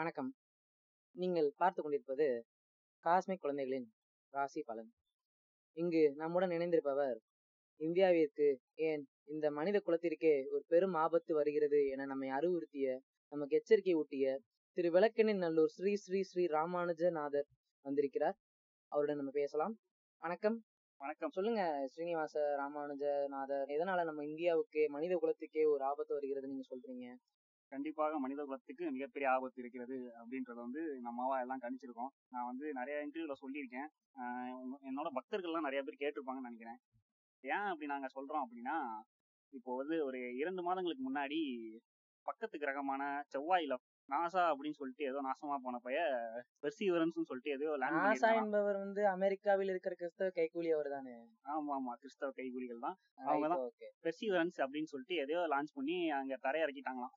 வணக்கம். நீங்கள் பார்த்து கொண்டிருப்பது காஸ்மிக் குழந்தைகளின் ராசி பலன். இங்கு நம்முடன் இணைந்திருப்பவர் இந்தியாவிற்கு ஏன் இந்த மனித குலத்திற்கே ஒரு பெரும் ஆபத்து வருகிறது என நம்மை அறிவுறுத்திய நமக்கு எச்சரிக்கை ஊட்டிய திரு விளக்கணின் நல்லூர் ஸ்ரீ ஸ்ரீ ஸ்ரீ ராமானுஜநாதர் வந்திருக்கிறார். அவருடன் நம்ம பேசலாம். வணக்கம். வணக்கம். சொல்லுங்க ஸ்ரீனிவாச ராமானுஜநாதர். எதனால நம்ம இந்தியாவுக்கு மனித குலத்துக்கே ஒரு ஆபத்து வருகிறது நீங்க சொல்றீங்க? கண்டிப்பாக மனித குலத்துக்கு மிகப்பெரிய ஆபத்து இருக்கிறது அப்படின்றத வந்து நம்மவா எல்லாம் கணிச்சிருக்கோம். நான் வந்து நிறைய இன்டர்வியூல சொல்லியிருக்கேன். என்னோட பக்தர்கள்லாம் நிறைய பேர் கேட்டிருப்பாங்கன்னு நினைக்கிறேன். ஏன் அப்படி நாங்க சொல்றோம் அப்படின்னா இப்போ வந்து ஒரு இரண்டு மாதங்களுக்கு முன்னாடி பக்கத்து கிரகமான செவ்வாயில நாசா அப்படின்னு சொல்லிட்டு ஏதோ நாசமா போன பைய பெர்சீவரன்ஸ் சொல்லிட்டு ஏதோ நாசா என்பவர் வந்து அமெரிக்காவில் இருக்கிற கிறிஸ்தவ கைக்கூலி அவர் தானே ஆமா ஆமா கிறிஸ்தவ கைகூலிகள் தான். அவங்கதான். ஓகே பெர்சீவரன்ஸ் அப்படின்னு சொல்லிட்டு எதையோ லான்ச் பண்ணி அங்க தரையிறக்கிட்டாங்களாம்.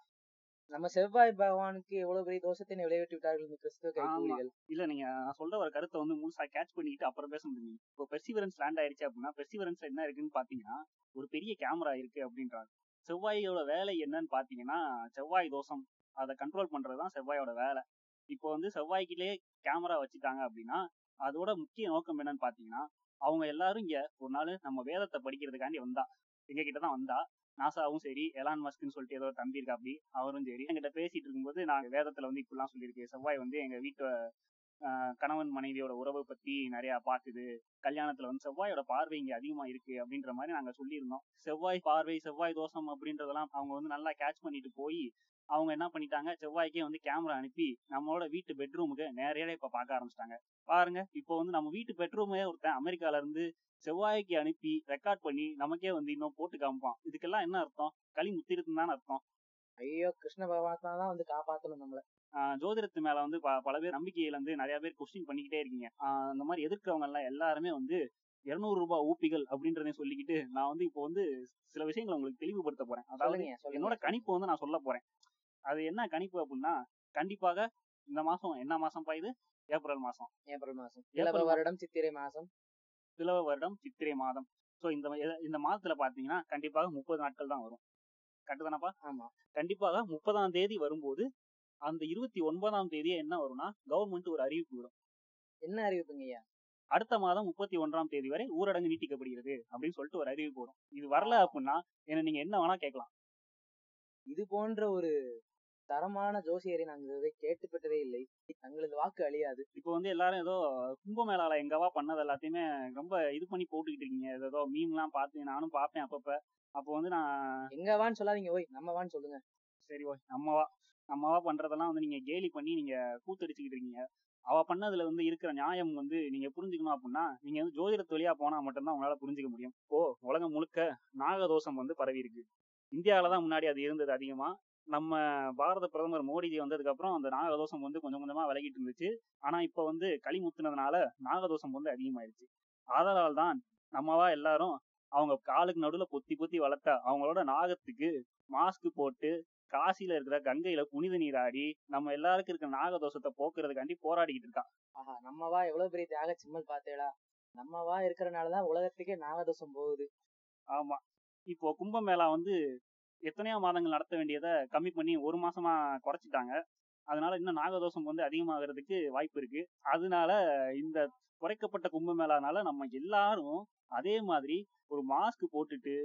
நம்ம செவ்வாய் பகவானுக்கு எவ்வளவு பெரிய தோஷத்தை விளைவிட்டு விட்டார்கள் இந்த கிறிஸ்தவ கைக்கூலிகள் இல்ல நீங்க நான் சொல்ற ஒரு கருத்தை வந்து முழுசா கேட்ச் பண்ணிட்டு அப்புறம் பேச முடியும் இப்போ பெர்சிவரன்ஸ் லேண்ட் ஆயிடுச்சு அப்படின்னா பெர்சிவரன்ஸ் என்ன இருக்குன்னு பாத்தீங்கன்னா ஒரு பெரிய கேமரா இருக்கு அப்படின்றாங்க. செவ்வாயோட வேலை என்னன்னு பாத்தீங்கன்னா செவ்வாய் தோஷம். அதை கண்ட்ரோல் பண்றதுதான் செவ்வாயோட வேலை. இப்போ வந்து செவ்வாய்க்கிலேயே கேமரா வச்சுட்டாங்க அப்படின்னா அதோட முக்கிய நோக்கம் என்னன்னு பாத்தீங்கன்னா அவங்க எல்லாரும் இங்க ஒரு நாள் நம்ம வேதத்தை படிக்கிறதுக்காண்டி வந்தா. எங்க கிட்ட தான் வந்தா. நாசாவும் சரி எலான் மஸ்க்னு சொல்லிட்டு ஏதோ ஒரு தம்பி இருக்கா அப்படி அவரும் சரி. என்கிட்ட பேசிட்டு இருக்கும்போது நாங்க வேதத்துல வந்து இப்படிலாம் சொல்லியிருக்கு. செவ்வாய் வந்து எங்க வீட்டு ஆஹ் கணவன் மனைவியோட உறவை பத்தி நிறைய பாக்குது கல்யாணத்துல வந்து செவ்வாயோட பார்வை இங்க அதிகமா இருக்கு அப்படின்ற மாதிரி நாங்க சொல்லியிருந்தோம். செவ்வாய் பார்வை செவ்வாய் தோஷம் அப்படின்றதெல்லாம் அவங்க வந்து நல்லா கேட்ச் பண்ணிட்டு போய் அவங்க என்ன பண்ணிட்டாங்க? செவ்வாய்க்கே வந்து கேமரா அனுப்பி நம்மளோட வீட்டு பெட்ரூமுக்கு நேரடியாக இப்ப பார்க்க ஆரம்பிச்சிட்டாங்க. பாருங்க இப்போ வந்து நம்ம வீட்டு பெட்ரூமே ஒருத்தன் அமெரிக்கால இருந்து செவ்வாய்க்கு அனுப்பி ரெக்கார்ட் பண்ணி நமக்கே வந்து இன்னும் போட்டு காமிப்பான். இதுக்கெல்லாம் என்ன அர்த்தம்? களி முத்திருக்குன்னு தானே அர்த்தம். ஐயோ கிருஷ்ண பகவான் தான் வந்து காப்பாத்தணும் நம்மள. ஜோதிடத்து மேல வந்து ப- பல பேர் நம்பிக்கையில இருந்து நிறைய பேர் கொஸ்டின் பண்ணிக்கிட்டே இருக்கீங்க. அந்த மாதிரி எதிர்க்கிறவங்க எல்லாம் எல்லாருமே வந்து 200 ரூபாய் ஊப்பிகள் அப்படின்றதையும் சொல்லிக்கிட்டு நான் வந்து இப்போ வந்து சில விஷயங்களை உங்களுக்கு தெளிவுபடுத்த போறேன். அதாவது என்னோட கணிப்பு வந்து நான் சொல்ல போறேன். அது என்ன கணிப்பு அப்படின்னா கண்டிப்பாக இந்த மாசம் என்ன மாசம் பாயுது ஏப்ரல் மாசம். ஏப்ரல் மாசம். வருடம் சித்திரை மாசம். பிளவ வருடம் சித்திரை மாதம். சோ இந்த இந்த மாதத்துல பாத்தீங்கன்னா கண்டிப்பாக முப்பது நாட்கள் தான் வரும். கரெக்டு தானப்பா? ஆமா. கண்டிப்பாக முப்பதாம் தேதி வரும்போது அந்த இருபத்தி ஒன்பதாம் தேதியே என்ன வரும்னா கவர்மெண்ட் ஒரு அறிவிப்பு விடும் என்ன அறிவிப்புங்க ஐயா? அடுத்த மாதம் முப்பத்தி ஒன்றாம் தேதி வரை ஊரடங்கு நீட்டிக்கப்படுகிறது அப்படின்னு சொல்லிட்டு ஒரு அறிவிப்பு வரும். இது வரல அப்படின்னா என்ன நீங்க என்ன வேணா கேட்கலாம். இது போன்ற ஒரு தரமான ஜோசியரை நாங்கள் இதுவரை கேட்டுப்பட்டதே இல்லை. தங்களது வாக்கு அழியாது. இப்போ வந்து எல்லாரும் ஏதோ கும்பமேளால எங்கவா பண்ணது எல்லாத்தையுமே ரொம்ப இது பண்ணி போட்டுக்கிட்டு இருக்கீங்க. ஏதோ மீம்லாம் பார்த்து நானும் பார்ப்பேன் அப்பப்ப. அப்போ வந்து நான் எங்க வான்னு சொல்லாதீங்க. ஓய் நம்ம வான்னு சொல்லுங்க. சரி ஓய் நம்மவா நம்மவா பண்றதெல்லாம் வந்து நீங்க கேலி பண்ணி நீங்க கூத்தடிச்சுக்கிட்டு இருக்கீங்க. அவ பண்ணதுல வந்து இருக்கிற நியாயம் வந்து நீங்க புரிஞ்சுக்கணும் அப்படின்னா நீங்க வந்து ஜோதிடத்து வழியா போனா மட்டும்தான் உங்களால புரிஞ்சுக்க முடியும். இப்போ உலகம் முழுக்க நாகதோஷம் வந்து பரவி இருக்கு இந்தியாவில தான் முன்னாடி அது இருந்தது அதிகமா. நம்ம பாரத பிரதமர் மோடிஜி வந்ததுக்கு அப்புறம் அந்த நாகதோஷம் வந்து கொஞ்சம் கொஞ்சமா விலகிட்டு இருந்துச்சு. ஆனா இப்ப வந்து களி முத்துனதுனால நாகதோஷம் வந்து அதிகமாயிருச்சு ஆதலால் தான் நம்மவா எல்லாரும் அவங்க காலுக்கு நடுவுல பொத்தி பொத்தி வளர்த்த அவங்களோட நாகத்துக்கு மாஸ்க் போட்டு காசில இருக்கிற கங்கையில புனித நீராடி நம்ம எல்லாருக்கும் இருக்கிற நாகதோஷத்தை போக்குறதுக்காண்டி போராடிக்கிட்டு இருக்கா ஆஹா நம்மவா எவ்வளவு பெரிய தியாக சிம்மல் பார்த்தேடா. நம்மவா இருக்கிறனாலதான் உலகத்துக்கே நாகதோஷம் போகுது. ஆமா. இப்போ கும்பமேளா வந்து எத்தனையோ மாதங்கள் நடத்த வேண்டியதை கம்மி பண்ணி ஒரு மாசமா குறைச்சிட்டாங்க. அதனால இன்னும் நாகதோஷம் வந்து அதிகமாகிறதுக்கு வாய்ப்பு இருக்கு. அதனால இந்த குறைக்கப்பட்ட கும்பமேளானால நம்ம எல்லாரும் அதே மாதிரி ஒரு மாஸ்க் போட்டுட்டு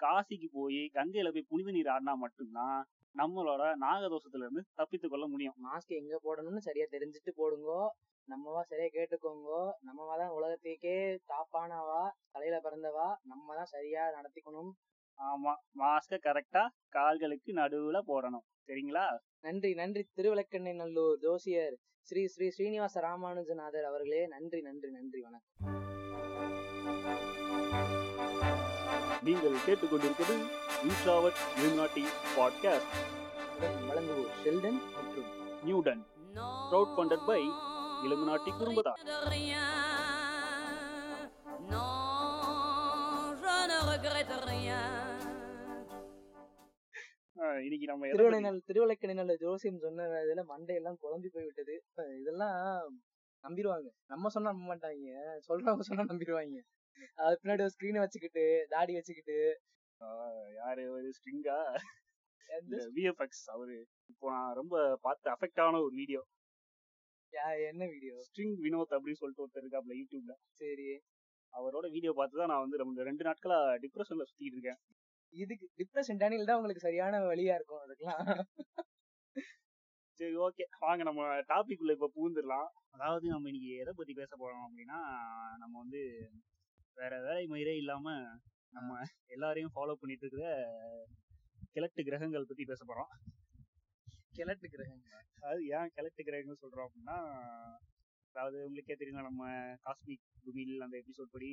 காசிக்கு போய் கங்கையில போய் புனித நீர் ஆடினா மட்டும்தான் நம்மளோட நாகதோஷத்துல இருந்து தப்பித்துக் கொள்ள முடியும். மாஸ்க் எங்க போடணும்னு சரியா தெரிஞ்சுட்டு போடுங்கோ. நம்மவா சரியா கேட்டுக்கோங்கோ. நம்மவா தான் உலகத்துக்கே டாப்பானவா தலையில பிறந்தவா நம்ம தான் சரியா நடத்திக்கணும். ஆமா மாஸ்க கரெக்டா கால்களுக்கு நடுவுல போடணும். சரிங்களா? நன்றி நன்றி. திருவிளக்கண்ணை நல்லூர் ஜோசியர் ஸ்ரீ ஸ்ரீ ஸ்ரீனிவாச ராமானுஜநாதர் அவர்களே நன்றி நன்றி நன்றி. வணக்கம். நீங்கள் கேட்டுக்கொண்டிருப்பது இன்ட்ராவட் யூனாட்டி பாட்காஸ்ட். வழங்குவோர் ஷெல்டன் மற்றும் Newton Crowd funded by Illuminati குடும்பத்தார் Non, je ne regrette rien. இன்னைக்கு நம்ம எதை பத்தி- திருவண்ணல் திருவிளக்கணை நல்ல ஜோசியம் சொன்ன இதுல மண்டையெல்லாம் குழம்பி போய் விட்டது. இப்ப இதெல்லாம் நம்பிடுவாங்க நம்ம சொன்னா நம்ப மாட்டாங்க. சொல்றவங்க சொன்னா நம்பிடுவாங்க அது பின்னாடி ஒரு ஸ்கிரீனை வச்சுக்கிட்டு தாடி வச்சுக்கிட்டு. யாரு? ஒரு ஸ்ட்ரிங்கா? விஎஃப்எக்ஸ் அவரு. இப்போ நான் ரொம்ப பார்த்து அஃபெக்ட் ஆன ஒரு வீடியோ. என்ன வீடியோ? ஸ்ட்ரிங் வினோத் அப்படின்னு சொல்லிட்டு ஒருத்தர் இருக்காப்ல யூடியூப்ல சரி. அவரோட வீடியோ பார்த்து தான் நான் வந்து ரொம்ப ரெண்டு நாட்களா டிப்ரெஷன்ல சுத்திட்டு இருக்கேன். இதுக்கு டிப்ரெஷன் டேனியல் தான் உங்களுக்கு சரியான வழியா இருக்கும் அதுக்கெல்லாம். சரி ஓகே வாங்க நம்ம டாபிக் உள்ள இப்ப பூந்துடலாம் அதாவது நம்ம இன்னைக்கு எதை பத்தி பேச போறோம் அப்படின்னா நம்ம வந்து வேற வேலை மயிரே இல்லாம நம்ம எல்லாரையும் ஃபாலோ பண்ணிட்டு இருக்கிற கிழட்டு கிரகங்கள் பத்தி பேச போறோம். கிழட்டு கிரகங்க அதாவது ஏன் கிழட்டு கிரகங்கள் சொல்றோம் அப்படின்னா அதாவது உங்களுக்கே தெரியும் நம்ம காஸ்மிக் குமில் அந்த எபிசோட் படி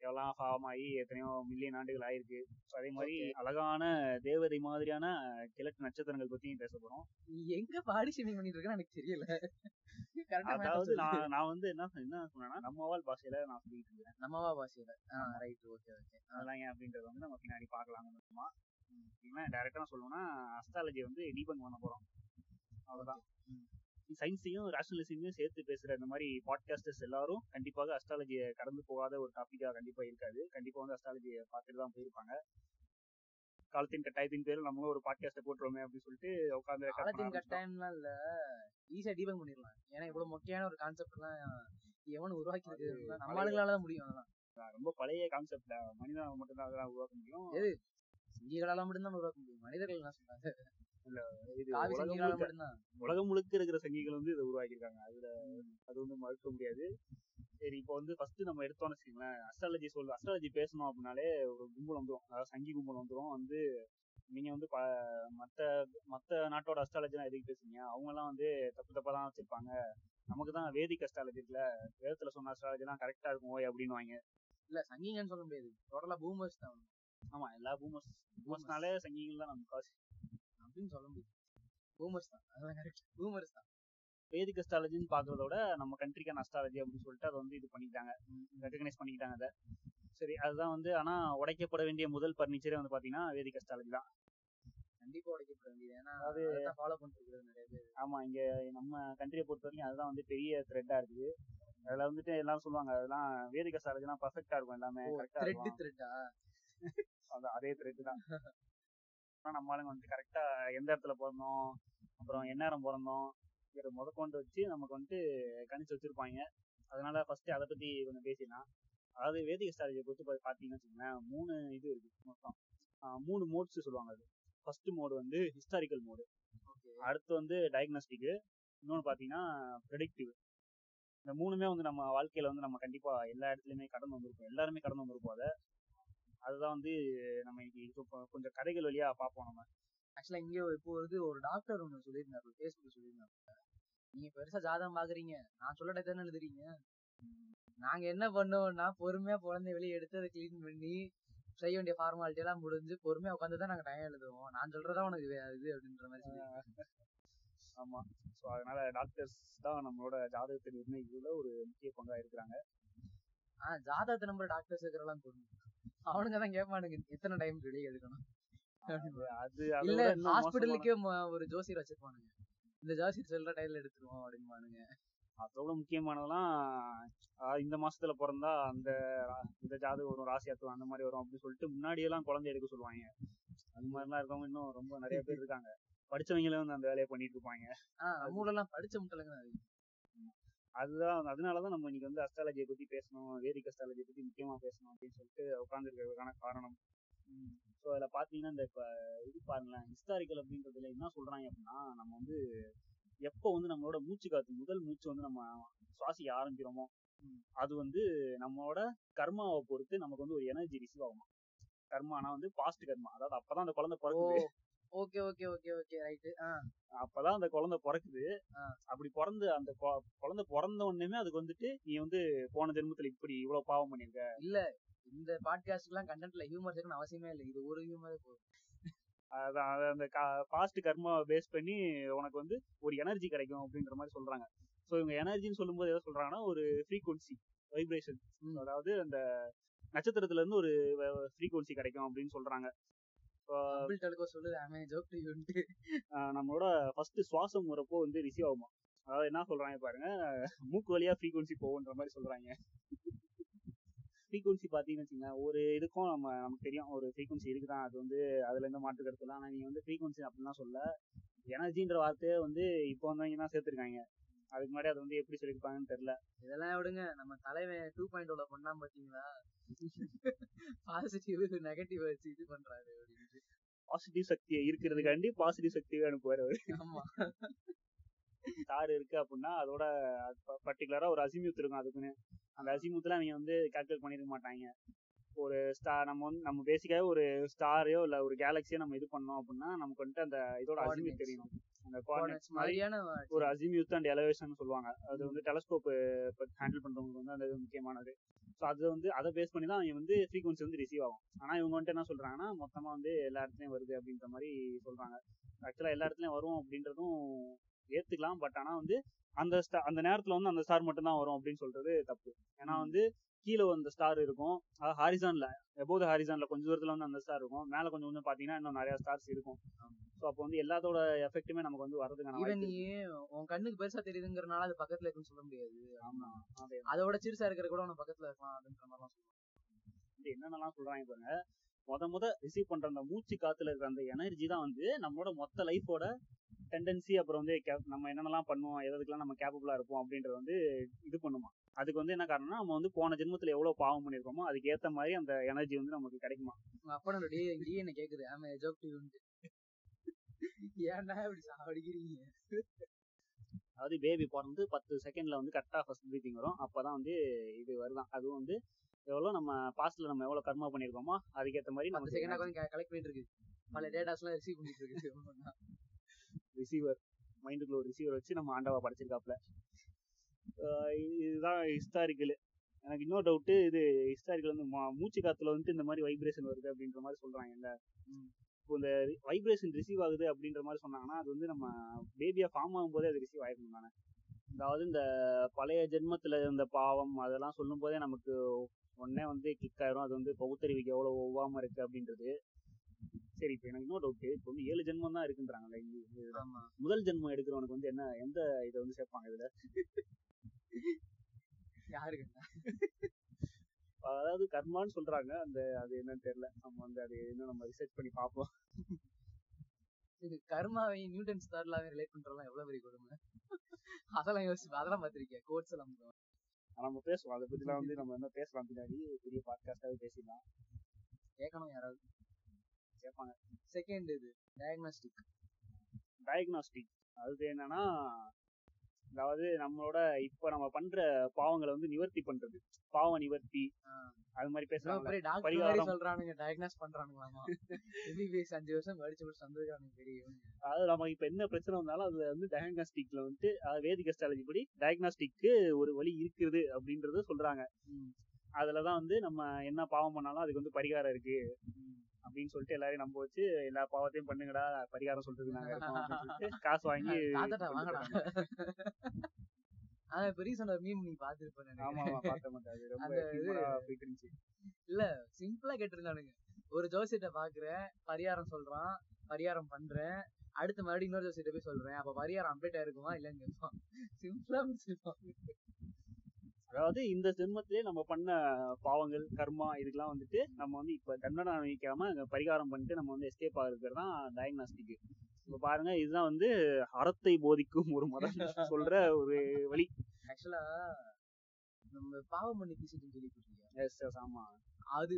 எவ்வளவு ஃபார்ம் ஆகி எத்தனையோ மில்லியன் ஆண்டுகள் ஆயிருக்கு. So அதே மாதிரி. அழகான தேவதை மாதிரியான கிழக்கு நட்சத்திரங்கள் பத்தியும் பேச போறோம். நீ எங்க பாடி ஷேமிங் பண்ணிட்டு இருக்கன்னு எனக்கு தெரியல. அதாவது நான் நான் வந்து என்ன என்ன சொன்னேன்னா நம்ம வாழ் பாஷையில நான் சொல்லிட்டு இருக்கேன் நம்மவா பாஷையில. ரைட் ஓகே ஓகே அதெல்லாம் ஏன் அப்படின்றத வந்து நம்ம பின்னாடி பார்க்கலாம் கொஞ்சமா ஏன்னா டேரக்டா சொல்லணும்னா அஸ்ட்ராலஜி வந்து டீபங்க் பண்ண போறோம். அவ்வளவுதான். சயின்ஸையும் ரேஷனலிசமையும் சேர்த்து பேசுற இந்த மாதிரி பாட்காஸ்டர்ஸ் எல்லாரும் கண்டிப்பாக அஸ்ட்ராலஜியை கடந்து போகாத ஒரு டாபிக்கா கண்டிப்பா இருக்காது. கண்டிப்பா வந்து அஸ்ட்ராலஜியை பார்த்துட்டு தான் போயிருப்பாங்க. காலத்தின் கட்டாயத்தின் பேரில் நம்மளும் ஒரு பாட்காஸ்ட்டை போட்டுருவோமே அப்படின்னு சொல்லிட்டு உட்காந்து காலத்தின் கட்டாயம்லாம் இல்ல. ஈஸியா டீபங் பண்ணிடலாம். ஏன்னா இவ்வளவு முக்கியமான ஒரு கான்செப்ட் எல்லாம் எவன் உருவாக்கி இருக்கு அது நம்ம ஆளுங்களால தான் முடியும் அதெல்லாம். ரொம்ப பழைய கான்செப்ட்ல மனிதன் மட்டும்தான் அதெல்லாம் உருவாக்க முடியும். எது? மட்டும்தான் உருவாக்க முடியும். மனிதர்கள் என்ன சொல்றாங்க? காவி உலகம் முழுக்க இருக்கிற சங்கிகள் வந்து இதை உருவாக்கியிருக்காங்க. அதுல அது வந்து மறுக்க முடியாது. சரி இப்போ வந்து ஃபர்ஸ்ட் நம்ம எடுத்தோம்னு வச்சுக்கோங்களேன் அஸ்ட்ராலஜி சொல்லு அஸ்ட்ராலஜி பேசணும் அப்படின்னாலே ஒரு கும்பல் வந்துரும். அதாவது சங்கி கும்பல் வந்துரும். வந்து நீங்க வந்து ப மத்த நாட்டோட அஸ்ட்ராலஜிலாம் எதுக்கு பேசுறீங்க? அவங்க எல்லாம் வந்து தப்பு தப்பா தான் வச்சிருப்பாங்க. நமக்கு தான் வேதிக் அஸ்ட்ராலஜி இருக்குல்ல. வேதத்துல சொன்ன அஸ்ட்ராலஜி எல்லாம் கரெக்டா இருக்கும் ஓய் அப்படின்னுவாங்க. இல்ல சங்கிங்கன்னு சொல்ல முடியாது. டோட்டலா பூமர்ஸ் தான். ஆமா எல்லா பூமர்ஸ் பூமர்ஸ்னாலே சங்கிகள் தான் நம்ம காசு. அப்படின்னு சொல்ல முடியாது. பூமர்ஸ் தான். அதான் கரெக்ட் பூமர்ஸ் தான். வேதிக் அஸ்ட்ராலஜின்னு பாக்குறத விட நம்ம கண்ட்ரிக்கான அஸ்ட்ராலஜி அப்படின்னு சொல்லிட்டு அதை வந்து இது பண்ணிட்டாங்க ரெகனைஸ் பண்ணிக்கிட்டாங்க அதை. சரி அதுதான் வந்து ஆனா உடைக்கப்பட வேண்டிய முதல் பர்னிச்சரே வந்து பாத்தீங்கன்னா வேதிக் அஸ்ட்ராலஜி தான். கண்டிப்பா உடைக்கப்பட வேண்டியது. ஏன்னா அது- ஃபாலோ பண்ணிட்டு நிறைய பேர். ஆமா இங்க நம்ம கண்ட்ரியை பொறுத்த வரைக்கும் அதுதான் வந்து பெரிய த்ரெட்டா இருக்குது. அதுல வந்துட்டு எல்லாரும் சொல்லுவாங்க அதெல்லாம் வேதிக் அஸ்ட்ராலஜிலாம் பர்ஃபெக்டா இருக்கும் எல்லாமே. கரெக்டா த்ரெட் இருக்கும். த்ரெட்டா அது அதே த்ரெட் தான். ஆனா நம்ம ஆளுங்க வந்து கரெக்டா எந்த இடத்துல பிறந்தோம் அப்புறம் எந்நேரம் பிறந்தோம் இதை முதற்கொண்டு வச்சு நமக்கு வந்துட்டு கணிச்சு வச்சிருப்பாங்க. அதனால ஃபர்ஸ்ட் அதை பத்தி கொஞ்சம் பேசிடலாம். அதாவது வேதிக் அஸ்ட்ராலஜியை பொறுத்து பா- பாத்தீங்கன்னு வச்சுக்கோங்களேன் மூணு இது இருக்கு மொத்தம். மூணு மோட்ஸ் சொல்லுவாங்க அது. ஃபர்ஸ்ட் மோடு வந்து ஹிஸ்டாரிக்கல் மோடு அடுத்து வந்து டயக்னாஸ்டிக் இன்னொன்று பார்த்தீங்கன்னா ப்ரெடிக்டிவ் இந்த மூணுமே வந்து நம்ம வாழ்க்கையில வந்து நம்ம கண்டிப்பா எல்லா இடத்துலயுமே கடந்து வந்திருப்போம் எல்லாருமே கடந்து வந்திருப்போம் அதை. அதுதான் வந்து நம்ம இன்னைக்கு கொஞ்சம் கதைகள் வழியா பார்ப்போம் நம்ம. ஆக்சுவலா இங்க இப்போ வந்து ஒரு டாக்டர் ஒண்ணு சொல்லியிருந்தாரு ஃபேஸ்புக் சொல்லியிருந்தாரு. நீங்க பெருசா ஜாதகம் பாக்குறீங்க நான் சொல்ல தானே எழுதுறீங்க? நாங்க என்ன பண்ணுவோம்னா பொறுமையா குழந்தைய வெளியே எடுத்து அதை க்ளீன் பண்ணி செய்ய வேண்டிய ஃபார்மாலிட்டி எல்லாம் முடிஞ்சு பொறுமையா உட்காந்து தான் நாங்க டைம் எழுதுவோம். நான் சொல்றதா உனக்கு இது அப்படின்ற மாதிரி சொல்லி ஆமா. ஸோ அதனால டாக்டர்ஸ் தான் நம்மளோட ஜாதகத்தை நிர்ணயிக்கிறதுல ஒரு முக்கிய பங்கா இருக்கிறாங்க. ஆஹ் ஜாதகத்தை நம்பர் டாக்டர்ஸ் இருக்கிறலாம் தோணும் அவனுங்க தான் கேட்பானுங்க எத்தனை டைம் வெளியே எடுக்கணும் அது அது அதை இல்ல ஹாஸ்பிட்டலுக்கே ஒரு ஜோசியர் வச்சிருப்பானுங்க. இந்த ஜோசியர் சொல்ற டைம்ல எடுத்துருவோம் அப்படின்பானுங்க அதோட முக்கியமானதெல்லாம் இந்த மாசத்துல பிறந்தா அந்த இந்த ஜாதகம் வரும் ராசி அத்துவம் அந்த மாதிரி வரும் அப்படின்னு சொல்லிட்டு முன்னாடி எல்லாம் குழந்தை எடுக்க சொல்லுவாங்க. அந்த மாதிரிலாம் இருக்கவங்க இன்னும் ரொம்ப நிறைய பேர் இருக்காங்க. படிச்சவங்களே வந்து அந்த வேலையை பண்ணிட்டு இருப்பாங்க. ஆஹ் நம்ம ஊர்ல எல்லாம் படிச்ச முட்டலுங்க அதுதான் அதனாலதான் நம்ம இன்னைக்கு வந்து அஸ்ட்ராலஜியை பத்தி பேசணும் வேதிக் அஸ்ட்ராலஜியை பத்தி முக்கியமா பேசணும் அப்படின்னு சொல்லிட்டு உட்காந்துருக்கிறதுக்கான காரணம். ஸோ அதில் பாத்தீங்கன்னா இந்த இப்போ இது பாருங்களேன் ஹிஸ்டாரிக்கல் அப்படின்றதுல என்ன சொல்றாங்க அப்படின்னா நம்ம வந்து எப்போ வந்து நம்மளோட மூச்சு காத்து முதல் மூச்சு வந்து நம்ம சுவாசிக்க ஆரம்பிக்கிறோமோ அது வந்து நம்மளோட கர்மாவை பொறுத்து நமக்கு வந்து ஒரு எனர்ஜி ரிசீவ் ஆகும். கர்மானா வந்து பாஸ்ட் கர்மா. அதாவது அப்பதான் அந்த குழந்தை பிறகு okay okay okay okay right. ஆஹ் அப்பதான் அந்த குழந்தை பிறக்குது. ஆ. அப்படி பிறந்து அந்த குழந்தை பிறந்த உடனேமே அதுக்கு வந்துட்டு நீ வந்து போன ஜென்மத்துல இப்படி இவ்வளவு பாவம் பண்ணிருக்க இல்ல. இந்த பாட்காஸ்ட் எல்லாம் கண்டென்ட்ல ஹியூமர் சேர்க்கணும் அவசியமே இல்லை. இது ஒரு ஹியூமரே போதும். அந்த பாஸ்ட் கர்மா பேஸ் பண்ணி உனக்கு வந்து ஒரு எனர்ஜி கிடைக்கும் அப்படின்ற மாதிரி சொல்றாங்க. ஸோ இவங்க எனர்ஜின்னு சொல்லும்போது எதை சொல்றாங்கன்னா ஒரு ஃப்ரீக்வன்சி வைப்ரேஷன் அதாவது அந்த நட்சத்திரத்துல இருந்து ஒரு ஃப்ரீக்வன்சி கிடைக்கும் அப்படின்னு சொல்றாங்க. ஜோக் நம்மளோட ஃபர்ஸ்ட் சுவாசம் முறப்போ வந்து ரிசீவ் ஆகுமா அதாவது என்ன சொல்றாங்க பாருங்க மூக்கு வழியா ஃப்ரீக்வன்சி போகுன்ற மாதிரி சொல்றாங்க. ஃப்ரீக்வன்சி பார்த்தீங்கன்னு வச்சுங்க ஒரு இதுக்கும் நம்ம நமக்கு தெரியும் ஒரு ஃப்ரீக்வன்சி இருக்குதான் அது வந்து அதுல இருந்து மாற்று கருத்து இல்லை. ஆனால் நீங்க வந்து ஃப்ரீக்வன்சி அப்படிலாம் சொல்ல எனர்ஜின்ற வார்த்தையை வந்து இப்போ வந்தவங்க தான் சேர்த்துருக்காங்க. அதுக்கு முன்னாடி அது வந்து எப்படி சொல்லியிருப்பாங்கன்னு தெரியல. இதெல்லாம் விடுங்க நம்ம தலைவன் டூ பாயிண்ட் ஓல பண்ணா பாத்தீங்களா பாசிட்டிவ் நெகட்டிவ் வச்சு இது பண்றாரு அப்படின்ட்டு பாசிட்டிவ் சக்தியை இருக்கிறதுக்காண்டி பாசிட்டிவ் சக்தியை அனுப்புவார் அவர். ஆமா. ஸ்டார் இருக்கு அப்படின்னா அதோட பர்டிகுலரா ஒரு அசிமியூத் இருக்கும் அதுக்குன்னு. அந்த அசிமியூத்ல அவங்க வந்து கால்குலேட் பண்ணிருக்க மாட்டாங்க. ஒரு ஸ்டார் நம்ம வந்து நம்ம பேசிக்காவே ஒரு ஸ்டாரையோ இல்ல ஒரு கேலக்சியோ நம்ம இது பண்ணோம் அப்படின்னா நமக்கு வந்துட்டு அந்த இதோட Coordinates. தெரியணும் அந்த கோஆர்டினேட்ஸ் மாதிரி மாதிரியான ஒரு அசிமியூத் அண்ட் எலவேஷன் சொல்லுவாங்க. அது வந்து டெலஸ்கோப் ஹேண்டில் பண்றவங்களுக்கு வந்து அந்த இது முக்கியமானது. ஸோ அது வந்து அதை பேஸ் பண்ணி தான் அவங்க வந்து ஃப்ரீக்வன்சி வந்து ரிசீவ் ஆகும். ஆனா இவங்க வந்துட்டு என்ன சொல்றாங்கன்னா மொத்தமா வந்து எல்லா இடத்துலயும் வருது அப்படின்ற மாதிரி சொல்றாங்க. ஆக்சுவலா எல்லா இடத்துலயும் வரும் அப்படின்றதும் ஏத்துக்கலாம். பட் ஆனா வந்து அந்த ஸ்டார் அந்த நேரத்துல வந்து அந்த ஸ்டார் மட்டும் தான் வரும் அப்படின்னு சொல்றது தப்பு. ஏன்னா வந்து கீழே அந்த ஸ்டார் இருக்கும். அது ஹாரிசான்ல எபோது ஹாரிசான்ல கொஞ்சம் தூரத்துல வந்து அந்த ஸ்டார் இருக்கும். மேல கொஞ்சம் கொஞ்சம் பாத்தீங்கன்னா இன்னும் நிறைய ஸ்டார்ஸ் இருக்கும். ஸோ அப்போ வந்து எல்லாத்தோட எஃபெக்ட்டுமே நமக்கு வந்து வரதுக்கான நீ உன் கண்ணுக்கு பெருசா தெரியுதுங்கறனால அது பக்கத்துல இருக்குன்னு சொல்ல முடியாது. ஆமா அதே அதோட சிறுசா இருக்கிற கூட உனக்கு பக்கத்துல இருக்கலாம் அப்படின்ற மாதிரிலாம் சொல்லுவாங்க. என்னென்னலாம் சொல்றாங்க பாருங்க. முத முத ரிசீவ் பண்ற அந்த மூச்சு காத்துல இருக்கிற அந்த எனர்ஜி தான் வந்து நம்மளோட மொத்த லைஃபோட டெண்டன்சி அப்புறம் வந்து நம்ம என்னென்னலாம் பண்ணுவோம் எதுக்கெல்லாம் நம்ம கேப்பபிளா இருப்போம் அப்படின்றத வந்து இது பண்ணுமா? அதுக்கு வந்து என்ன காரணம்னா நம்ம வந்து போன ஜென்மத்துல எவ்வளவு பாவம் பண்ணிருக்கோமோ அதுக்கு ஏத்த மாதிரி அந்த எனர்ஜி வந்து நமக்கு கிடைக்குமா? அப்பனோட டி டிஎன்ஏ கேக்குது? ஆமா ஜோக் டியூன்ட்டு ஏன்டா இப்படி சாவடிக்கிறீங்க? அதாவது பேபி பிறந்து பத்து செகண்ட்ல வந்து கரெக்டா ஃபர்ஸ்ட் ப்ரீத்திங் வரும். அப்பதான் வந்து இது வருதான். அதுவும் வந்து எவ்வளவு நம்ம பாஸ்ட்ல நம்ம எவ்வளவு கர்மா பண்ணிருக்கோமோ அதுக்கேத்த மாதிரி பத்து நமக்கு செகண்டா கொஞ்சம் கலெக்ட் பண்ணிட்டு இருக்கு பல டேட்டாஸ் எல்லாம் ரிசீவ் பண்ணிட்டு இருக்கு ரிசீவர் மைண்டுக்குள்ள ஒரு ரிசீவர் வச்சு நம்ம ஆண்டவா படைச்சிருக்காப்ல இதுதான் ஹிஸ்டாரிக்கல் எனக்கு இன்னொரு டவுட்டு இது ஹிஸ்டாரிக்கல் வந்து மூச்சு காத்துல வந்து இந்த மாதிரி வைப்ரேஷன் வருது அப்படின்ற மாதிரி சொல்றாங்க இல்ல இப்போ இந்த வைப்ரேஷன் ரிசீவ் ஆகுது அப்படின்ற மாதிரி சொன்னாங்கன்னா அது வந்து நம்ம பேபியா ஃபார்ம் ஆகும் போதே அது ரிசீவ் ஆயிருக்கும் தானே. அதாவது இந்த பழைய ஜென்மத்துல இருந்த பாவம் அதெல்லாம் சொல்லும் போதே நமக்கு உடனே வந்து கிளிக் ஆயிரும். அது வந்து பகுத்தறிவுக்கு எவ்வளவு ஒவ்வாம இருக்கு அப்படின்றது. சரி இப்போ எனக்கு இன்னொரு டவுட் இப்போ வந்து ஏழு ஜென்மம் தான் இருக்குன்றாங்கல்ல முதல் ஜென்மம் எடுக்கிறவனுக்கு வந்து என்ன எந்த இதை வந்து சேர்ப்பாங்க இதுல? யாருக்கு அதாவது கர்மான்னு சொல்றாங்க அந்த அது என்னன்னு தெரியல. நம்ம வந்து அது இன்னும் நம்ம ரிசர்ச் பண்ணி பார்ப்போம். இது கர்மாவை நியூட்டன் ஸ்டார்லாம் ரிலேட் பண்றதெல்லாம் எவ்வளவு பெரிய கொடுமை? அதெல்லாம் யோசிச்சு அதெல்லாம் பார்த்திருக்கேன் கோட்ஸ் எல்லாம் நம்ம பேசுவோம். அதை பத்திலாம் வந்து நம்ம என்ன பேசலாம் பின்னாடி? பெரிய பாட்காஸ்டாவே பேசிடலாம். கேட்கணும் யாராவது. கேட்பாங்க செகண்ட் இது டயக்னாஸ்டிக் டயக்னாஸ்டிக் அது என்னன்னா அதாவது நம்மளோட இப்ப நம்ம பண்ற பாவங்களை வந்து நிவர்த்தி பண்றது. பாவ நிவர்த்தி. அது மாதிரி பேசுறாங்க பரிகாரம். சொல்றானுங்க. டயக்னாஸ் பண்றானுங்களாமா? எம்பிபிஎஸ் அஞ்சு வருஷம் படிச்சு முடிச்சு வந்திருக்கானுங்க தெரியும். அதாவது நமக்கு இப்ப என்ன பிரச்சனை வந்தாலும் அதுல வந்து டயக்னாஸ்டிக்ல வந்துட்டு அதாவது வேதிக் அஸ்ட்ராலஜி படி டயக்னாஸ்டிக்கு ஒரு வழி இருக்குது அப்படின்றத சொல்றாங்க. அதுலதான் வந்து நம்ம என்ன பாவம் பண்ணாலும் அதுக்கு வந்து பரிகாரம் இருக்கு. அப்படின்னு சொல்லிட்டு எல்லாரையும் நம்ப வச்சு எல்லா பாவத்தையும் பண்ணுங்கடா பரிகாரம் சொல்றதுக்கு நாங்க காசு வாங்கி இப்ப ரீசெண்ட் ஒரு மீம் நீ பாத்துருப்பேன் ஆமா ஆமா பார்த்த மாட்டேன். இல்ல சிம்பிளா கேட்டிருந்தானுங்க. ஒரு ஜோசியத்தை பாக்குறேன் பரிகாரம் சொல்றான் பரிகாரம் பண்றேன் அடுத்து மறுபடியும் இன்னொரு ஜோசியத்தை போய் சொல்றேன் அப்ப பரிகாரம் அப்டேட் ஆயிருக்குமா இல்லன்னு கேட்பான். சிம்பிளா முடிச்சிருப்பான். அதாவது இந்த ஜென்மத்திலே நம்ம பண்ண பாவங்கள் கர்மா இதுக்கெல்லாம் வந்துட்டு நம்ம வந்து இப்ப தண்டனை அனுபவிக்காம அங்க பரிகாரம் பண்ணிட்டு நம்ம வந்து எஸ்கேப் ஆகுறது தான் டயக்னாஸ்டிக் இப்ப பாருங்க இதுதான் வந்து அறத்தை போதிக்கும் ஒரு மதம் சொல்ற ஒரு வழி. ஆக்சுவலா நம்ம பாவ மன்னிப்பு சீட்டுன்னு கேள்விப்பட்டிருக்கியா எஸ் எஸ் ஆமா. அது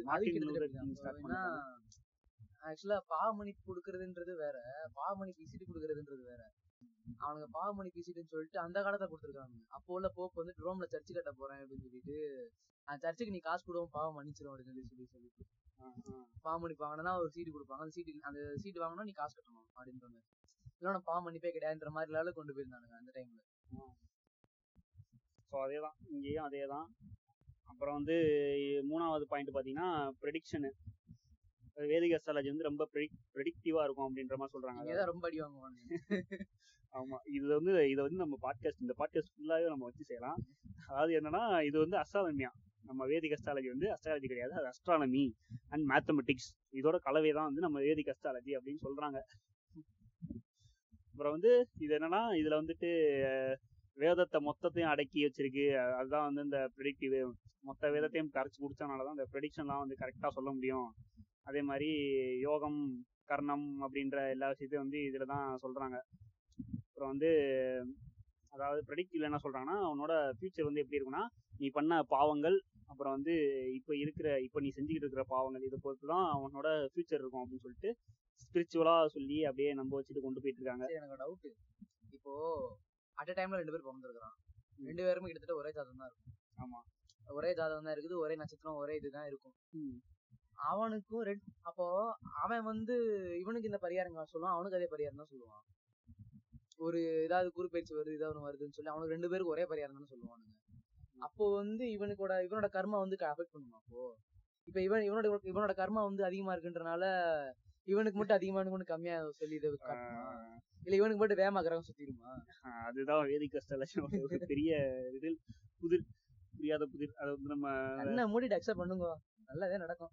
ஆக்சுவலா பாவமணிப்பு கொடுக்கறதுன்றது வேற பாவமணிப்பு இசிட்டு கொடுக்கறதுன்றது வேற. அவனுங்க பாவமணிப்பு இசிட்டுன்னு சொல்லிட்டு அந்த காலத்துல கொடுத்துருக்காங்க. அப்போ உள்ள போப் வந்து ரோம்ல சர்ச்சு கட்ட போறேன் அப்படின்னு சொல்லிட்டு அந்த சர்ச்சுக்கு நீ காசு கொடுவோம் பாவம் மன்னிச்சிரும் அப்படின்னு சொல்லி சொல்லி சொல்லிட்டு பாவமணிப்பு வாங்கினா ஒரு சீட்டு கொடுப்பாங்க. அந்த சீட்டு அந்த சீட்டு வாங்கினா நீ காசு கட்டணும் அப்படின்னு சொன்னேன் இல்லைன்னா பாவம் மன்னிப்பே கிடையாதுன்ற மாதிரி லெவலுக்கு கொண்டு போயிருந்தானுங்க அந்த டைம்ல ஸோ அதே தான் இங்கேயும் அதே தான் அப்புறம் வந்து மூணாவது பாயிண்ட் பார்த்தீங்கன்னா ப்ரெடிக்ஷனு வேதிக் அஸ்ட்ராலஜி வந்து ரொம்ப ப்ரெடிக்டிவா இருக்கும் அப்படின்ற மாதிரி சொல்றாங்க. ரொம்ப அடி வாங்குவாங்க ஆமா. இது வந்து இதை வந்து நம்ம பாட்காஸ்ட் இந்த பாட்காஸ்ட் ஃபுல்லாவே நம்ம வச்சு செய்யலாம். அதாவது என்னன்னா இது வந்து அஸ்ட்ரானமியா நம்ம வேதிக் அஸ்ட்ராலஜி வந்து அஸ்ட்ராலஜி கிடையாது. அது அஸ்ட்ரானமி அண்ட் மேத்தமெட்டிக்ஸ் இதோட கலவை தான் வந்து நம்ம வேதிக் அஸ்ட்ராலஜி அப்படின்னு சொல்றாங்க. அப்புறம் வந்து இது என்னன்னா இதுல வந்துட்டு வேதத்தை மொத்தத்தையும் அடக்கி வச்சிருக்கு. அதுதான் வந்து இந்த ப்ரெடிக்டிவ் மொத்த வேதத்தையும் கரைச்சி குடிச்சனால தான் இந்த ப்ரெடிக்ஷன்லாம் வந்து கரெக்டாக சொல்ல முடியும். அதே மாதிரி யோகம் கர்ணம் அப்படின்ற எல்லா விஷயத்தையும் வந்து இதில் தான் சொல்கிறாங்க அப்புறம் வந்து அதாவது ப்ரெடிக்டிவ்ல என்ன சொல்கிறாங்கன்னா உன்னோட ஃபியூச்சர் வந்து எப்படி இருக்குன்னா நீ பண்ண பாவங்கள் அப்புறம் வந்து இப்போ இருக்கிற இப்போ நீ செஞ்சுக்கிட்டு இருக்கிற பாவங்கள் இதை பொறுத்து தான் அவனோட ஃபியூச்சர் இருக்கும் அப்படின்னு சொல்லிட்டு ஸ்பிரிச்சுவலாக சொல்லி அப்படியே நம்ப வச்சுட்டு கொண்டு போயிட்டு இருக்காங்க. எனக்கு டவுட் இப்போ அட் டைம்ல ரெண்டு பேர் பிறந்திருக்கிறான் ரெண்டு பேருமே கிட்டத்தட்ட ஒரே ஜாதகம் தான் இருக்கும். ஆமா. ஒரே ஜாதகம் தான் இருக்குது ஒரே நட்சத்திரம் ஒரே இதுதான் இருக்கும். அவனுக்கும் ரெட் அப்போ அவன் வந்து இவனுக்கு இந்த பரிகாரம் சொல்லுவான் அவனுக்கு அதே பரிகாரம் தான் சொல்லுவான். ஒரு ஏதாவது குறுப்பெயர்ச்சி வருது ஏதாவது ஒண்ணு வருதுன்னு சொல்லி அவனுக்கு ரெண்டு பேருக்கு ஒரே பரிகாரம் தான் சொல்லுவானுங்க. அப்போ வந்து இவனுக்கோட இவனோட கர்மா வந்து அஃபெக்ட் பண்ணுமா அப்போ? இப்ப இவன் இவனோட இவனோட கர்மா வந்து அதிகமா இருக்குன்றனால இவனுக்கு மட்டும் அதிகமா இவனுக்கு கம்மியா சொல்லி இதை இல்ல இவனுக்கு மட்டும் வேகமா கிரகம் சுத்திருமா அதுதான் வேதிக் ஒரு பெரிய புதிர் புரியாத புதிர். அதை வந்து நம்ம கண்ணை மூடிட்டு அக்செப்ட் பண்ணுங்க. நல்லதே நடக்கும்.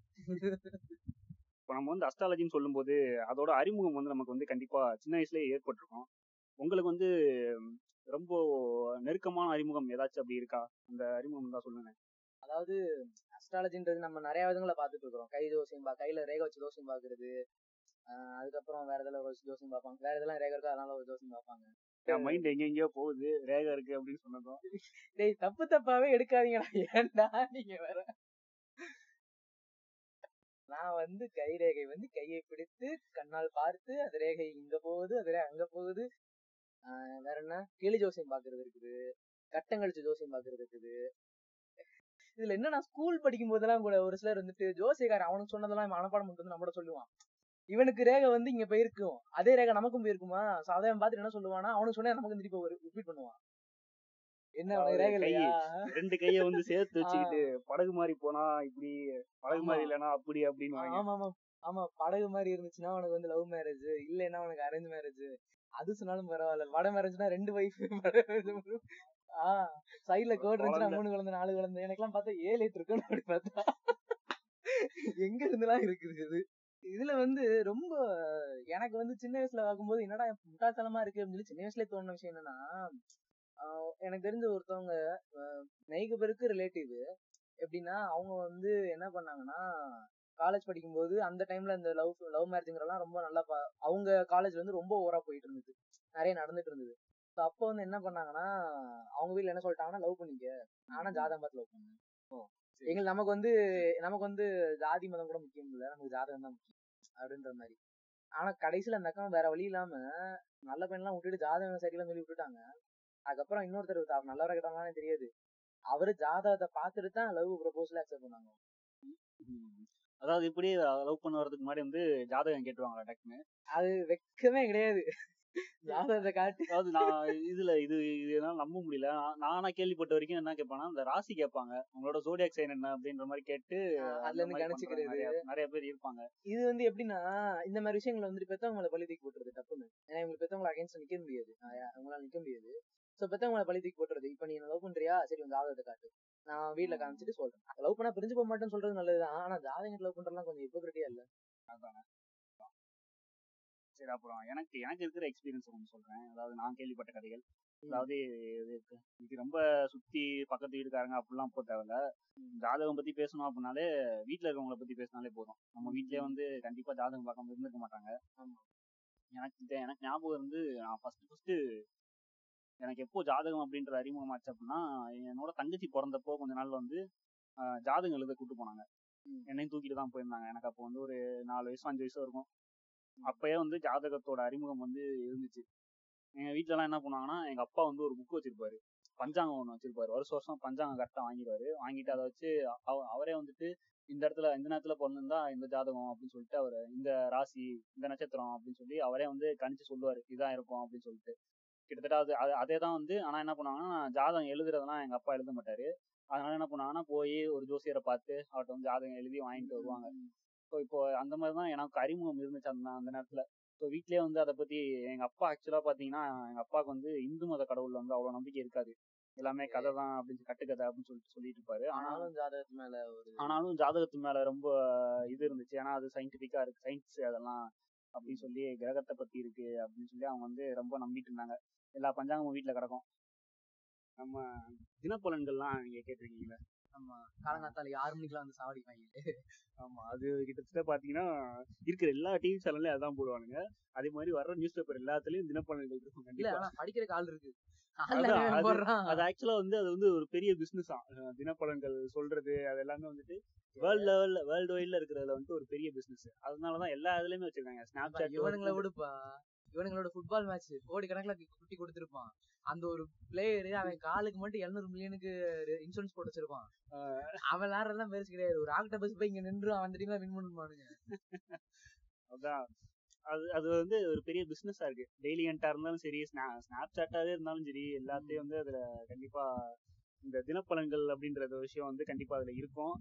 இப்போ நம்ம வந்து அஸ்ட்ராலஜின்னு சொல்லும்போது அதோட அறிமுகம் வந்து நமக்கு வந்து கண்டிப்பா சின்ன வயசுலயே ஏற்பட்டிருக்கும். உங்களுக்கு வந்து ரொம்ப நெருக்கமான அறிமுகம் ஏதாச்சும் அப்படி இருக்கா? அந்த அறிமுகம் தான் சொல்லுங்க. அதாவது அஸ்ட்ராலஜின்றது நம்ம நிறைய விதங்களை பார்த்துட்டு இருக்கிறோம். கை ஜோசியம் பா கையில ரேகை வச்சு ஜோசியம் பாக்குறது ஆஹ் அதுக்கப்புறம் வேற இதெல்லாம் வச்சு ஜோசியம் பார்ப்பாங்க. வேற இதெல்லாம் ரேகை இருக்கோ அதனால ஒரு ஜோசியம் பார்ப்பாங்க. என் மைண்ட் எங்க எங்கேயோ போகுது ரேகா இருக்கு அப்படின்னு சொன்னதும். டேய் தப்பு தப்பாவே எடுக்காதீங்கடா. ஏன்டா நீங்க வேற? நான் வந்து கை ரேகை வந்து கையை பிடித்து கண்ணால் பார்த்து அது ரேகை இங்க போகுது அது ரேகை அங்க போகுது. ஆஹ் வேற என்ன? கிளி ஜோசியம் பாக்குறது இருக்குது. கட்டங்கழிச்சு ஜோசியம் பாக்குறது இருக்குது. இதுல என்ன நான் ஸ்கூல் படிக்கும் போதெல்லாம் கூட ஒரு சிலர் வந்துட்டு ஜோசியக்காரன் அவனுக்கு சொன்னதெல்லாம் மனப்பாடம் வந்து நம்மளோட சொல்லுவான். இவனுக்கு ரேகை வந்து இங்க போயிருக்கும். அதே ரேகை நமக்கும் போயிருக்குமா? So அவன் என்ன சொல்லுவானா அவனுக்கு சொன்னா நமக்கு திருப்பி ஒரு ரிப்பீட் பண்ணுவான். ரெண்டு கையை வந்து சேர்த்து வச்சுக்கிட்டு படகு மாதிரி போனா இப்படி படகு மாதிரி ஆமா. இல்லைன்னா அப்படி அப்படின்னு ஆமா ஆமா ஆமா படகு மாதிரி இருந்துச்சுன்னா உனக்கு வந்து லவ் மேரேஜ் இல்லைன்னா உனக்கு அரேஞ்ச் மேரேஜ் அது சொன்னாலும் பரவாயில்ல. வட மேரேஜ்னா ரெண்டு ஒய்ஃப் ஆஹ் சைடுல கோட் இருந்துச்சுன்னா. மூணு குழந்தை நாலு குழந்தை. எனக்கெல்லாம் பார்த்தா ஏழு எட்டு இருக்கணும் அப்படி பார்த்தா. எங்க இருந்துலாம் இருக்குது இது. இதுல வந்து ரொம்ப எனக்கு வந்து சின்ன வயசுல பார்க்கும்போது என்னடா முட்டாள்தனமா இருக்கு அப்படின்னு சொல்லி சின்ன வயசுலயே தோணுன விஷயம் என்னன்னா எனக்கு தெரிஞ்ச ஒருத்தவங்க நெய்கு பேருக்கு ரிலேட்டிவ் எப்படின்னா அவங்க வந்து என்ன பண்ணாங்கன்னா காலேஜ் படிக்கும்போது அந்த டைம்ல இந்த லவ் லவ் மேரேஜ்ங்கிறலாம் ரொம்ப நல்லா பா- அவங்க காலேஜ்ல வந்து ரொம்ப ஓவரா போயிட்டு இருந்தது. நிறைய நடந்துட்டு இருந்தது. ஸோ அப்போ வந்து என்ன பண்ணாங்கன்னா அவங்க வீட்ல என்ன சொல்லிட்டாங்கன்னா லவ் பண்ணிக்க. ஆனா ஜாதகம் பார்த்து லவ் பண்ணு எங்களுக்கு நமக்கு வந்து நமக்கு வந்து ஜாதி மதம் கூட முக்கியம் இல்ல. நமக்கு ஜாதகம் தான் முக்கியம் அப்படின்ற மாதிரி. ஆனா கடைசியில அந்த அக்கா வேற வழி இல்லாம நல்ல பையன்லாம் விட்டுட்டு ஜாதகம் சரியில்லைன்னு சொல்லி விட்டுட்டாங்க. அதுக்கப்புறம் இன்னொருத்தர் அவர் நல்லவரா கிட்டாங்கன்னு தெரியாது. அவரு ஜாதகத்தை பார்த்துட்டு தான் லவ் ப்ரொபோசல் அக்செப்ட் பண்ணாங்க. அதாவது இப்படி லவ் பண்ண வரதுக்கு முன்னாடி வந்து ஜாதகம் கேட்டுவாங்களா டக்குன்னு? அது வெக்கமே கிடையாது. ஜாதகத்தை காட்டி. அதாவது நான் இதுல இது இது என்னால நம்ப முடியல. நான் கேள்விப்பட்ட வரைக்கும் என்ன கேட்பானா இந்த ராசி கேட்பாங்க. உங்களோட ஜோடியாக் சைன் என்ன அப்படின்ற மாதிரி கேட்டு அதுல இருந்து கணிச்சுக்கிறது. நிறைய பேர் இருப்பாங்க. இது வந்து எப்படின்னா இந்த மாதிரி விஷயங்களை வந்துட்டு பெத்தவங்களை பழி தூக்கி போட்டுறது தப்புன்னு. ஏன்னா இவங்க பெத்தவங்களை அகைன்ஸ்ட் நிக்க முடியாது. அவங்களால நிக்க முடியாது. சோ பெத்தவங்களை பழி தூக்கி போட்டுறது. இப்ப நீ லவ் பண்றியா? சரி உங்க ஜாதகத்தை காட்டு. நான் வீட்ல காமிச்சிட்டு சொல்றேன். லவ் பண்ணா பிரிஞ்சு போக மாட்டேன்னு சொல்றது நல்லதுதான். ஆனா ஜாதகம் லவ் பண்றதுலாம் கொஞ்சம் ஹிப்போக்ரிட்டியா இல்ல. சரி அப்புறம் எனக்கு எனக்கு இருக்கிற எக்ஸ்பீரியன்ஸ் ஒன்று சொல்றேன். அதாவது நான் கேள்விப்பட்ட கதைகள். அதாவது இது இது ரொம்ப சுத்தி பக்கத்து வீட்டுக்காரங்க அப்படிலாம் போக தேவையில்ல. ஜாதகம் பத்தி பேசணும் அப்படின்னாலே வீட்ல இருக்கவங்கள பத்தி பேசினாலே போதும். நம்ம வீட்லயே வந்து கண்டிப்பா ஜாதகம் பார்க்காம இருந்திருக்க மாட்டாங்க. எனக்கு எனக்கு ஞாபகம் இருந்து நான் ஃபர்ஸ்ட் ஃபர்ஸ்ட் எனக்கு எப்போ ஜாதகம் அப்படின்ற அறிமுகம் ஆச்சு அப்படின்னா என்னோட தங்கச்சி பிறந்தப்போ கொஞ்ச நாள் வந்து ஜாதகம் எழுத கூட்டு போனாங்க. என்னையும் தூக்கிட்டு தான் போயிருந்தாங்க. எனக்கு அப்போ வந்து ஒரு நாலு வயசு அஞ்சு வயசு இருக்கும். அப்பயே வந்து ஜாதகத்தோட அறிமுகம் வந்து இருந்துச்சு. எங்க வீட்டுல எல்லாம் என்ன பண்ணுவாங்கன்னா எங்க அப்பா வந்து ஒரு புக் வச்சிருப்பாரு. பஞ்சாங்கம் ஒன்று வச்சிருப்பாரு. வருஷம் வருஷம் பஞ்சாங்கம் கரெக்டாக வாங்கிடுவாரு. வாங்கிட்டு அதை வச்சு அவரே வந்துட்டு இந்த இடத்துல இந்த நேரத்துல பிறந்திருந்தா இந்த ஜாதகம் அப்படின்னு சொல்லிட்டு அவர் இந்த ராசி இந்த நட்சத்திரம் அப்படின்னு சொல்லி அவரே வந்து கணிச்சு சொல்லுவாரு. இதான் இருக்கும் அப்படின்னு சொல்லிட்டு. கிட்டத்தட்ட அது அது அதே தான் வந்து ஆனா என்ன பண்ணுவாங்கன்னா ஜாதகம் எழுதுறதெல்லாம் எங்க அப்பா எழுத மாட்டாரு. அதனால என்ன பண்ணுவாங்கன்னா போய் ஒரு ஜோசியரை பார்த்து அவர்கிட்ட வந்து ஜாதகம் எழுதி வாங்கிட்டு வருவாங்க. ஸோ இப்போ அந்த மாதிரி தான் எனக்கு அறிமுகம் இருந்துச்சு அந்த அந்த நேரத்துல. ஸோ வீட்லயே வந்து அதை பத்தி எங்க அப்பா ஆக்சுவலா பாத்தீங்கன்னா எங்க அப்பாவுக்கு வந்து இந்து மத கடவுள்ல வந்து அவ்வளவு நம்பிக்கை இருக்காது. எல்லாமே கதை தான் அப்படின்னு கட்டுக்கதை அப்படின்னு சொல்லிட்டு சொல்லிட்டு இருப்பாரு ஆனா ஆனாலும் ஜாதகத்து மேல ஒரு ஆனாலும் ஜாதகத்து மேல ரொம்ப இது இருந்துச்சு. ஏன்னா அது சயின்டிபிக்கா இருக்கு. சயின்ஸ் அதெல்லாம் அப்படின்னு சொல்லி கிரகத்தை பத்தி இருக்கு அப்படின்னு சொல்லி அவங்க வந்து ரொம்ப நம்பிட்டு இருந்தாங்க. எல்லா பஞ்சாங்கமும் வீட்ல கிடக்கும். நம்ம தினப்பலன்கள்லாம் நீங்க கேட்டிருக்கீங்களா? ஆமா காலங்காத்தால ஆறு மணிக்கெல்லாம் வந்து சாவடிப்பாங்க. ஆமா அது கிட்டத்தட்ட பாத்தீங்கன்னா இருக்கிற எல்லா டிவி சேனல்லையும் அதான் போடுவானுங்க. அதே மாதிரி வர்ற நியூஸ் பேப்பர் எல்லாத்துலயும் தினப்பலன்கள் இருக்கும் கண்டிப்பா. ஆனா படிக்கிறதுக்கு ஆள் இருக்கு. அது- ஆக்சுவலா வந்து அது வந்து ஒரு பெரிய பிசினஸ் தான் தினப்பலன்கள் சொல்றது அது எல்லாமே வந்துட்டு வேர்ல்ட் லெவல்ல வேர்ல்டு வைட்ல இருக்கிறதுல வந்துட்டு ஒரு பெரிய பிசினஸ் அதனாலதான் எல்லா இதுலயுமே வச்சிருக்காங்க. ஸ்னாப் இவனுங்களை விடுப்பா. இவனுங்களோட ஃபுட்பால் மேட்ச் கோடி கணக்குல குட்டி கொடுத்திருப்பான். அந்த ஒரு பிளேயரு அவன் காலுக்கு மட்டும் 700 மில்லியனுக்கு இன்சூரன்ஸ் போட்டு வச்சிருப்பான். அவன் விளையாடுறதுலாம் பெருசு கிடையாது. ஒரு ஆக்டபஸ் போய் இங்க நின்று அவன் டீம்ல வின் பண்ணுவானுங்க. அதான். அது அது வந்து ஒரு பெரிய பிசினஸா இருக்கு. டெய்லி என்டா இருந்தாலும் சரி ஸ்னாப் சாட்டாவே இருந்தாலும் சரி எல்லாத்தையும் வந்து அதுல கண்டிப்பா இந்த தினப்பலன்கள் அப்படின்ற விஷயம் வந்து கண்டிப்பா அதுல இருக்கும்.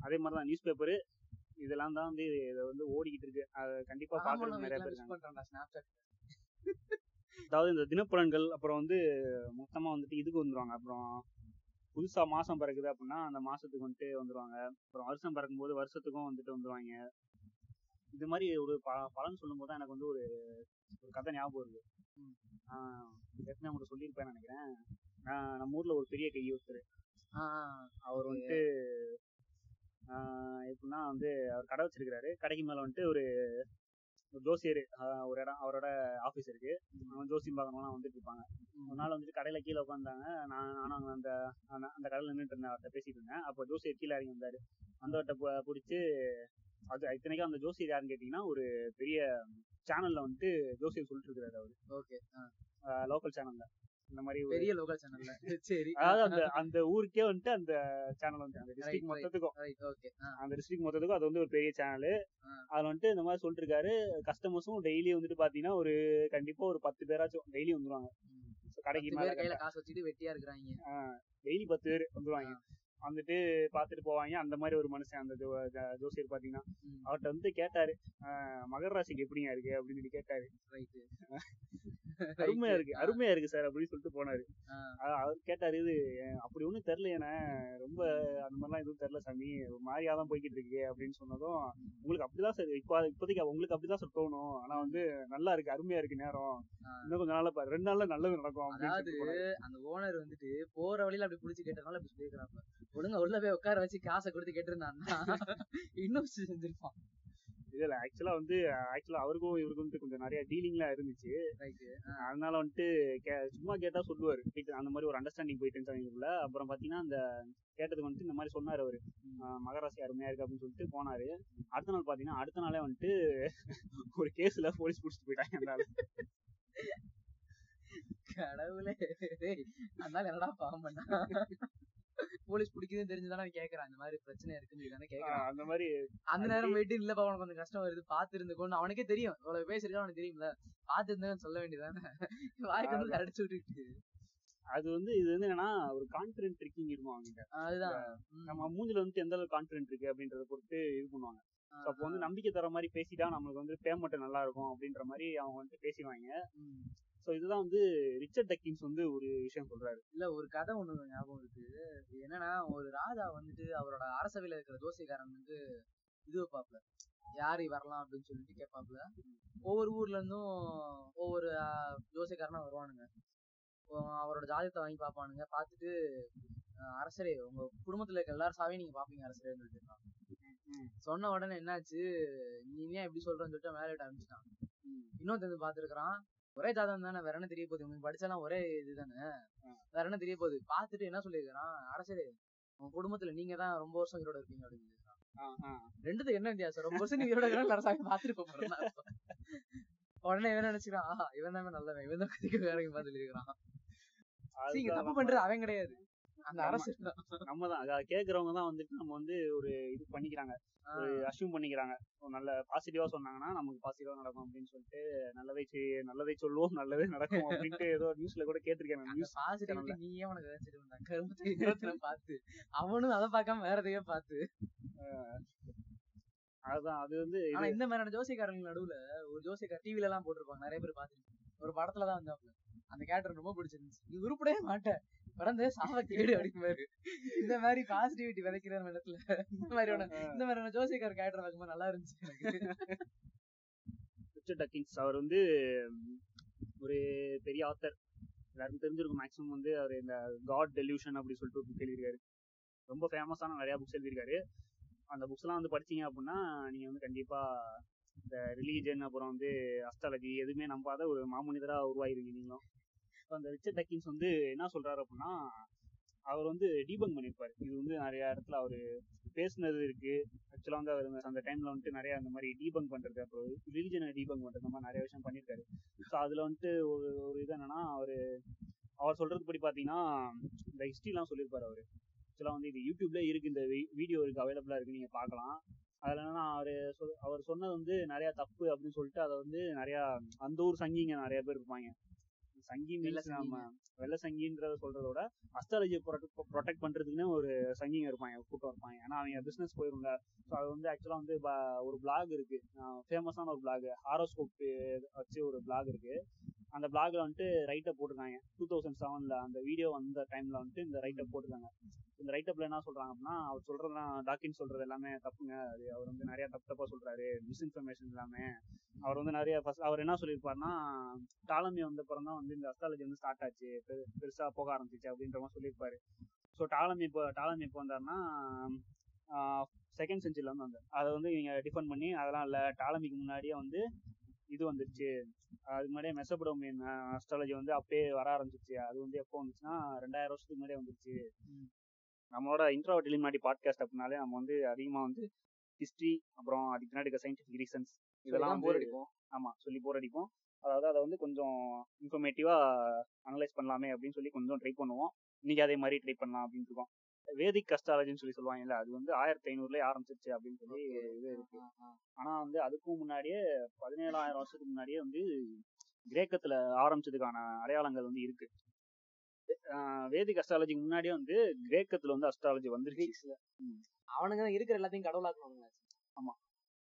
அதே மாதிரிதான் நியூஸ் பேப்பரு இதெல்லாம் தான் வந்து இதை வந்து ஓடிக்கிட்டு இருக்கு. அது கண்டிப்பா பாக்குறதுக்கு நிறைய பேர் அதாவது இந்த தினப்பலன்கள் அப்புறம் வந்து மொத்தமா வந்துட்டு இதுக்கு வந்துருவாங்க. அப்புறம் புதுசா மாசம் பிறக்குது அப்படின்னா அந்த மாசத்துக்கு வந்துட்டு வந்துருவாங்க. அப்புறம் வருஷம் பிறக்கும்போது வருஷத்துக்கும் வந்துட்டு வந்துருவாங்க. இது மாதிரி ஒரு ப பலன் சொல்லும் போது எனக்கு வந்து ஒரு ஒரு கதை ஞாபகம் வருது. ஏற்கனவே உங்களுக்கு சொல்லியிருப்பேன் நினைக்கிறேன். நான் நம்ம ஊர்ல ஒரு பெரிய கை ஒருத்தர். அவர் வந்துட்டு எப்படின்னா வந்து அவர் கடை வச்சிருக்கிறாரு. கடைக்கு மேல வந்துட்டு ஒரு ஜோசியர் ஒரு இடம் அவரோட ஆபீஸ் இருக்கு. அவன் ஜோசியம் பார்க்கணும்லாம் வந்துட்டு இருப்பாங்க. ஒரு நாள் வந்துட்டு கடையில கீழே உட்காந்தாங்க நான் நானும் அங்க அந்த அந்த- கடையில நின்றுட்டு இருந்தேன் அவர்கிட்ட பேசிட்டு இருந்தேன். அப்போ ஜோசியர் கீழே இறங்கி வந்தாரு. வந்தவர்கிட்ட பிடிச்சி அது இத்தனைக்கும் அந்த ஜோசியர் யாருன்னு கேட்டீங்கன்னா ஒரு பெரிய சேனல்ல வந்துட்டு ஜோசியர் சொல்லிட்டு இருக்காரு அவரு. ஓகே லோக்கல் சேனல்ல இந்த மாதிரி பெரிய லோக்கல் சேனல்ல சரி. அதாவது அந்த அந்த ஊருக்கே வந்துட்டு அந்த சேனல் வந்து அந்த டிஸ்ட்ரிக்ட். மொத்தத்துக்கும். அந்த டிஸ்ட்ரிக்ட் மொத்தத்துக்கும் அது வந்து ஒரு பெரிய சேனல். அதுல வந்துட்டு இந்த மாதிரி சொல்லிட்டு இருக்காரு கஸ்டமர்ஸும் டெய்லி வந்துட்டு பாத்தீங்கன்னா ஒரு கண்டிப்பா ஒரு பத்து பேராச்சும் டெய்லி வந்துருவாங்க. கடைக்கு கையில காசு வச்சுட்டு வெட்டியா இருக்கிறாங்க. டெய்லி பத்து பேர் வந்துருவாங்க. வந்துட்டு பாத்துட்டு போவாங்க. அந்த மாதிரி ஒரு மனுஷன் அந்த ஜோசியர் பாத்தீங்கன்னா ம். அவர்ட்ட வந்து கேட்டாரு. மகர ராசிக்கு எப்படிங்க இருக்கு? அப்படின்னு சொல்லி கேட்டாரு. அருமையா இருக்கு. அருமையா இருக்கு சார் அப்படின்னு சொல்லிட்டு போனாரு. அவர் கேட்டாரு இது அப்படி ஒண்ணும் தெரியல ரொம்ப அந்த மாதிரிலாம் எதுவும் தெரியல சாமி. மாதிரியா தான் போய்கிட்டு இருக்கு. அப்படின்னு சொன்னதும் உங்களுக்கு அப்படிதான் சார் இப்போ இப்போதைக்கு உங்களுக்கு அப்படிதான் சார் தோணும். ஆனா வந்து நல்லா இருக்கு. அருமையா இருக்கு நேரம். இன்னும் கொஞ்ச நாள்ல பாரு. ரெண்டு நாள்ல நல்லது நடக்கும். அதாவது. அந்த ஓனர் வந்துட்டு போற வழியில அப்படி புடிச்சு கேட்டனால அப்படி சொல்லிருக்காங்க ஒழுங்கா உள்ள போய் உட்கார வச்சு காசை கொடுத்து கேட்டிருந்தான்னா இன்னும் செஞ்சிருப்பான். இதுல ஆக்சுவலா வந்து ஆக்சுவலா அவருக்கும் இவருக்கும் வந்து கொஞ்சம் நிறைய டீலிங்லாம் இருந்துச்சு. ரைட் அதனால வந்துட்டு சும்மா கேட்டா சொல்லுவாரு. அந்த மாதிரி ஒரு அண்டர்ஸ்டாண்டிங் போயிட்டு இருந்துச்சுல அப்புறம் பாத்தீங்கன்னா அந்த கேட்டதுக்கு வந்துட்டு இந்த மாதிரி சொன்னாரு அவரு. மகராசி அருமையா இருக்கு அப்படின்னு சொல்லிட்டு போனாரு. அடுத்த நாள் பாத்தீங்கன்னா அடுத்த நாளே வந்துட்டு ஒரு கேஸ்ல போலீஸ் புடிச்சிட்டு போயிட்டாங்க அந்த. கடவுளே. அதனால என்னடா பாவம் பண்ணா போலீஸ் பிடிக்குதுன்னு தெரிஞ்சுதானே கேக்குறான். இந்த மாதிரி பிரச்சனை இருக்குன்னு கேக்குறான். அந்த மாதிரி அந்த நேரம் போயிட்டு இல்லப்பா உனக்கு கொஞ்சம் கஷ்டம் வருது பாத்து இருந்துக்கோன்னு அவனுக்கே தெரியும். இவ்வளவு பேசிருக்கா அவனுக்கு தெரியும்ல. பாத்து இருந்தேன்னு சொல்ல வேண்டியதானே வாய்க்கு வந்து அடிச்சு விட்டுட்டு அது வந்து இது வந்து என்னன்னா ஒரு கான்பிடன்ட் ட்ரிக்கிங் இருக்கும் அவங்க அதுதான். நம்ம மூஞ்சில வந்துட்டு எந்த அளவுக்கு கான்பிடன்ட் இருக்கு அப்படின்றத பொறுத்து இது பண்ணுவாங்க. அப்போ வந்து நம்பிக்கை தர மாதிரி பேசிட்டா நம்மளுக்கு வந்து பேமெண்ட் நல்லா இருக்கும் அப்படின்ற மாதிரி அவங்க வந்துட்டு பேசிடுவாங்க. ம். ஸோ இதுதான் வந்து ரிச்சர்ட் டக்கின்ஸ் வந்து ஒரு விஷயம் சொல்றாரு. இல்ல ஒரு கதை ஒண்ணு ஞாபகம் இருக்கு. என்னன்னா ஒரு ராஜா வந்துட்டு அவரோட அரசவையில இருக்கிற ஜோசியக்காரனுக்கு இது வைப்பாப்ல. யாரு வரலாம் அப்படின்னு சொல்லிட்டு கேட்பாப்ல. ஒவ்வொரு ஊர்ல இருந்தும் ஒவ்வொரு ஆஹ், ஜோசியக்காரனா வருவானுங்க. அவரோட ஜாதகத்தை வாங்கி பார்ப்பானுங்க. பார்த்துட்டு ஆஹ், அரசரே உங்க குடும்பத்துல இருக்க எல்லாரும் சாவையும் நீங்க பாப்பீங்க அரசரேன்னு சொல்லிட்டு. சொன்ன உடனே என்னாச்சு? நீ ஏன் எப்படி சொல்றேன்னு சொல்லிட்டு மேலே ஆரம்பிச்சிட்டான். இன்னொருத்தன் வந்து பார்த்துருக்கான் ஒரே ஜாதகம் தானே வேற என்ன தெரிய போகுது? உங்களுக்கு படிச்சாலாம் ஒரே இதுதானே வேற என்ன தெரிய போகுது? பார்த்துட்டு என்ன சொல்லியிருக்கான் அரசரே உங்க குடும்பத்துல நீங்க தான் ரொம்ப வருஷம் உயிரோட இருப்பீங்க அப்படின்னு ரெண்டுத்துக்கு என்ன வித்தியாசம்? ரொம்ப வருஷம் நீ உயிரோட இருக்கிற அரசாங்கம் பார்த்துட்டு போறேன். உடனே இவன் நினைச்சுக்கிறான்? ஆஹா இவன் தான் நல்லவன். இவன் தான் கதிக்க வேற பார்த்து சொல்லியிருக்கான் நீங்க தப்பு பண்றது அவன் கிடையாது. அந்த அரசு நம்ம தான் அதை கேக்குறவங்க தான் வந்துட்டு நம்ம வந்து ஒரு இது பண்ணிக்கிறாங்க. ஒரு அசியூம் பண்ணிக்கிறாங்க. நல்ல பாசிட்டிவா சொன்னாங்கன்னா நமக்கு பாசிட்டிவா நடக்கும் அப்படின்னு சொல்லிட்டு நல்லதை செய்- நல்லதை சொல்லுவோம் நல்லதே நடக்கும் அப்படின்ட்டு ஏதோ நியூஸ்ல கூட கேட்டிருக்கேன் நியூஸ் பாசிட்டிவிட்டி நீயே உனக்கு நினைச்சிட்டு பார்த்து அவனும் அதை பார்க்காம வேற எதையோ பார்த்து அதுதான் அது வந்து ஆனா இந்த மாதிரியான ஜோசியக்காரங்க நடுவுல ஒரு ஜோசியக்கார டிவில எல்லாம் போட்டிருப்பாங்க. நிறைய பேர் பாத்துருக்கேன் ஒரு படத்துல தான் அந்த கேரக்டர் ரொம்ப பிடிச்சிருந்துச்சு. நீ உருப்படவே மாட்ட பிறந்த சாவ கேடு அப்படிங்குவாரு இந்த மாதிரி பாசிட்டிவிட்டி விதைக்கிற இடத்துல இந்த மாதிரியான இந்த மாதிரியான ஜோசியக்கார கேரக்டர் பார்க்கும்போது நல்லா இருந்துச்சு எனக்கு. ரிச்சர்ட் டக்கின்ஸ் அவர் வந்து ஒரு பெரிய ஆத்தர் எல்லாருக்கும் தெரிஞ்சிருக்கும் மேக்ஸிமம் வந்து அவர் இந்த காட் டெலியூஷன் அப்படி சொல்லிட்டு ஒரு புக் எழுதியிருக்காரு. ரொம்ப ஃபேமஸான நிறைய புக்ஸ் எழுதியிருக்காரு. அந்த புக்ஸ்லாம் வந்து படிச்சீங்க அப்படின்னா நீங்க வந்து கண்டிப்பா இந்த ரிலீஜன் அப்புறம் வந்து அஸ்ட்ராலஜி எதுவுமே நம்பாத ஒரு மாமனிதரா உருவாயிருங்க நீங்களும். இப்போ அந்த ரிச்சர்ட் டக்கின்ஸ் வந்து என்ன சொல்றாரு அப்படின்னா அவர் வந்து டீபங் பண்ணிருப்பாரு இது வந்து நிறைய இடத்துல அவர் பேசுனது இருக்கு. ஆக்சுவலாக வந்து அவர் அந்த- டைம்ல வந்துட்டு நிறைய அந்த மாதிரி டீபங் பண்றது அப்புறம் ரிலிஜனை டீபங் பண்றது மாதிரி நிறைய விஷயம் பண்ணியிருக்காரு. ஸோ அதுல வந்துட்டு ஒரு ஒரு இது என்னன்னா அவர் அவர் சொல்றது படி பார்த்தீங்கன்னா இந்த ஹிஸ்ட்ரிலாம் சொல்லியிருப்பாரு அவர். ஆக்சுவலாக வந்து இது யூடியூப்ல இருக்கு இந்த வீடியோ இருக்கு அவைலபிளா இருக்கு நீங்க பார்க்கலாம். அதுல என்னன்னா அவரு சொல் அவர் சொன்னது வந்து நிறைய தப்பு அப்படின்னு சொல்லிட்டு அதை வந்து நிறைய அந்த ஊர் சங்கிங்க நிறைய பேர் இருப்பாங்க. சங்கி நம்ம. வெள்ள சங்கின்றத சொல்றத விட அஸ்ட்ராலஜியை ப்ரொடெக்ட் பண்றதுக்குன்னு ஒரு சங்கிங்க இருப்பாங்க கூட்டம் இருப்பாங்க. ஏன்னா அவங்க பிசினஸ் போயிருங்க. ஸோ அது வந்து ஆக்சுவலா வந்து ப- ஒரு பிளாக் இருக்கு. ஃபேமஸான ஒரு பிளாக் ஹாரோஸ்கோப் வச்சு ஒரு பிளாக் இருக்கு. அந்த பிளாக்ல வந்துட்டு ரைட்டை போட்டிருக்காங்க. டூ தௌசண்ட் செவன்ல அந்த வீடியோ வந்த டைம்ல வந்துட்டு இந்த ரைட்டை போட்டிருக்காங்க. இந்த ரைட்டப்ல என்ன சொல்றாங்க அப்படின்னா அவர் சொல்றதெல்லாம் டாக்கின் சொல்றது எல்லாமே தப்புங்க. அது அவர் வந்து நிறைய தப்பு தப்பா சொல்றாரு. மிஸ்இன்ஃபர்மேஷன் எல்லாமே. அவர் வந்து நிறைய first அவர் என்ன சொல்லியிருப்பாருன்னா டாலமி வந்த அப்புறம் தான் வந்து இந்த அஸ்ட்ராலஜி வந்து ஸ்டார்ட் ஆச்சு. பெரு- பெருசா போக ஆரம்பிச்சிச்சு அப்படின்ற மாதிரி சொல்லியிருப்பாரு. ஸோ டாலமி இப்போ டாலமி இப்போ வந்தாருன்னா செகண்ட் செஞ்சுரியில் வந்து வந்தார். அதை வந்து நீங்க டிஃபன் பண்ணி அதெல்லாம் இல்லை. டாலமிக்கு முன்னாடியே வந்து இது வந்துருச்சு. அதுக்கு முன்னாடியே மெசபடோமியன் அஸ்ட்ராலஜி வந்து அப்பயே வர ஆரம்பிச்சிச்சு அது வந்து எப்போ வந்துச்சுன்னா ரெண்டாயிரம் வருஷத்துக்கு முன்னாடியே வந்துருச்சு. நம்மளோட இன்ட்ரோவர்ட் இலிமாட்டி பாட்காஸ்ட் அப்படின்னாலே நம்ம வந்து அதிகமாக வந்து ஹிஸ்ட்ரி அப்புறம் அதுக்கு பின்னாடி இருக்க சயின்டிஃபிக் ரீசன்ஸ் இதெல்லாம் போர் வந்து அடிக்கும் ஆமா சொல்லி போர் அடிப்போம். அதாவது அதை வந்து கொஞ்சம் இன்ஃபர்மேட்டிவா அனலைஸ் பண்ணலாமே அப்படின்னு சொல்லி கொஞ்சம் ட்ரை பண்ணுவோம். இன்னைக்கு அதே மாதிரி ட்ரை பண்ணலாம் அப்படின்னு இருக்கோம். வேதிக் அஸ்ட்ராலஜின்னு சொல்லி சொல்லுவாங்கல்ல அது வந்து ஆயிரத்தி ஐநூறுலயே ஆரம்பிச்சிருச்சு அப்படின்னு சொல்லி இது இருக்கு. ஆனா வந்து அதுக்கும் முன்னாடியே பதினேழாயிரம் வருஷத்துக்கு முன்னாடியே வந்து கிரேக்கத்துல ஆரம்பிச்சதுக்கான அடையாளங்கள் வந்து இருக்கு. வேதிக் அஸ்ட்ராலஜிக்கு முன்னாடியே வந்து கிரேக்கத்துல வந்து அஸ்ட்ராலஜி வந்துருச்சு. கிரீக்ஸ்ல அவனுங்க இருக்கிற எல்லாத்தையும் கடவுளாக்கணும்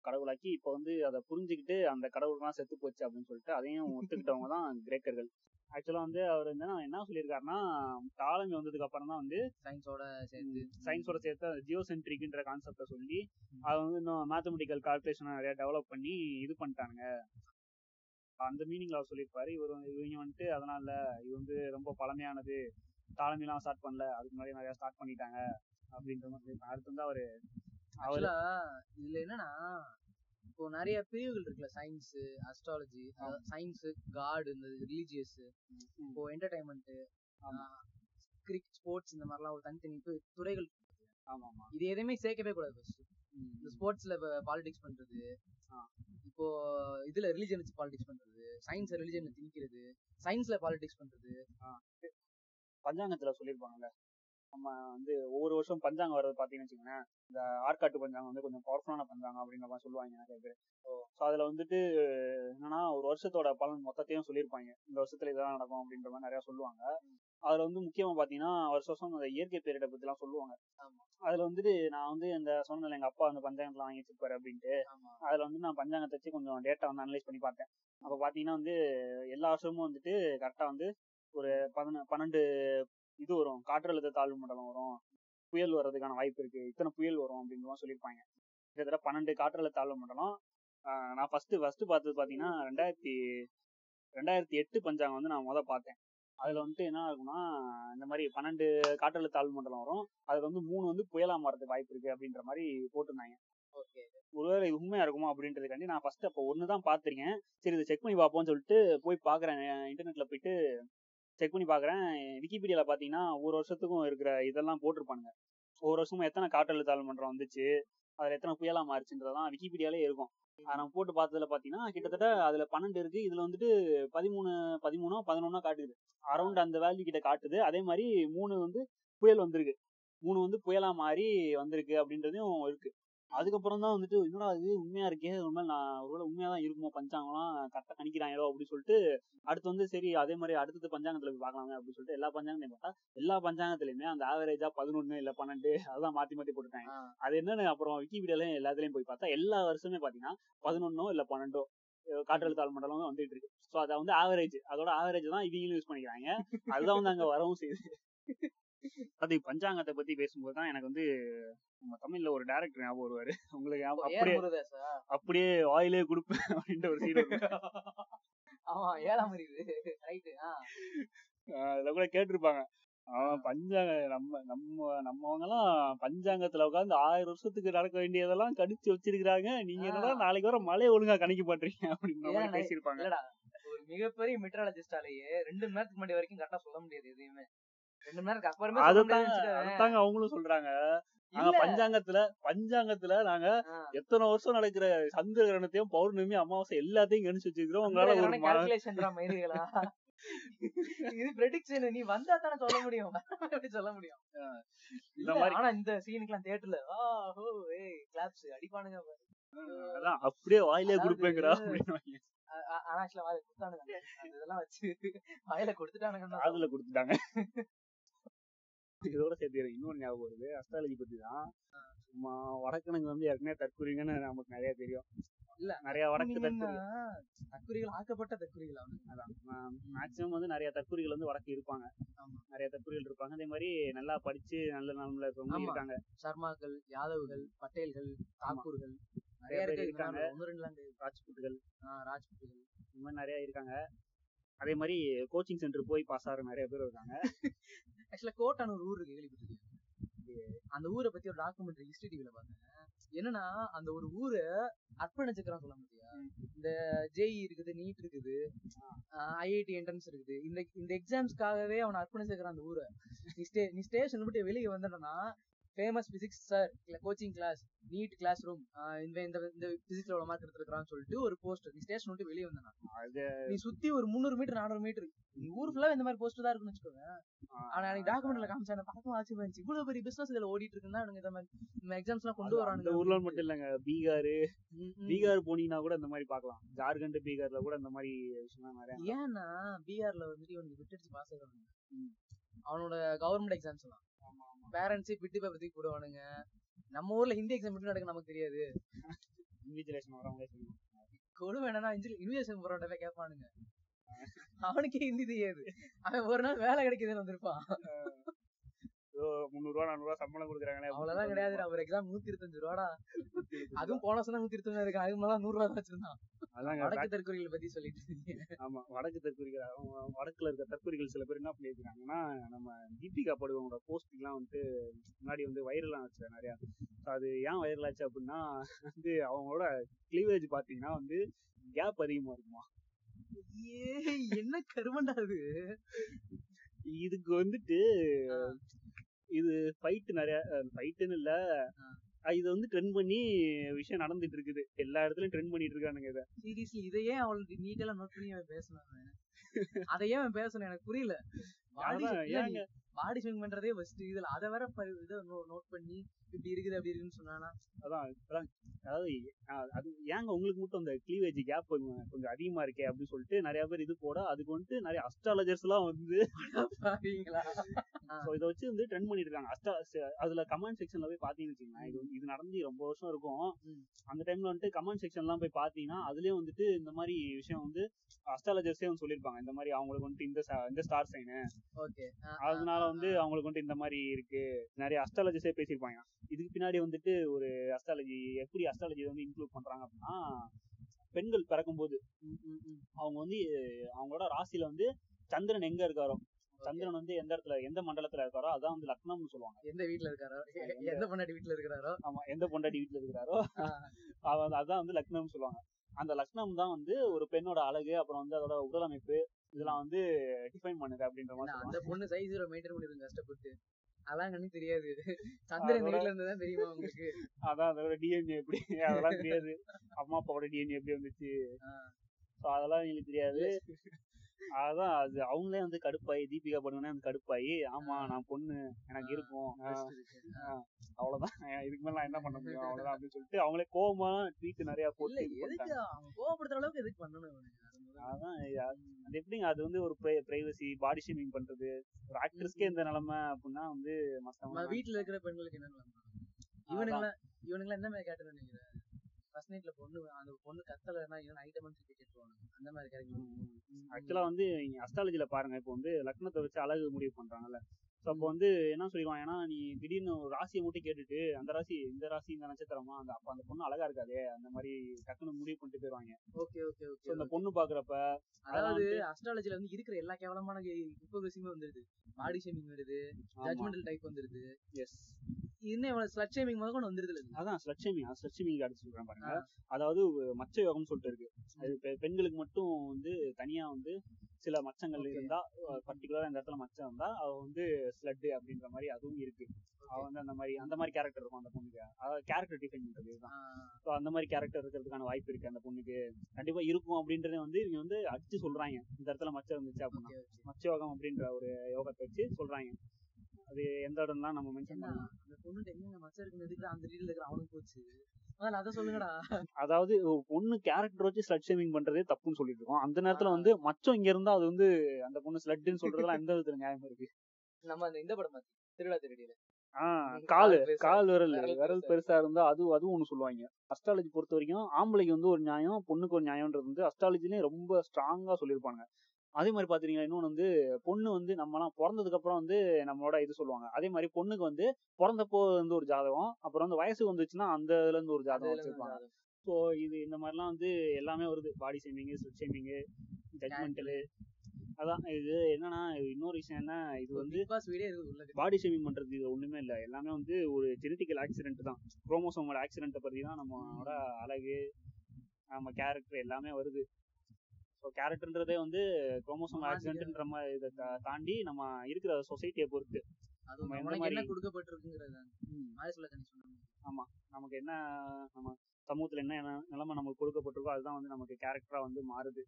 கடவுளாக்கி இப்போ வந்து அதை புரிஞ்சுக்கிட்டு அந்த கடவுள்லாம் செத்து போச்சு அப்படின்னு சொல்லிட்டு அதையும் ஒத்துக்கிட்டவங்க தான் கிரேக்கர்கள். ஆக்சுவலா வந்து அவர் வந்து என்ன சொல்லியிருக்காருன்னா டாலமி வந்ததுக்கு அப்புறம் தான் வந்து சயின்ஸோட சேர்ந்து சயின்ஸோட சேர்த்து ஜியோசென்ட்ரிக்ன்ற கான்செப்டை சொல்லி அதை வந்து இன்னும் மேத்தமெட்டிக்கல் கால்குலேஷனை நிறைய டெவலப் பண்ணி இது பண்ணிட்டானுங்க. அந்த மீனிங்ல அவர் சொல்லியிருப்பாரு. இவர் இவங்க வந்துட்டு அதனால இது வந்து ரொம்ப பழமையானது. டாலமிலாம் ஸ்டார்ட் பண்ணல. அதுக்கு முன்னாடி நிறைய ஸ்டார்ட் பண்ணிட்டாங்க. அப்படின்ற மாதிரி. அடுத்து வந்து அவரு அவரு ஆக்சுவலா இதுல என்னன்னா இப்போ நிறைய பிரிவுகள் இருக்குல்ல சயின்ஸ் அஸ்ட்ராலஜி சயின்ஸ் காட் இந்த ரிலீஜியஸ் இப்போ என்டர்டைன்மெண்ட் கிரிக் ஸ்போர்ட்ஸ் இந்த மாதிரிலாம் ஒரு தனித்தனி துறைகள். ஆமா ஆமா இது எதையுமே சேர்க்கவே கூடாது ஃபர்ஸ்ட் இந்த ஸ்போர்ட்ஸ்ல பாலிடிக்ஸ் பண்றது. இப்போ இதுல ரிலிஜன் வச்சு பாலிடிக்ஸ் பண்றது சயின்ஸ் ரிலிஜன் திணிக்கிறது சயின்ஸ்ல பாலிடிக்ஸ் பண்றது. பஞ்சாங்கத்துல சொல்லியிருப்பாங்கல்ல நம்ம வந்து ஒவ்வொரு வருஷம் பஞ்சாங்கம் வர்றது பாத்தீங்கன்னு வச்சுக்கோங்களேன். இந்த ஆற்காட்டு பஞ்சாங்கம் வந்து கொஞ்சம் பவர்ஃபுல்லான பஞ்சாங்கம் அப்படின்ற மாதிரி சொல்லுவாங்க நிறைய பேர். ஸோ அதுல வந்துட்டு என்னன்னா ஒரு வருஷத்தோட பலன் மொத்தத்தையும் சொல்லியிருப்பாங்க. இந்த வருஷத்துல இதெல்லாம் நடக்கும் அப்படின்ற மாதிரி நிறைய சொல்லுவாங்க. அதுல வந்து முக்கியமா பாத்தீங்கன்னா வருஷம் வருஷம் அந்த இயற்கை பேரிட பத்தி எல்லாம் சொல்லுவாங்க. அதுல வந்துட்டு நான் வந்து இந்த சொன்னல எங்க அப்பா அந்த பஞ்சாங்கத்துல வாங்கி வச்சிருப்பாரு அப்படின்ட்டு. அதுல வந்து நான் பஞ்சாங்கத்தை வச்சு கொஞ்சம் டேட்டா வந்து அனலைஸ் பண்ணி பார்த்தேன். அப்ப பாத்தீங்கன்னா வந்து எல்லா வருஷமும் வந்துட்டு கரெக்டா வந்து ஒரு பதின பன்னெண்டு இது வரும். காற்றழுத்த தாழ்வு மண்டலம் வரும். புயல் வர்றதுக்கான வாய்ப்பு இருக்கு. இத்தனை புயல் வரும் அப்படின்ற மாதிரி சொல்லியிருப்பாங்க. கிட்டத்தட்ட பன்னெண்டு காற்றழுத்த தாழ்வு மண்டலம். நான் ஃபர்ஸ்ட் ஃபர்ஸ்ட் பார்த்தது பாத்தீங்கன்னா ரெண்டாயிரத்தி ரெண்டாயிரத்தி எட்டு பஞ்சாங்கம் வந்து நான் முத பார்த்தேன். அதுல வந்துட்டு என்ன ஆகும்னா இந்த மாதிரி பன்னெண்டு காற்றழுத்த தாழ்வு மண்டலம் வரும். அதுல வந்து மூணு வந்து புயலா மாறதுக்கு வாய்ப்பு இருக்கு அப்படின்ற மாதிரி போட்டிருந்தாங்க. ஓகே. ஒருவேளை இது உண்மையா இருக்குமா அப்படின்றதுக்காண்டி நான் ஃபர்ஸ்ட் அப்போ ஒன்று தான் பார்த்துருக்கேன். சரி இதை செக் பண்ணி பார்ப்போம்னு சொல்லிட்டு போய் பார்க்குறேன். இன்டர்நெட்ல போயிட்டு செக் பண்ணி பார்க்குறேன் விக்கிபீடியால பார்த்தீங்கன்னா ஒரு வருஷத்துக்கும் இருக்கிற இதெல்லாம் போட்டிருப்பானுங்க. ஒவ்வொரு வருஷமும் எத்தனை காற்றழுத்தாள் மன்றம் வந்துச்சு. அதுல எத்தனை புயலா மாறிச்சுன்றதெல்லாம் விக்கிபீடியாலே இருக்கும். நம்ம போட்டு பார்த்ததுல பார்த்தீங்கன்னா கிட்டத்தட்ட அதுல பன்னெண்டு இருக்கு. இதுல வந்துட்டு பதிமூணு பதிமூணோ பதினொன்னோ காட்டுது. அரௌண்ட் அந்த வேல்யூ கிட்ட காட்டுது. அதே மாதிரி மூணு வந்து புயல் வந்திருக்கு. மூணு வந்து புயலா மாறி வந்திருக்கு அப்படின்றதையும் இருக்கு. அதுக்கப்புறம் தான் வந்துட்டு என்னடா இது? உண்மையா இருக்கே? உண்மை நான் ஒருவேளை உண்மையா தான் இருக்குமோ? பஞ்சாங்கம்லாம் கரெக்டா கணிக்கிறாங்களோ? அப்படின்னு சொல்லிட்டு அடுத்து வந்து சரி அதே மாதிரி அடுத்தது பஞ்சாங்கத்துல போய் பார்க்கலாமே அப்படின்னு சொல்லிட்டு எல்லா பஞ்சாங்கத்தையும் பார்த்தா எல்லா பஞ்சாங்கத்திலயுமே அந்த ஆவரேஜா பதினொன்னு இல்ல பன்னெண்டு அதெல்லாம் மாத்தி மாத்தி போட்டுட்டாங்க. அது என்னன்னு அப்புறம் விக்கிபீடியாலயும் எல்லாத்துலயும் போய் பார்த்தா எல்லா வருஷமே பாத்தீங்கன்னா பதினொன்னோ இல்ல பன்னெண்டோ அஹ் காற்றழுத்த தாழ்வு மண்டலம் வந்துட்டு இருக்கு. சோ அதை வந்து ஆவரேஜ் அதோட ஆவரேஜ் தான் இவங்களும் யூஸ் பண்ணிக்கிறாங்க. அதுதான் வந்து அங்க வரவும் செய்யுது. அது பஞ்சாங்கத்தை பத்தி பேசும்போது தான் எனக்கு வந்து நம்ம தமிழ்ல ஒரு டேரக்டர் ஞாபகம் வருவாரு. உங்களுக்கு அப்படியே அப்படியே வாயிலே கொடுப்பேன் அப்படின்ற ஒரு சீன் ஆமா ஏழாம் அதுல கூட கேட்டிருப்பாங்க. அவன் பஞ்சாங்க நம்ம நம்ம நம்மவங்க எல்லாம் பஞ்சாங்கத்துல உட்காந்து ஆயிரம் வருஷத்துக்கு நடக்க வேண்டியதெல்லாம் கணிச்சு வச்சிருக்காங்க நீங்க என்னடா நாளைக்கு வர மழையை ஒழுங்கா கணிக்க மாட்டீங்க ஏன்னா, பேசியிருப்பாங்க. ஒரு மிகப்பெரிய மெட்ராலஜிஸ்டாலேயே ரெண்டு மணி நேரத்துக்கு முன்னாடி வரைக்கும் கரெக்டா சொல்ல முடியாது எதையுமே. ரெண்டு மணி நேரத்துக்கு அப்புறமே. அதுதாங்க அவங்களும் சொல்றாங்க. நாங்க. பஞ்சாங்கத்துல பஞ்சாங்கத்துல நாங்க. எத்தனை வருஷம் நடக்கிற சந்திர கிரகணத்தையும் பௌர்ணமி அமாவாசை எல்லாத்தையும் கணிச்சு வச்சிருக்கிறோம் உங்களால ஒரு இது ப்ரெடிக்ஷன் நீ வந்தா தானே சொல்ல முடியும். எப்படி சொல்ல முடியும். இந்த மாதிரி ஆனா இந்த சீனுக்குலாம் தியேட்டர்ல ஹோ ஏய் கிளாப்ஸ் அடிப்பானுங்க. அதான் அப்படியே வாயிலே ஆ- ஆனா ஆக்சுவலா வாயில கொடுத்தானுங்க. அந்த இதெல்லாம் வச்சு வாயில கொடுத்துட்டானுங்க காதுல கொடுத்துட்டாங்க. இதோட சேர்த்து இன்னொரு ஞாபகம் வருது. அஸ்ட்ராலஜி பத்தி தான் சும்மா வடக்கணுங்க வந்து ஏற்கனவே தற்குறிங்கன்னு நமக்கு நிறைய தெரியும். இல்ல, நிறைய வடக்கு தற்குறி. தற்குறிகள் ஆக்கப்பட்ட தற்குறிகள் அதான். மேக்சிமம் வந்து நிறைய தற்குறிகள் வந்து வடக்கு இருப்பாங்க. நிறைய தற்குறிகள் இருப்பாங்க. அதே மாதிரி நல்லா படிச்சு நல்ல நிலமையில இருக்கவங்க. இருக்காங்க. சர்மாக்கள் யாதவ்கள் பட்டேல்கள் தாக்கூர்கள். நிறைய பேர் இருக்கு இருக்காங்க. ரெண்டுலாம் கிடையாது. ராஜ்புட்டுகள் ராஜ்புட்டுகள் இந்த மாதிரி நிறைய இருக்காங்க. அதே மாதிரி கோச்சிங் சென்டர் போய் பாஸ் ஆகிற நிறைய பேர் இருக்காங்க. ஆக்சுவலா கோட்டான ஒரு ஊர் இருக்கு கேள்விப்பட்டிருக்கேன் அந்த ஊரை பத்தி ஒரு டாக்குமெண்ட்ரி ஹிஸ்டரி டிவில பார்த்தேன். என்னன்னா அந்த ஒரு ஊரை அர்ப்பணிச்சுக்கிறான் சொல்ல முடியா இந்த ஜேஇ இருக்குது நீட் இருக்குது ஐஐடி என்ட்ரன்ஸ் இருக்குது. இந்த இந்த எக்ஸாம்ஸ்க்காகவே அவனை அர்ப்பணிச்சுக்கிறான் அந்த ஊரை. நீ ஸ்டே நீ ஸ்டேஷன் விட்டு வெளியே வந்துட்டனா famous physics sir coaching class NEET class room இந்த இந்த இந்த பிசிக்ஸ்ல எவ்வளவு மார்க் எடுத்துருக்கான்னு சொல்லிட்டு ஒரு போஸ்டர் நீ ஸ்டேஷன் விட்டு வெளியே வந்தனா நீ சுத்தி ஒரு முந்நூறு மீட்டர் நானூறு மீட்டர் நீ ஊர் ஃபுல்லா இந்த மாதிரி போஸ்டர் தான் இருக்குன்னு வச்சுக்கோங்க. ஆனா எனக்கு டாக்குமெண்ட்ல காமிச்சாங்க பார்க்கும் ஆச்சரியமா இருந்துச்சு. இவ்வளவு பெரிய பிசினஸ் இதுல ஓடிட்டு இருக்குன்னா இவனுங்க இந்த மாதிரி இந்த எக்ஸாம்ஸ் எல்லாம் கொண்டு அந்த வரானுங்க ஊர்ல மட்டும் இல்லைங்க. பீகார். பீகார் போனீங்கன்னா கூட இந்த மாதிரி பார்க்கலாம். ஜார்க்கண்ட் பீகார்ல கூட இந்த மாதிரி விஷயம்லாம் நிறைய ஏன்னா பீகார்ல வந்துட்டு இவனுக்கு விட்டுடுச்சு பாஸ் ஆகிறானுங்க அவனோட கவர்மெண்ட் எக்ஸாம்ஸ் எல்லாம். பேரண்ட்ஸே பிட்டு பேப்பர் தூக்கி போடுவானுங்க. நம்ம ஊர்ல ஹிந்தி எக்ஸாம் எப்படி நடக்கும் நமக்கு தெரியாது. இன்விஜிலேஷன் வரவங்களே சொல்லுவாங்க கொடுமை என்னன்னா இன்விஜிலேஷன் போறவன்ட்ட கேட்பானுங்க அவனுக்கே ஹிந்தி தெரியாது. அவன் ஒரு நாள் வேலை கிடைக்குதுன்னு வந்திருப்பான். ஏதோ முந்நூறுவா நானூறுவா சம்பளம் கொடுக்குறாங்களே அவ்வளவுதான் கிடையாதுடா ஒரு எக்ஸாம் நூத்தி இருபத்தஞ்சு ரூபாடா. அதுவும் போன வருஷம் நூத்தி இருபத்தஞ்சு இருக்கு அதுக்கு மேல நூறு ரூபா தான் வச்சிருந்தான். அதாங்க வடக்கு தெற்குறிகள் பத்தி சொல்லிட்டு ஆமா வடக்கு தற்குறிகள் அவங்க வடக்குல இருக்க தற்குறிகள் சில பேர் என்ன பண்ணியிருக்காங்கன்னா நம்ம தீபிகா படுவங்களோட போஸ்டிங்லாம் வந்துட்டு முன்னாடி வந்து வைரலாம் ஆச்சு நிறையா. அது ஏன் வைரல் ஆச்சு அப்படின்னா வந்து அவங்களோட கிளீவேஜ் பாத்தீங்கன்னா வந்து கேப் அதிகமா இருக்குமா. ஏய் என்ன கருமண்டா அது இதுக்கு வந்துட்டு இது ஃபைட் நிறைய ஃபைட்டுன்னு இல்ல. இது வந்து ட்ரெண்ட் பண்ணி விஷயம் நடந்துட்டு இருக்குது. எல்லா இடத்துலயும் ட்ரெண்ட் பண்ணிட்டு இருக்கானுங்க இதை. சீரியஸ்லி இதையே அவளுக்கு நீட்டெல்லாம் நோட் பண்ணி அவன் பேசணும். அதையே அவன் பேசணும் எனக்கு புரியல. பாடி ஸ்விங் பண்றதே ஃபர்ஸ்ட் இதுல. அதை வேற இதை நோட் பண்ணி இப்படி இருக்குது அப்படி இருக்குன்னு சொன்னானா? அதான் அதாவது அது ஏங்க உங்களுக்கு மட்டும் அந்த கிளீவேஜ் கேப் கொஞ்சம் அதிகமா இருக்கே அப்படின்னு சொல்லிட்டு நிறைய பேர் இது போட அதுக்கு வந்துட்டு நிறைய அஸ்ட்ராலஜர்ஸ் எல்லாம் வந்து ஸோ இதை வச்சு வந்து ட்ரெண்ட் பண்ணிட்டு இருக்காங்க. அஸ்ட்ரா ச- அதுல கமெண்ட் செக்ஷன்ல போய் பாத்தீங்கன்னு வச்சுக்கோங்களேன். இது இது நடந்து ரொம்ப வருஷம் இருக்கும். அந்த டைம்ல வந்துட்டு கமெண்ட் செக்ஷன்லாம் போய் பாத்தீங்கன்னா அதுலயும் வந்துட்டு இந்த மாதிரி விஷயம் வந்து அஸ்ட்ராலஜர்ஸே வந்து சொல்லியிருப்பாங்க. இந்த மாதிரி அவங்களுக்கு வந்துட்டு இந்த இந்த ஸ்டார் சைனு ஓகே. அதனால வந்து அவங்களுக்கு வந்துட்டு இந்த மாதிரி இருக்கு. நிறைய அஸ்ட்ராலஜிஸே பேசியிருப்பாங்க. இதுக்கு பின்னாடி வந்துட்டு ஒரு அஸ்ட்ராலஜி எப்படி அஸ்ட்ராலஜி வந்து இன்க்ளூட் பண்றாங்க அப்படின்னா பெண்கள் பிறக்கும்போது அவங்க வந்து அவங்களோட ராசியில வந்து சந்திரன் எங்க இருக்காரோ சந்திரன் வந்து எந்த இடத்துல எந்த மண்டலத்துல இருக்காரோ அதான் வந்து லக்னம்னு சொல்லுவாங்க. எந்த வீட்ல இருக்காரோ? எந்த பொண்டாட்டி வீட்ல இருக்கிறாரோ ஆமா எந்த பொண்டாட்டி வீட்டுல இருக்கிறாரோ அதான் வந்து லக்னம்னு சொல்லுவாங்க. அந்த லக்னம் தான் வந்து ஒரு பெண்ணோட அழகு அப்புறம் வந்து அதோட உடல் அமைப்பு இதெல்லாம் வந்து டிஃபைன் பண்ணுது அப்படின்ற மாதிரி அந்த பொண்ணு சைஸ் மெயின்டைன் பண்ணிருங்க கஷ்டப்பட்டு. அதெல்லாம் கண்ணு தெரியாது. சந்திரன் வீட்ல இருந்ததான் தெரியுமா உங்களுக்கு? அதான் அதோட டிஎன்ஏ எப்படி? அதெல்லாம் தெரியாது. அம்மா அப்பாவோட டிஎன்ஏ எப்படி வந்துச்சு? அதெல்லாம் எங்களுக்கு தெரியாது. அதான் அது அவங்களே வந்து கடுப்பாயி தீபிகா படுவனே வந்து கடுப்பாயி ஆமா நான் பொண்ணு எனக்கு இருக்கும். அவ்வளவுதான். இதுக்கு மேல நான் என்ன பண்ண முடியும்? அவ்வளவுதான் அப்படின்னு சொல்லிட்டு அவங்களே கோவமா ட்வீட் நிறைய போட்டு கோவப்படுத்துற அளவுக்கு எதுக்கு பண்ணணும். அதான் அது எப்படிங்க? அது வந்து ஒரு பிரைவசி பாடி ஷேமிங் பண்றது. ஒரு ஆக்ட்ரஸ்க்கே இந்த நிலைமை அப்படின்னா வந்து மத்தவங்க வீட்டுல இருக்கிற பெண்களுக்கு என்ன நிலைமை? இவனுங்கள இவனுங்கள என்ன கேட்டு நினைக்கிறேன் ஃபர்ஸ்ட் நைட்ல பொண்ணு அந்த பொண்ணு கத்தலைன்னா இவன் நைட் வந்து திருப்பி கேட்டுருவாங்க அந்த மாதிரி கிடைக்கும் ஆக்சுவலா வந்து நீங்க அஸ்ட்ராலஜில பாருங்க இப்போ வந்து லக்னத்தை வச்சு அழகு முடிவு பண்றாங்கல்ல. ஸோ அப்போ வந்து என்ன சொல்லிடுவான் ஏன்னா நீ திடீர்னு ஒரு ராசியை மட்டும் கேட்டுட்டு அந்த ராசி இந்த ராசி இந்த நட்சத்திரமா? அந்த அப்ப அந்த பொண்ணு அழகா இருக்காதே? அந்த மாதிரி டக்குன்னு முடிவு பண்ணிட்டு போயிடுவாங்க ஓகே ஓகே ஓகே அந்த பொண்ணு பாக்குறப்ப அதாவது அஸ்ட்ராலஜில வந்து இருக்கிற எல்லா கேவலமான ஹிப்போகிரசியுமே வந்துருது. பாடி ஷேமிங் வருது ஜட்மெண்டல் டைப் வந்துருது. எஸ் இன்னும் ஸ்லட் ஷேமிங் முதல் கொண்டு வந்துருது அதான் ஸ்லட்சமி ஸ்லட்சமி அடுத்து சொல்றேன் பாருங்க. அதாவது மச்ச யோகம்னு சொல்லிட்டு இருக்கு. அது பெண்களுக்கு மட்டும் வந்து தனியா வந்து சில மச்சங்கள். இருந்தா பர்டிகுலரா இந்த இடத்துல மச்சம் இருந்தா அவ வந்து ஸ்லட் அப்படின்ற மாதிரி அதுவும் இருக்கு. அவ வந்து அந்த மாதிரி அந்த மாதிரி கேரக்டர் இருக்கும் அந்த பொண்ணுக்கு. அதாவது கேரக்டர் டிஃபைன் பண்றது ஸோ அந்த மாதிரி கேரக்டர் இருக்கிறதுக்கான வாய்ப்பு இருக்கு அந்த பொண்ணுக்கு. கண்டிப்பா இருக்கும் அப்படின்றத வந்து இவங்க வந்து அடிச்சு சொல்றாங்க. இந்த இடத்துல மச்சம் இருந்துச்சு அப்படின்னா. ஓகே மச்சயோகம் அப்படின்ற ஒரு யோகத்தை வச்சு சொல்றாங்க. அது எந்த இடம்லாம் நம்ம மென்ஷன் பண்ணலாம். அந்த பொண்ணுட்ட எங்க மச்சம் இருக்குன்னு அந்த ரீல்ல இருக்கிற அவனுக்கு போச்சு. முதல்ல அதை சொல்லுங்கடா. அதாவது பொண்ணு கேரக்டர் வச்சு ஸ்லட் ஷேமிங் பண்றதே தப்புன்னு சொல்லிட்டு இருக்கோம். அந்த நேரத்துல வந்து மச்சம் இங்க இருந்தா அது வந்து அந்த பொண்ணு ஸ்லட்னு சொல்றதுலாம் எந்த விதத்துல நியாயம் இருக்கு? நம்ம அந்த இந்த படம் திருவிழா திருடியில காலு கால் விரல் விரல் பெருசா இருந்தா அது அதுவும் ஒண்ணு சொல்லுவாங்க. அஸ்ட்ராலஜி பொறுத்த வரைக்கும் ஆம்பளைக்கு வந்து ஒரு நியாயம் பொண்ணுக்கு ஒரு நியாயம்ன்றது வந்து அஸ்ட்ராலஜிலேயே ரொம்ப ஸ்ட்ராங்கா சொல்லியிருப்பாங்க. அதே மாதிரி பாத்தீங்கன்னா இன்னொன்னு வந்து பொண்ணு வந்து நம்மலாம் பிறந்ததுக்கு அப்புறம் வந்து நம்மளோட இது சொல்லுவாங்க. அதே மாதிரி பொண்ணுக்கு வந்து பிறந்தப்போ வந்து ஒரு ஜாதகம் அப்புறம் வந்து வயசு வந்துச்சுன்னா அந்த இதுல இருந்து ஒரு ஜாதகம் வச்சிருப்பாங்க. ஸோ இது இந்த மாதிரிலாம் வந்து எல்லாமே வருது. Body shaming sweat shaming judgmental அதான் இது என்னன்னா இன்னொரு விஷயம் என்ன இது வந்து பாடி ஷேமிங் பண்றது இது ஒண்ணுமே இல்ல. எல்லாமே வந்து ஒரு ஜெனட்டிக்கல் ஆக்சிடென்ட் தான். குரோமோசோமோட ஆக்சிடென்ட்டை பத்தி தான் நம்மளோட அழகு நம்ம கேரக்டர் எல்லாமே வருது. ஸோ கேரக்டர்ன்றதே வந்து குரோமோசோம் ஆக்சிடென்ட்ன்ற மாதிரி இதை தாண்டி நம்ம இருக்கிற சொசைட்டியை பொறுத்து. அது நம்ம எந்த மாதிரி- கொடுக்கப்பட்டிருக்குங்கிறது சொன்னாங்க நமக்கு என்ன நம்ம சமூகத்துல என்ன நிலைமை நமக்கு கொடுக்கப்பட்டிருக்கோ அதுதான் வந்து நமக்கு கேரக்டரா வந்து மாறுது.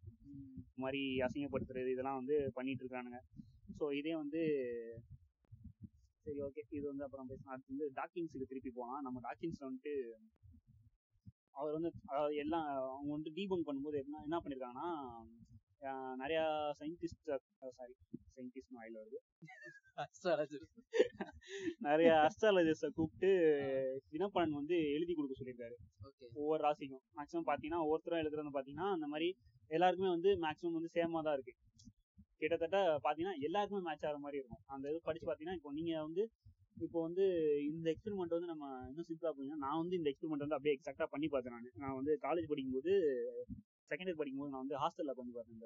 இந்த மாதிரி அசிங்கப்படுத்துறது இதெல்லாம் வந்து பண்ணிட்டு இருக்கானுங்க ஸோ இதே வந்து சரி ஓகே இது வந்து அப்புறம் பேசலாம். அடுத்து வந்து டாக்கின்ஸுக்கு திருப்பி போகலாம் நம்ம டாக்கின்ஸ்ல வந்துட்டு அவர் வந்து அதாவது எல்லாம் அவங்க வந்து டீபங்க் பண்ணும்போது என்ன என்ன பண்ணியிருக்காங்கன்னா நிறைய சயின்டிஸ்ட் சாரி சயின்டிஸ்ட் ஆயில் வருது. நிறைய அஸ்ட்ராலஜிஸ்ட கூப்பிட்டு தினப்பலன் வந்து எழுதி கொடுக்க சொல்லியிருக்காரு. ஓகே. ஒவ்வொரு ராசிக்கும். மேக்ஸிமம் பார்த்தீங்கன்னா ஒவ்வொருத்தரும் எழுதுறது பார்த்தீங்கன்னா அந்த மாதிரி எல்லாருக்குமே வந்து மேக்ஸிமம் வந்து சேமா தான் இருக்கு. கிட்டத்தட்ட பார்த்தீங்கன்னா எல்லாருக்குமே மேட்ச் ஆகிற மாதிரி இருக்கும். அந்த இது படிச்சு பார்த்தீங்கன்னா இப்போ நீங்க வந்து இப்போ வந்து இந்த எக்ஸ்பெரிமெண்ட் வந்து நம்ம இன்னும் சிம்பிளா போனீங்கன்னா நான் வந்து இந்த எக்ஸ்பெரிமெண்ட் வந்து அப்படியே எக்ஸாக்டா பண்ணி பார்த்தேன் நான். நான் வந்து காலேஜ் படிக்கும்போது செகண்ட் இயர் படிக்கும்போது நான் வந்து ஹாஸ்டல்ல பண்ணி பார்த்தேன்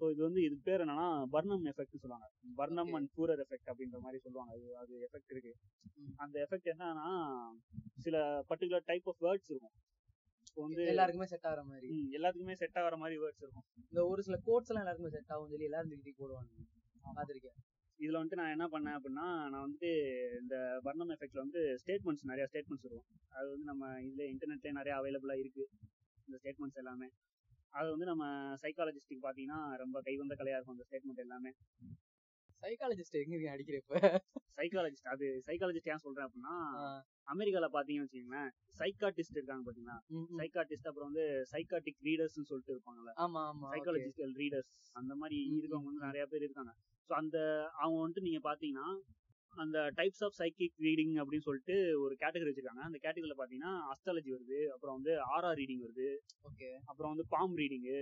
ஸோ இது. வந்து இது பேர் என்னன்னா பர்னம் எஃபெக்ட் சொல்லுவாங்க. பர்னம். அண்ட் பூரர் எஃபெக்ட் அப்படின்ற மாதிரி சொல்லுவாங்க. அது அது எஃபெக்ட் இருக்கு. அந்த எஃபெக்ட் என்னன்னா சில பர்டிகுலர் டைப் ஆஃப் வேர்ட்ஸ் இருக்கும். வந்து எல்லாருக்குமே செட் ஆகுற மாதிரி. எல்லாத்துக்குமே செட் ஆகிற மாதிரி வேர்ட்ஸ் இருக்கும். இந்த ஒரு சில கோட்ஸ் எல்லாம் எல்லாருக்குமே செட் ஆகும் சொல்லி எல்லாரும் தூக்கி போடுவாங்க. பாத்திருக்கேன் இதுல வந்துட்டு நான் என்ன பண்ணேன் அப்படின்னா நான் வந்துட்டு இந்த பர்னம் எஃபெக்ட்ல வந்து ஸ்டேட்மெண்ட்ஸ் நிறைய ஸ்டேட்மெண்ட்ஸ் இருக்கும் அது வந்து நம்ம இதுல இன்டர்நெட்ல நிறைய அவைலபிளா இருக்கு. இந்த ஸ்டேட்மெண்ட்ஸ் எல்லாமே. அது வந்து நம்ம சைக்காலஜிஸ்டுக்கு பாத்தீங்கன்னா ரொம்ப கைவந்த கலையா இருக்கும் அந்த ஸ்டேட்மெண்ட் எல்லாமே. சைக்காலஜிஸ்ட் எங்க அடிக்கிறப்ப சைக்காலஜிஸ்ட் அது சைக்காலஜிஸ்ட் ஏன் சொல்றேன் அப்படின்னா அமெரிக்கால பாத்தீங்கன்னு வச்சுக்கோங்களேன் சைக்காட்டிஸ்ட் இருக்காங்க பாத்தீங்கன்னா சைக்காட்டிஸ்ட் அப்புறம் வந்து சைக்காட்டிக் ரீடர்ஸ்னு சொல்லிட்டு இருப்பாங்கல்ல. சைக்காலஜிக்கல் ரீடர்ஸ் அந்த மாதிரி இருக்கவங்க வந்து நிறைய பேர் இருக்காங்க. ஸோ அந்த அவங்க வந்துட்டு நீங்க பாத்தீங்கன்னா அந்த டைப்ஸ் ஆஃப் சைக்கிக் ரீடிங் அப்படின்னு சொல்லிட்டு ஒரு கேட்டகரி வச்சிருக்காங்க. அந்த கேட்டகரியில பாத்தீங்கன்னா அஸ்ட்ராலஜி வருது அப்புறம் வந்து ஆர்ஆர் ரீடிங் வருது ஓகே. அப்புறம் வந்து பாம் ரீடிங்கு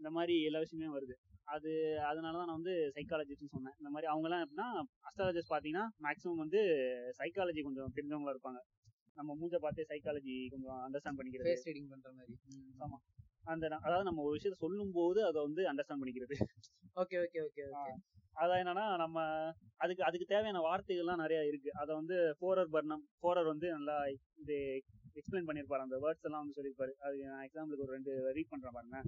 இந்த மாதிரி எல்லா விஷயமே வருது. அது அதனால தான் நான் வந்து சைக்காலஜிஸ்ட்னு சொன்னேன். இந்த மாதிரி அவங்கலாம் எப்படின்னா அஸ்ட்ராலஜிஸ்ட் பார்த்தீங்கன்னா மேக்ஸிமம் வந்து சைக்காலஜி கொஞ்சம் தெரிஞ்சவங்களா இருப்பாங்க. நம்ம மூஞ்ச பார்த்தே சைக்காலஜி கொஞ்சம் அண்டர்ஸ்டாண்ட் பண்ணிக்கிறது. ரீடிங் பண்ற மாதிரி. ஆமா. அந்த அதாவது நம்ம ஒரு விஷயத்த சொல்லும் போது அதை வந்து அண்டர்ஸ்டாண்ட் பண்ணிக்கிறது. ஓகே ஓகே ஓகே ஓகே அதான் என்னன்னா நம்ம அதுக்கு அதுக்கு தேவையான வார்த்தைகள்லாம் நிறைய இருக்கு. அதை வந்து ஃபோரர் பர்ணம் ஃபோரர் வந்து நல்லா இது எக்ஸ்பிளைன் பண்ணியிருப்பாரு அந்த வேர்ட்ஸ் எல்லாம் வந்து சொல்லியிருப்பாரு அது நான் எக்ஸாம்பிளுக்கு ஒரு ரெண்டு ரீட் பண்றேன் பாருங்க.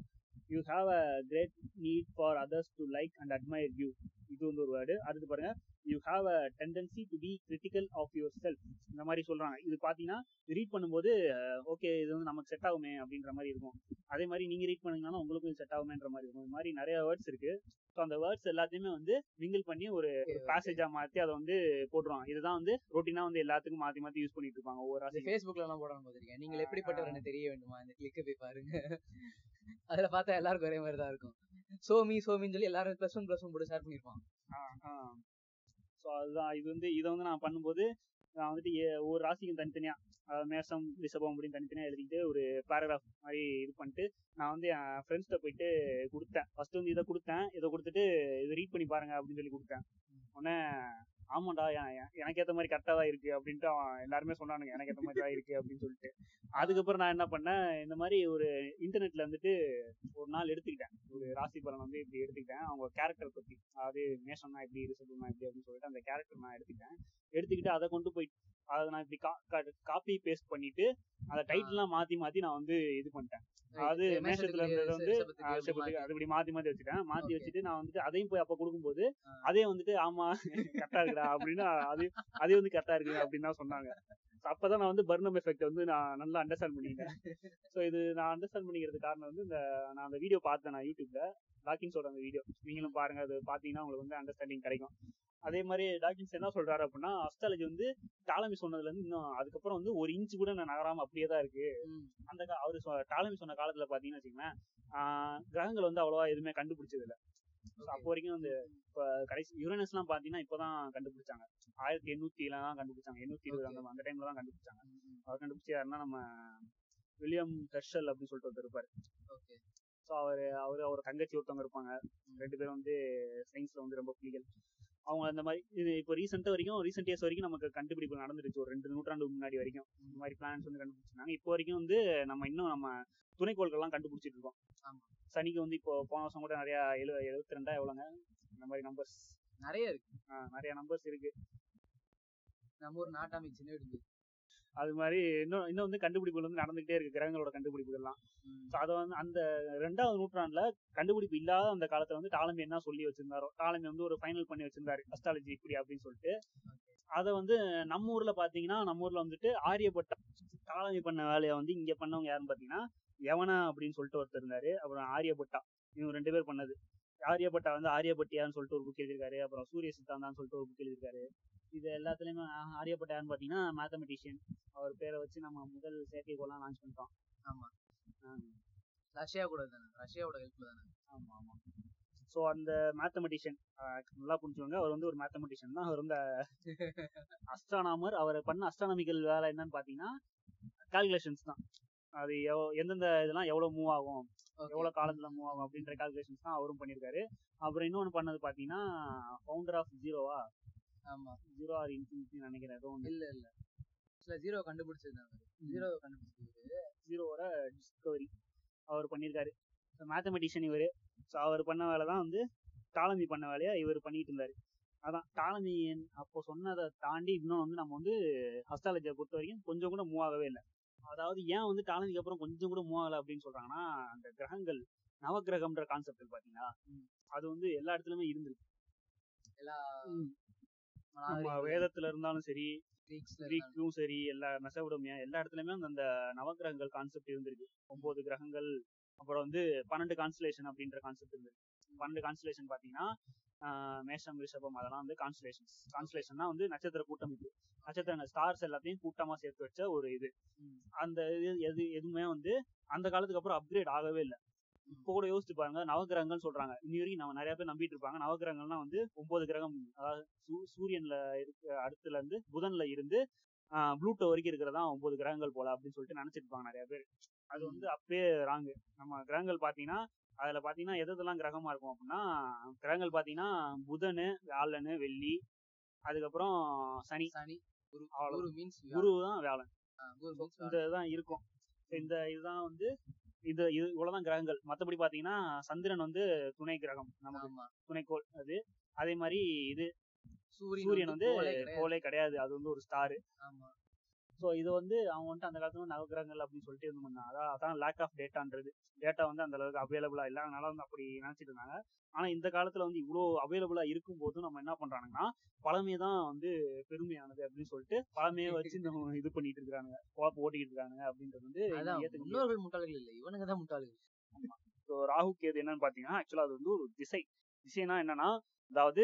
You have a great need for others to like and admire you இது வந்து ஒரு வேர்டு அடுத்து பாருங்க you have a tendency to be critical of yourself இந்த மாதிரி சொல்றாங்க. இது பாத்தீங்கன்னா ரீட் பண்ணும்போது ஓகே இது வந்து நமக்கு செட் ஆகுமே அப்படின்ற மாதிரி இருக்கும். அதே மாதிரி நீங்க ரீட் பண்ணீங்கன்னா உங்களுக்கும் செட் ஆகுமேன்ற மாதிரி இருக்கும். இந்த மாதிரி நிறைய வேர்ட்ஸ் இருக்கு. ஸோ அந்த வேர்ட்ஸ் எல்லாத்தையுமே வந்து மிங்கிள் பண்ணி ஒரு பேசேஜா மாத்தி அதை வந்து போட்டுருவாங்க. இதுதான் வந்து ரொட்டீனா வந்து எல்லாத்துக்கும் மாத்தி மாத்தி யூஸ் பண்ணிட்டு இருப்பாங்க ஒவ்வொரு ராசி ஃபேஸ்புக்ல எல்லாம் போடாம பாத்திருக்கேன் நீங்கள் எப்படிப்பட்டவர் தெரிய வேண்டுமா? இந்த கிளிக்க போய் பாருங்க. அதுல பார்த்தா எல்லாருக்கும் ஒரே மாதிரி தான் இருக்கும். சோமி சோமின்னு சொல்லி எல்லாரும் ப்ளஸ் ஒன் ப்ளஸ் ஒன் போட்டு ஷேர் பண்ணிருப்பான் ஸோ அதுதான். இது வந்து இதை வந்து நான் பண்ணும்போது நான் வந்துட்டு ஒவ்வொரு ராசிக்கும் தனித்தனியா மேசம் மேஷம் ரிஷபம் அப்படின்னு தனித்தனியா எழுதிட்டு ஒரு பேராகிராஃப் மாதிரி இது பண்ணிட்டு நான் வந்து என் ஃப்ரெண்ட்ஸ்கிட்ட போயிட்டு கொடுத்தேன். ஃபர்ஸ்ட் வந்து இதை கொடுத்தேன். இதை கொடுத்துட்டு இதை ரீட் பண்ணி பாருங்க அப்படின்னு சொல்லி கொடுத்தேன். உடனே ஆமாண்டா எனக்கு ஏத்த மாதிரி கரெக்டா தான் இருக்கு அப்படின்ட்டு அவன் எல்லாருமே சொன்னானுங்க. எனக்கு ஏத்த மாதிரி தான் இருக்கு அப்படின்னு சொல்லிட்டு. அதுக்கப்புறம் நான் என்ன பண்ணேன் இந்த மாதிரி ஒரு இன்டர்நெட்ல வந்துட்டு ஒரு நாள் எடுத்துக்கிட்டேன். ஒரு ராசி பலன் வந்து இப்படி எடுத்துக்கிட்டேன். அவங்க கேரக்டர் பத்தி அதாவது மேஷம்னா இப்படி ரிசப்னா இப்படி அப்படின்னு சொல்லிட்டு அந்த கேரக்டர் நான் எடுத்துக்கிட்டேன். எடுத்துக்கிட்டு அதை கொண்டு போய் அதை நான் இப்படி காப்பி பேஸ்ட் பண்ணிட்டு அந்த டைட்டில்லாம் மாத்தி மாத்தி நான் வந்து இது பண்ணிட்டேன். அது மேஷத்துல இருந்தது வந்து அது இப்படி மாத்தி மாத்தி வச்சுட்டேன். மாத்தி. வச்சுட்டு நான் வந்துட்டு அதையும் போய் அப்ப கொடுக்கும்போது. அதே வந்துட்டு ஆமா கரெக்டா இருக்குடா அப்படின்னு அது அதே வந்து கரெக்டா இருக்கு அப்படின்னு தான் சொன்னாங்க. அப்பதான் நான் வந்து பர்னம் எஃபெக்ட் வந்து நான் நல்லா அண்டர்ஸ்டாண்ட் பண்ணிட்டேன். ஸோ இது நான் அண்டர்ஸ்டாண்ட் பண்ணிக்கிறது காரணம் வந்து இந்த நான் அந்த வீடியோ பார்த்தேன் நான் யூடியூப்ல டாக்கின்ஸோட அந்த வீடியோ நீங்களும் பாருங்க அது பாத்தீங்கன்னா உங்களுக்கு வந்து அண்டர்ஸ்டாண்டிங் கிடைக்கும். அதே மாதிரி டாக்கின்ஸ் என்ன சொல்றாரு அப்படின்னா அஸ்ட்ராலஜி வந்து டாலமி சொன்னதுல இருந்து இன்னும் அதுக்கப்புறம் வந்து ஒரு இன்ச்சு கூட நான் நகராம அப்படியே தான் இருக்கு. அந்த அவரு டாலமி சொன்ன காலத்துல பாத்தீங்கன்னு வச்சுக்கோங்களேன் கிரகங்கள் வந்து அவ்வளவா எதுவுமே கண்டுபிடிச்சது இல்ல. அப்போ வரைக்கும் வந்து இப்ப கடைசி யுரேனஸ் எல்லாம் பாத்தீங்கன்னா இப்பதான் கண்டுபிடிச்சாங்க. ஆயிரத்தி எண்ணூத்தில தான் கண்டுபிடிச்சாங்க. எண்ணூத்தி இருபது அந்த அந்த டைம்ல தான் கண்டுபிடிச்சாங்க. அவர் கண்டுபிடிச்சு யாருன்னா நம்ம வில்லியம் ஹெர்ஷல் அப்படின்னு சொல்லிட்டு ஒருத்தர் இருப்பாரு. ஸோ அவர் அவர் அவர் தங்கச்சி ஒருத்தவங்க இருப்பாங்க. ரெண்டு பேரும் வந்து சயின்ஸ்ல வந்து ரொம்ப புலிகள். அவங்க அந்த மாதிரி இது இப்போ ரீசெண்டாக வரைக்கும் ரீசெண்ட் இயர்ஸ் வரைக்கும் நமக்கு கண்டுபிடிப்பு நடந்துருச்சு. ஒரு ரெண்டு நூற்றாண்டு முன்னாடி வரைக்கும் இந்த மாதிரி பிளான்ஸ் வந்து கண்டுபிடிச்சிருந்தாங்க. இப்போ வரைக்கும் வந்து நம்ம இன்னும் நம்ம துணைக்கோள்கள்லாம் கண்டுபிடிச்சிட்டு இருக்கோம். ஆமா. சனிக்கு வந்து இப்போ போன வருஷம் கூட நிறைய எழு எழுபத்தி ரெண்டா எவ்வளோங்க? இந்த மாதிரி நம்பர்ஸ் நிறைய இருக்கு. நிறைய நம்பர்ஸ் இருக்கு. நம்ம ஒரு நாட்டாமை சின்ன அது மாதிரி இன்னும் இன்னும் வந்து கண்டுபிடிப்புகள் வந்து நடந்துகிட்டே இருக்கு கிரகங்களோட கண்டுபிடிப்புகள்லாம். ஸோ அதை வந்து அந்த ரெண்டாவது நூற்றாண்டுல கண்டுபிடிப்பு இல்லாத அந்த காலத்துல வந்து டாலமி என்ன சொல்லி வச்சிருந்தாரோ டாலமி வந்து ஒரு ஃபைனல் பண்ணி வச்சிருந்தாரு அஸ்ட்ராலஜி இப்படி அப்படின்னு சொல்லிட்டு. அதை வந்து நம்ம ஊர்ல பாத்தீங்கன்னா நம்ம ஊர்ல வந்துட்டு ஆரியப்பட்ட டாலமி பண்ண வேலையை வந்து இங்க பண்ணவங்க யாருன்னு பாத்தீங்கன்னா யவனா அப்படின்னு சொல்லிட்டு ஒருத்தர் இருந்தாரு. அப்புறம் ஆரியப்பட்டா இவங்க ரெண்டு பேர் பண்ணது. ஆரியப்பட்டா வந்து ஆரியப்பட்டியான்னு சொல்லிட்டு ஒரு புக் எழுதியிருக்காரு. அப்புறம் சூரிய சித்தாந்தான்னு சொல்லிட்டு ஒரு புக் எழுதியிருக்காரு. இது எல்லாத்துலயுமே ஆரியப்பட்டா யாருன்னு பாத்தீங்கன்னா மேத்தமெட்டிஷியன் அவர் பேரை வச்சு நம்ம முதல் செயற்கைக்கோள்லாம் லான்ச் பண்ணிட்டோம். ஆமா. ஆஹ் ரஷ்யா கூட தானே ரஷ்யாவோட ஹெல்ப்ல தானே? ஆமா ஆமா. ஸோ அந்த மேத்தமெட்டிஷியன் நல்லா புரிஞ்சுவாங்க அவர் வந்து ஒரு மேத்தமெட்டிஷியன் தான். அவர் வந்து அஸ்ட்ரானாமர் அவர் பண்ண அஸ்ட்ரானமிக்கல் வேலை என்னன்னு பாத்தீங்கன்னா கால்குலேஷன்ஸ் தான். அது எவ்வ- எந்தெந்த இதெல்லாம் எவ்வளவு மூவ் ஆகும். எவ்வளவு காலத்துல மூவ் ஆகும் அப்படின்ற கால்குலேஷன்ஸ் தான் அவரும் பண்ணியிருக்காரு. அப்புறம் இன்னொன்னு பண்ணது பாத்தீங்கன்னா ஃபவுண்டர் ஆஃப் ஜீரோவா ஆமா. ஜீரோ ஆர் இன்ஃபினிட்டி நினைக்கிறேன். ஏதோ ஒன்று இல்ல இல்ல. சில ஜீரோ கண்டுபிடிச்சிருந்தாங்க ஜீரோ கண்டுபிடிச்சது. ஜீரோவோட டிஸ்கவரி அவர் பண்ணியிருக்காரு. மேத்தமெட்டிஷியன் இவர். ஸோ அவர் பண்ண வேலை தான் வந்து டாலமி பண்ண வேலையை இவர் பண்ணிட்டு இருந்தாரு. அதான் டாலமி அப்போ சொன்னதை தாண்டி இன்னும் வந்து நம்ம வந்து அஸ்ட்ராலஜியை பொறுத்த வரைக்கும் கொஞ்சம் கூட மூவ் ஆகவே இல்லை. அதாவது ஏன் வந்து டாலமிக்கு அப்புறம் கொஞ்சம் கூட மூவ் ஆகலை அப்படின்னு சொல்றாங்கன்னா அந்த கிரகங்கள் நவகிரகம்ன்ற கான்செப்ட் பாத்தீங்கன்னா அது வந்து எல்லா இடத்துலயுமே இருந்திருக்கு. எல்லா வேதத்துல இருந்தாலும் சரி கிரீக்கும் சரி எல்லா மெசபடோமியா எல்லா இடத்துலயுமே அந்த- நவகிரகங்கள் கான்செப்ட் இருந்திருக்கு. ஒன்பது கிரகங்கள் அப்புறம் வந்து பன்னெண்டு கான்ஸ்டலேஷன் அப்படின்ற கான்செப்ட் இருந்திருக்கு. பன்னெண்டு கான்ஸ்டலேஷன் பாத்தீங்கன்னா மேஷம் ரிஷபம் அதெல்லாம் வந்து கான்ஸ்டலேஷன்ஸ் கான்ஸ்டலேஷன்னா வந்து நட்சத்திர கூட்டமைப்பு. நட்சத்திரங்கள் ஸ்டார்ஸ் எல்லாத்தையும் கூட்டமா சேர்த்து வச்ச ஒரு இது. அந்த இது எது எதுவுமே வந்து அந்த காலத்துக்கு அப்புறம் அப்கிரேட் ஆகவே இல்லை. இப்போ கூட யோசிச்சு பாருங்க. நவகிரகங்கள் சொல்றாங்க. இன்னி வரைக்கும் நம்ம நிறைய பேர் நம்பிட்டு இருப்பாங்க. நவகிரகங்கள்னா வந்து ஒன்பது கிரகம். அதாவது சூரியன்ல இருக்க அடுத்துல இருந்து புதன்ல இருந்து ப்ளூட்டோ வரைக்கும் இருக்கிறதா ஒன்பது கிரகங்கள் போல அப்படின்னு சொல்லிட்டு நினைச்சிட்டு இருப்பாங்க நிறைய பேர். அது வந்து அப்பயே ராங்கு நம்ம கிரகங்கள் பாத்தீங்கன்னா அதுல பாத்தீங்கன்னா எது எதெல்லாம் கிரகமா இருக்கும் அப்படின்னா கிரகங்கள் பாத்தீங்கன்னா புதனு வியாழனு வெள்ளி அதுக்கப்புறம் சனி. சனி குரு அவ்வளவு. குரு மீன்ஸ் குரு தான் வியாழன் இந்த இதுதான் இருக்கும். இந்த இதுதான் வந்து இது இது இவ்வளவுதான் கிரகங்கள். மத்தபடி பாத்தீங்கன்னா சந்திரன் வந்து துணை கிரகம் நமக்கு. ஆமா. துணைக்கோள் அது. அதே மாதிரி இது சூரியன் சூரியன் வந்து கோளே கிடையாது. கோலே கிடையாது. அது வந்து ஒரு ஸ்டார் ஸோ இது வந்து அவங்க வந்துட்டு அந்த காலத்துல நவகிரகங்கள் அப்படின்னு சொல்லிட்டு இது பண்ணாங்க. அதான் அதான் லேக் ஆஃப் டேட்டான்றது டேட்டா வந்து அந்த அளவுக்கு அவைலபிளா இல்லாதனால வந்து அப்படி நினைச்சிட்டு இருந்தாங்க. ஆனா இந்த காலத்துல வந்து இவ்வளோ அவைலபிளா இருக்கும் போதும் நம்ம என்ன பண்றாங்கன்னா பழமையை தான் வந்து பெருமையானது அப்படின்னு சொல்லிட்டு பழமையை வச்சு இது பண்ணிட்டு இருக்காங்க குழப்ப ஓட்டிக்கிட்டு இருக்காங்க அப்படின்றது வந்து. முன்னோர்கள் முட்டாள்கள் இல்ல. இவனுங்க தான் முட்டாள்கள் ஸோ ராகு கேது என்னன்னு பாத்தீங்கன்னா ஆக்சுவலா அது வந்து ஒரு திசை. திசைனா என்னன்னா அதாவது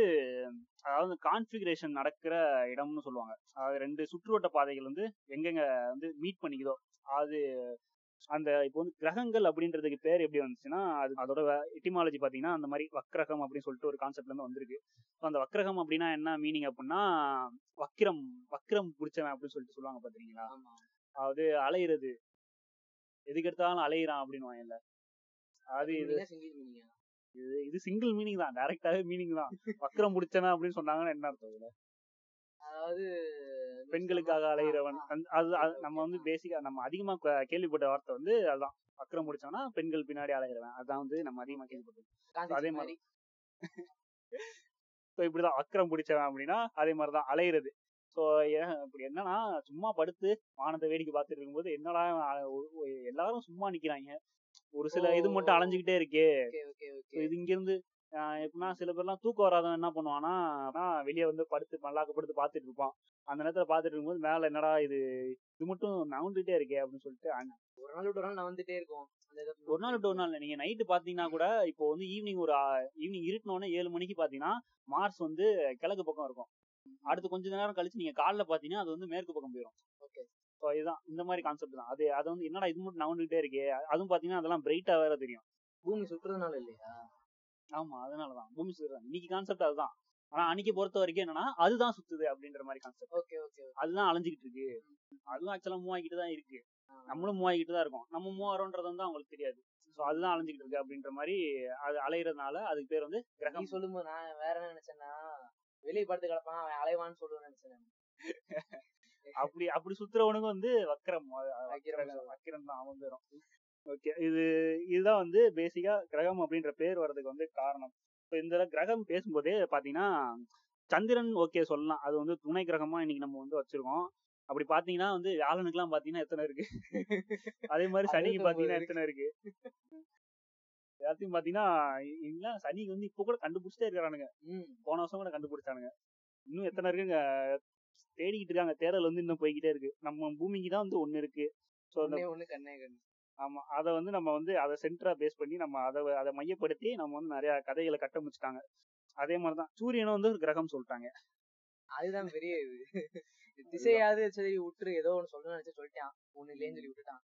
அதாவது கான்ஃபிகரேஷன் நடக்கிற இடம்னு சொல்லுவாங்க. அதாவது ரெண்டு சுற்றுவட்ட பாதைகள் வந்து எங்கெங்க வந்து மீட் பண்ணிக்குதோ அது அந்த இப்போ வந்து கிரகங்கள் அப்படின்றதுக்கு பேர் எப்படி வந்துச்சுன்னா அது அதோட எட்டிமாலஜி பாத்தீங்கன்னா அந்த மாதிரி வக்ரகம் அப்படின்னு சொல்லிட்டு ஒரு கான்செப்ட்ல இருந்து வந்திருக்கு. ஸோ அந்த வக்ரகம் அப்படின்னா என்ன மீனிங் அப்படின்னா வக்கிரம் வக்கிரம் பிடிச்சவன் அப்படின்னு சொல்லிட்டு சொல்லுவாங்க பாத்தீங்களா அதாவது அலையிறது. எதுக்கு எடுத்தாலும் அலையிறான் அப்படின்னு இல்ல அது இது இது இது சிங்கிள் மீனிங் தான் டைரக்டாவே மீனிங் தான். வக்ரம் முடிச்சவன் அப்படின்னு சொன்னாங்கன்னா என்ன அர்த்தம் இதுல? அதாவது பெண்களுக்காக அலைகிறவன் அது நம்ம. வந்து பேசிக்கா நம்ம அதிகமா கேள்விப்பட்ட வார்த்தை வந்து அதுதான். அக்கறம் முடிச்சோம்னா பெண்கள் பின்னாடி அலைகிறவன் அதான் வந்து நம்ம அதிகமா கேள்விப்பட்டோம் அதே மாதிரி. ஸோ இப்படிதான் அக்கறம் பிடிச்சவன் அப்படின்னா அதே மாதிரிதான் அலையிறது. ஸோ இப்படி என்னன்னா சும்மா படுத்து வானத்தை வேடிக்கை பார்த்துட்டு இருக்கும்போது என்னடா எல்லாரும் சும்மா நிக்கிறாங்க. ஒரு சில இது மட்டும் ஓ. அலைஞ்சுக்கிட்டே இருக்கே. இது இங்க இருந்து எப்படின்னா சில பேர்லாம் தூக்கம் வராதவன் என்ன பண்ணுவான்னா வெளியே வந்து படுத்து மல்லாக்க படுத்து பார்த்துட்டு இருப்பான். அந்த நேரத்துல பார்த்துட்டு இருக்கும்போது மேல என்னடா இது இது மட்டும் நவுந்துட்டே இருக்கே அப்படின்னு சொல்லிட்டு ஒரு நாள் விட்டு ஒரு நாள் நான் வந்துட்டே இருக்கும் ஒரு நாள் விட்டு ஒரு நாள். நீங்க நைட்டு பாத்தீங்கன்னா கூட இப்போ வந்து ஈவினிங் ஒரு ஈவினிங் இருட்டினோடனே ஏழு மணிக்கு பாத்தீங்கன்னா மார்ஸ் வந்து கிழக்கு பக்கம் இருக்கும். அடுத்து கொஞ்ச நேரம் கழிச்சு நீங்க காலைல பாத்தீங்கன்னா அது வந்து மேற்கு பக்கம் போயிடும். ஸோ இதுதான். இந்த மாதிரி கான்செப்ட் தான். அது அது வந்து என்னடா இது மட்டும் நவுந்துட்டே இருக்கே? அதுவும் பாத்தீங்கன்னா அதெல்லாம் பிரைட்டா வேற தெரியும். பூமி சுற்றுறதுனால இல்லையா? ஆமா அதனாலதான் பூமி சுத்துறது. இன்னைக்கு கான்செப்ட் அதுதான். ஆனா அன்னைக்கு பொறுத்த வரைக்கும் என்னன்னா அதுதான் சுத்துது அப்படின்ற மாதிரி கான்செப்ட் ஓகே ஓகே அதுதான் அலைஞ்சுக்கிட்டு இருக்கு. அதுவும் ஆக்சுவலா மூவ் ஆகிட்டு தான் இருக்கு. நம்மளும் மூவ் ஆகிட்டு தான் இருக்கோம். நம்ம மூவ் ஆகிறோன்றது வந்து அவங்களுக்கு தெரியாது. சோ அதுதான் அலைஞ்சுக்கிட்டு இருக்கு அப்படின்ற மாதிரி அது அலையிறதுனால அதுக்கு பேர் வந்து கிரகம். சொல்லும்போது நான் வேற என்ன நினைச்சேன்னா வெளியே படுத்து கிடப்பான் அவன் அலைவான்னு சொல்லுவேன்னு நினைச்சேன் நான். அப்படி அப்படி சுத்துறவனுக்கு வந்து வக்கிரம். வக்கிரம் தான். அவன் பேரும் ஓகே இது இதுதான் வந்து பேசிக்கா கிரகம் அப்படின்ற பேர் வர்றதுக்கு வந்து காரணம். இப்போ இந்த கிரகம் பேசும்போதே பாத்தீங்கன்னா சந்திரன் ஓகே சொல்லலாம். அது வந்து துணை கிரகமா இன்னைக்கு நம்ம வந்து வச்சிருக்கோம். அப்படி பாத்தீங்கன்னா வந்து வியாழனுக்குலாம் பாத்தீங்கன்னா எத்தனை இருக்கு? அதே மாதிரி சனிக்கு பாத்தீங்கன்னா. எத்தனை இருக்கு? எல்லாத்தையும் பாத்தீங்கன்னா இல்ல சனிக்கு வந்து இப்ப கூட கண்டுபிடிச்சிட்டே இருக்கிறானுங்க போன வருஷம் கூட கண்டுபிடிச்சானுங்க. இன்னும் எத்தனை இருக்குங்க? தேடிக்கிட்டு இருக்காங்க. தேடல் வந்து இன்னும் போய்கிட்டே இருக்கு. நம்ம பூமிக்கு தான் வந்து ஒண்ணு இருக்கு. ஸோ அந்த ஆமா. அதை வந்து நம்ம வந்து அதை சென்டரா பேஸ் பண்ணி நம்ம அதை அதை மையப்படுத்தி நம்ம வந்து நிறைய கதைகளை கட்டமைச்சிட்டாங்க அதே மாதிரிதான் சூரியனும் வந்து ஒரு கிரகம் சொல்லிட்டாங்க. அதுதான் பெரிய இது. திசையாவது சரி விட்டுரு ஏதோ ஒண்ணு சொல்லணும்னு நினைச்சு சொல்லிட்டான். ஒண்ணு இல்லைன்னு சொல்லி விட்டுட்டான்.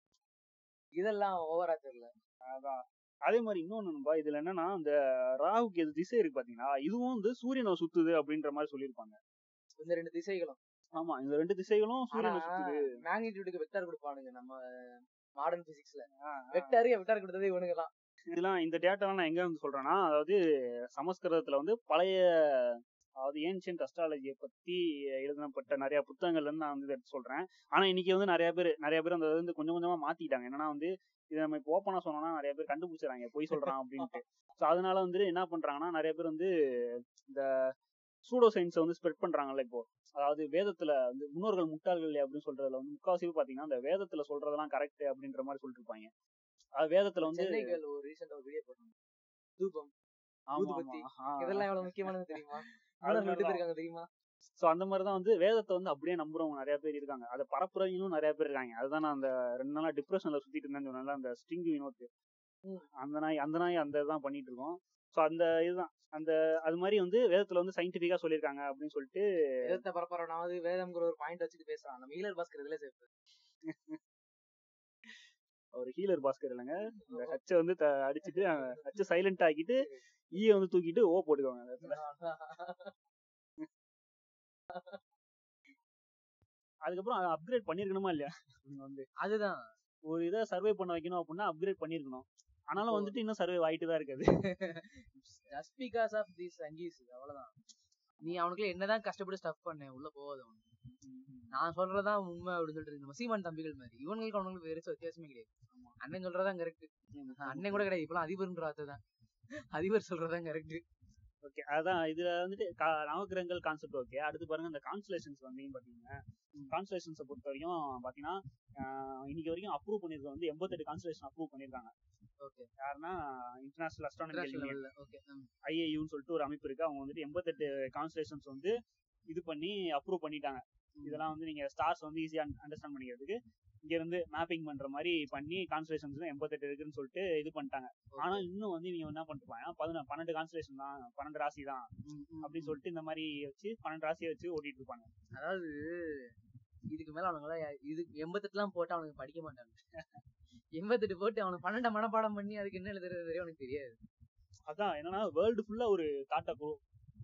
இதெல்லாம் ஓவரா தெரியல. அதான். அதே மாதிரி இன்னொன்னு நண்பா, இதுல என்னன்னா இந்த ராகுக்கு எது திசை இருக்கு பாத்தீங்களா? இதுவும் வந்து சூரியனை சுத்துது அப்படின்ற மாதிரி சொல்லியிருப்பாங்க. இந்த ரெண்டு திசைகளும். ஆமா இந்த ரெண்டு திசைகளும் மேக்னிடியூடுக்கு வெக்டார் கொடுப்பானுங்க நம்ம மாடர்ன் பிசிக்ஸ்ல. வெக்டாருக்கு வெக்டார் கொடுத்தது இவனுங்க தான் இதெல்லாம் இந்த டேட்டாலாம் நான் எங்க வந்து சொல்றேன்னா அதாவது சமஸ்கிருதத்துல வந்து பழைய அதாவது ஏன்ஷியன்ட் அஸ்ட்ராலஜியை பத்தி எழுதப்பட்ட நிறைய புத்தகங்கள்ல இருந்து நான் வந்து எடுத்து சொல்றேன். ஆனா இன்னைக்கு வந்து நிறைய பேர் நிறைய பேர் அந்த வந்து கொஞ்சம் கொஞ்சமா மாத்திட்டாங்க. என்னன்னா வந்து இதை நம்ம இப்போ ஓப்பனா சொன்னோம்னா நிறைய பேர் கண்டுபிடிச்சாங்க பொய் சொல்றான் அப்படின்ட்டு. ஸோ அதனால வந்து என்ன பண்றாங்கன்னா நிறைய பேர் வந்து இந்த சூடோ சயின்ஸை வந்து ஸ்ப்ரெட் பண்றாங்கல்ல இப்போ. அதாவது வேதத்துல வந்து முன்னோர்கள் முட்டாள்கள் அப்படின்னு சொல்றதுல வந்து முக்காவாசி பாத்தீங்கன்னா அந்த வேதத்துல சொல்றதெல்லாம் கரெக்ட் அப்படின்ற மாதிரி சொல்லிட்டு இருப்பாங்க அது வேதத்துல வந்து சென்னை கேர்ள் ஒரு ரீசெண்டா ஒரு வீடியோ போட்டாங்க தூபம். இதெல்லாம் எவ்வளவு முக்கியமானது தெரியுமா? தெரியுமா? சோ அந்த மாதிரி தான் வந்து வேதத்தை வந்து அப்படியே நம்புறவங்க நிறைய பேர் இருக்காங்க. அதை பரப்புறவங்களும் நிறைய பேர் இருக்காங்க. அதுதான் நான் அந்த ரெண்டு நாளா டிப்ரெஷன்ல சுத்திட்டு இருந்தேன்னு அந்த ஸ்ட்ரிங் வினோத். அந்த நாய் அந்த நாய் அந்த இதுதான் பண்ணிட்டு இருக்கோம். சோ அந்த இதுதான். அந்த அது மாதிரி வந்து வேதத்துல வந்து சயின்டிபிக்கா சொல்லியிருக்காங்க அப்படின்னு சொல்லிட்டு வேதத்தை பரப்புறவனாவது வேதம்ங்கிற ஒரு பாயிண்ட் வச்சுட்டு பேசுறான். நம்ம ஈழர் பாஸ்கர் இதுல சேர்ப்பு ஒரு ஹீலர் பாஸ்கர் இல்லைங்க. இந்த ஹச்சை வந்து அடிச்சிட்டு ஹச்சை சைலண்ட் ஆக்கிட்டு ஈய வந்து தூக்கிட்டு ஓ போட்டுக்கோங்க அந்த இடத்துல. அதுக்கப்புறம் அப்கிரேட் பண்ணிருக்கணுமா இல்லையா? வந்து அதுதான். ஒரு இதை சர்வே பண்ண வைக்கணும் அப்படின்னா அப்கிரேட் பண்ணிருக்கணும். ஆனாலும் வந்துட்டு இன்னும் சர்வே ஆயிட்டு தான் இருக்காது. ஜஸ்ட் பிகாஸ் ஆஃப் தீஸ் சங்கீஸ் அவ்வளவுதான். நீ அவனுக்குள்ள என்னதான் கஷ்டப்பட்டு ஸ்டஃப் பண்ண உள்ள போகாது அவனுக்கு. நான் சொல்றதுதான் உண்மை அப்படின்னு சொல்லிட்டு இருக்கு. நம்ம சீமான் தம்பிகள் மாதிரி. இவங்களுக்கு அவனுங்களுக்கு வேற வித்தியாசமே கிடையாது. அண்ணன் சொல்றதான் கரெக்ட் அண்ணன் கூட கிடையாது. இப்பெல்லாம் அதிபர்ன்ற வார்த்தை தான் அதிபர் சொல்றதான் கரெக்ட் ஓகே அதான் இதுல வந்துட்டு நவக்கிரகங்கள் கான்செப்ட் ஓகே அடுத்து பாருங்க இந்த கான்ஸ்டலேஷன்ஸ் வந்தீங்கன்னு பாத்தீங்கன்னா கான்ஸ்டலேஷன்ஸை பொறுத்த வரைக்கும் பாத்தீங்கன்னா இன்னைக்கு வரைக்கும் அப்ரூவ் பண்ணிருக்க வந்து எண்பத்தெட்டு கான்ஸ்டலேஷன் அப்ரூவ் பண்ணிருக்காங்க ஓகே யாருன்னா இன்டர்நேஷனல் அஸ்ட்ரானமிக்கல் ஐஏயூன்னு சொல்லிட்டு ஒரு அமைப்பு இருக்கு. அவங்க வந்துட்டு எண்பத்தெட்டு கான்ஸ்டலேஷன்ஸ் வந்து இது பண்ணி அப்ரூவ் பண்ணிட்டாங்க. இதெல்லாம் வந்து நீங்க ஸ்டார்ஸ் வந்து ஈஸியா அண்டர்ஸ்டாண்ட் பண்ணிக்கிறதுக்கு இங்க இருந்து மேப்பிங் பண்ற மாதிரி பண்ணி கான்ஸ்டலேஷன்ஸ் எண்பத்தெட்டு இருக்குன்னு சொல்லிட்டு இது பண்ணிட்டாங்க. ஆனா இன்னும் வந்து இவங்க என்ன பண்ணிருப்பாங்க பதின பன்னெண்டு கான்ஸ்டலேஷன் தான். பன்னெண்டு ராசி தான். அப்படின்னு சொல்லிட்டு இந்த மாதிரி வச்சு பன்னெண்டு ராசியை வச்சு ஓட்டிட்டு இருப்பாங்க. அதாவது இதுக்கு மேல அவனுங்கள இது எண்பத்தெட்டுலாம் போட்டு அவனுக்கு படிக்க மாட்டாங்க. எண்பத்தெட்டு போட்டு அவனுக்கு பன்னெண்டு மனப்பாடம் பண்ணி அதுக்கு என்ன எழுதுறது தெரியும்? அவனுக்கு தெரியாது. அதான் என்னன்னா வேர்ல்டு ஃபுல்லா ஒரு தாட்டை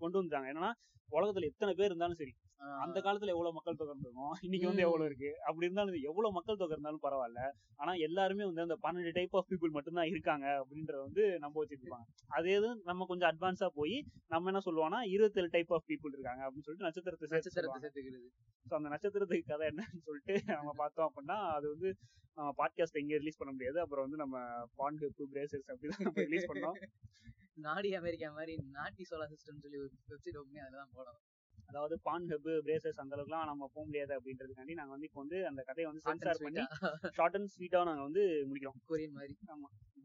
கொண்டு வந்தாங்க என்னன்னா உலகத்துல எத்தனை பேர் இருந்தாலும் சரி அந்த காலத்துல எவ்வளவு மக்கள் தொகை இருந்திருக்கும் இன்னைக்கு வந்து. எவ்வளவு இருக்கு? அப்படி இருந்தாலும் எவ்வளவு மக்கள் தொகை இருந்தாலும் பரவாயில்ல. ஆனா எல்லாருமே வந்து அந்த பன்னெண்டு டைப் ஆஃப் பீப்புள் மட்டும்தான் இருக்காங்க அப்படின்றத வந்து நம்ப வச்சிருப்பாங்க. அதே இது நம்ம கொஞ்சம் அட்வான்ஸா போய் நம்ம என்ன சொல்லுவோம்னா இருபத்தேழு டைப் ஆஃப் பீப்புள் இருக்காங்க அப்படின்னு சொல்லிட்டு நட்சத்திரத்தை நட்சத்திரத்தை. சேர்த்துக்கிறது. அந்த நட்சத்திரத்துக்கு கதை என்னன்னு சொல்லிட்டு நம்ம பார்த்தோம் அப்படின்னா அது வந்து பாட்காஸ்ட் எங்க ரிலீஸ் பண்ண முடியாது. அப்புறம் வந்து நம்ம பாண்ட் பிரேசஸ் அப்படிதான் ரிலீஸ் பண்ணோம். நாடி அமெரிக்கா மாதிரி நாட்டி சோலார் சிஸ்டம் சொல்லி ஒரு வெப்சைட் ஓப்பன் அதெல்லாம் போடலாம் அதாவது பான் ஹப் பிரேசஸ் அந்த அளவுக்குலாம் நம்ம போக முடியாது அப்படின்றதுக்காண்டி நாங்க வந்து இப்போ வந்து அந்த கதையை வந்து சென்சார் பண்ணி ஷார்ட் அண்ட் ஸ்வீட்டா நாங்க வந்து முடிக்கிறோம். கொரியன் மாதிரி.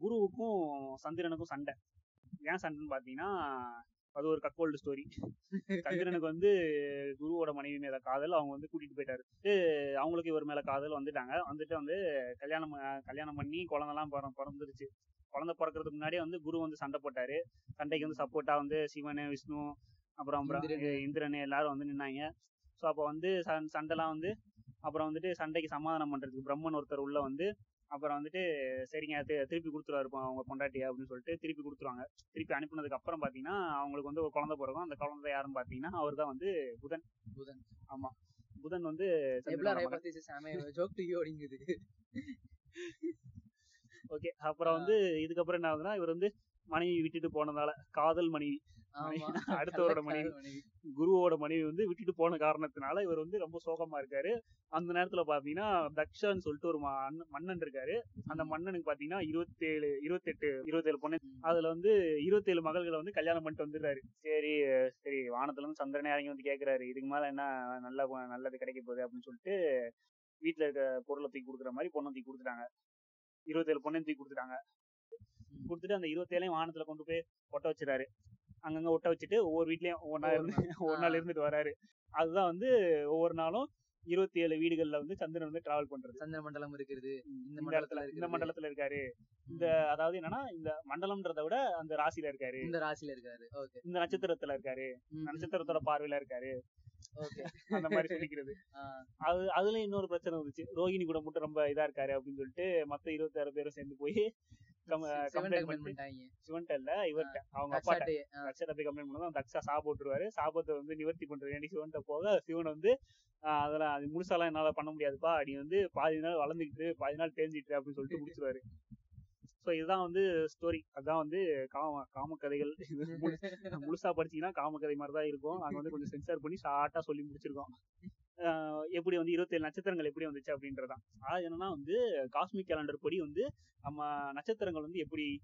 குருவுக்கும் சந்திரனுக்கும் சண்டை. ஏன் சண்டைன்னு பாத்தீங்கன்னா அது ஒரு கக்கோல்டு ஸ்டோரி சந்திரனுக்கு வந்து குருவோட மனைவி மேல காதல் அவங்க வந்து கூட்டிட்டு போயிட்டாரு. அவங்களுக்கு இவர் மேல காதல் வந்துட்டாங்க. வந்துட்டு வந்து கல்யாணம் கல்யாணம் பண்ணி குழந்தைலாம் பிற- பிறந்துருச்சு. குழந்தை பிறக்கிறதுக்கு முன்னாடியே வந்து குரு வந்து சண்டை போட்டாரு. சண்டைக்கு வந்து சப்போர்ட்டா வந்து சிவன் விஷ்ணு அப்புறம் அப்புறம் இந்திரன். எல்லாரும் வந்து நின்னாங்க. ஸோ அப்போ வந்து சண்- சண்டைலாம் வந்து அப்புறம் வந்துட்டு சண்டைக்கு சமாதானம் பண்றதுக்கு பிரம்மன் ஒருத்தர் உள்ள வந்து அப்புறம் வந்துட்டு சரிங்க திருப்பி கொடுத்துருவாரு அவங்க பொண்டாட்டியா அப்படின்னு சொல்லிட்டு திருப்பி கொடுத்துருவாங்க. திருப்பி அனுப்புனதுக்கு அப்புறம் பாத்தீங்கன்னா அவங்களுக்கு வந்து ஒரு குழந்தை பிறக்கும். அந்த குழந்தை யாருன்னு பாத்தீங்கன்னா அவர் தான் வந்து புதன். புதன். ஆமா. புதன் வந்து ஓகே அப்புறம் வந்து இதுக்கப்புறம் என்ன ஆகுதுன்னா இவர் வந்து மனைவி விட்டுட்டு போனதால காதல் மனைவி. அடுத்தவரோட மனைவி குருவோட மனைவி வந்து விட்டுட்டு போன காரணத்தினால இவர் வந்து ரொம்ப சோகமா இருக்காரு. அந்த நேரத்துல பாத்தீங்கன்னா தக்ஷான்னு சொல்லிட்டு ஒரு மன்னன் இருக்காரு. அந்த மன்னனுக்கு பாத்தீங்கன்னா இருபத்தேழு இருபத்தெட்டு இருபத்தேழு பொண்ணு. அதுல வந்து இருபத்தேழு மகள்களை வந்து கல்யாணம் பண்ணிட்டு வந்துடுறாரு. சரி சரி வானத்துல இருந்து சந்திரனே இறங்கி வந்து கேக்குறாரு. இதுக்கு மேல என்ன நல்ல நல்லது கிடைக்க போகுது அப்படின்னு சொல்லிட்டு வீட்டுல இருக்க பொருளை தூக்கி கொடுக்குற மாதிரி பொண்ணை தூக்கி கொடுத்துட்டாங்க. இருபத்தேழு பொண்ணையும் தூக்கி கொடுத்துட்டாங்க. கொடுத்துட்டு அந்த இருபத்தேழையும் வானத்துல கொண்டு போய் ஒட்ட வச்சிடறாரு. அங்கங்க ஒட்ட வச்சுட்டு ஒவ்வொரு வீட்லயும் ஒவ்வொரு நாள். இருந்து ஒரு நாள் இருந்துட்டு வராரு. அதுதான் வந்து ஒவ்வொரு நாளும் இருபத்தி ஏழு வீடுகள்ல வந்து சந்திரன் வந்து டிராவல் பண்றது. சந்திர மண்டலம் இருக்கிறது இந்த மண்டலத்துல இந்த. மண்டலத்துல இருக்காரு. இந்த அதாவது என்னன்னா இந்த மண்டலம்ன்றத விட அந்த ராசியில இருக்காரு. இந்த ராசியில இருக்காரு. இந்த நட்சத்திரத்துல இருக்காரு. நட்சத்திரத்தோட பார்வையில இருக்காரு. அந்த மாதிரி சொல்லிக்கிறது. அது அதுல இன்னொரு பிரச்சனை வந்துச்சு. ரோஹிணி கூட மட்டும் ரொம்ப இதா இருக்காரு அப்படின்னு சொல்லிட்டு மத்த இருபத்தாறு பேரும் சேர்ந்து போய் கம்ப்ளைண்ட் பண்ணிட்டு. பண்ணிட்டாங்க. சிவன்ட்ட இல்ல இவர்கிட்ட அவங்க அப்பாட்ட தக்ஷத்தை போய் கம்ப்ளைண்ட் பண்ணதும் தக்ஷா சா போட்டுருவாரு சாபத்தை வந்து நிவர்த்தி பண்றது வேண்டி சிவன்ட்ட போக சிவன் வந்து அதெல்லாம் அது முழுசாலாம் என்னால பண்ண முடியாதுப்பா. நீ வந்து பாதி நாள் வளர்ந்துக்கிட்டு பாதி நாள் தேஞ்சிட்டு அப்படின்னு சொல்லிட்டு முடிச்சிருவாரு. சோ இதுதான் வந்து ஸ்டோரி அதான் வந்து காம காம கதைகள். முழுசா படிச்சீங்கன்னா காம கதை மாதிரி தான் இருக்கும். நாங்க வந்து கொஞ்சம் சென்சார் பண்ணி ஷார்ட்டா சொல்லி முடிச்சிருக்கோம். எப்படி வந்து இருபத்தேழு நட்சத்திரங்கள் எப்படி வந்துச்சு அப்படின்றதான். அதாவது என்னன்னா வந்து காஸ்மிக் கேலண்டர் படி வந்து நம்ம நட்சத்திரங்கள் வந்து எப்படி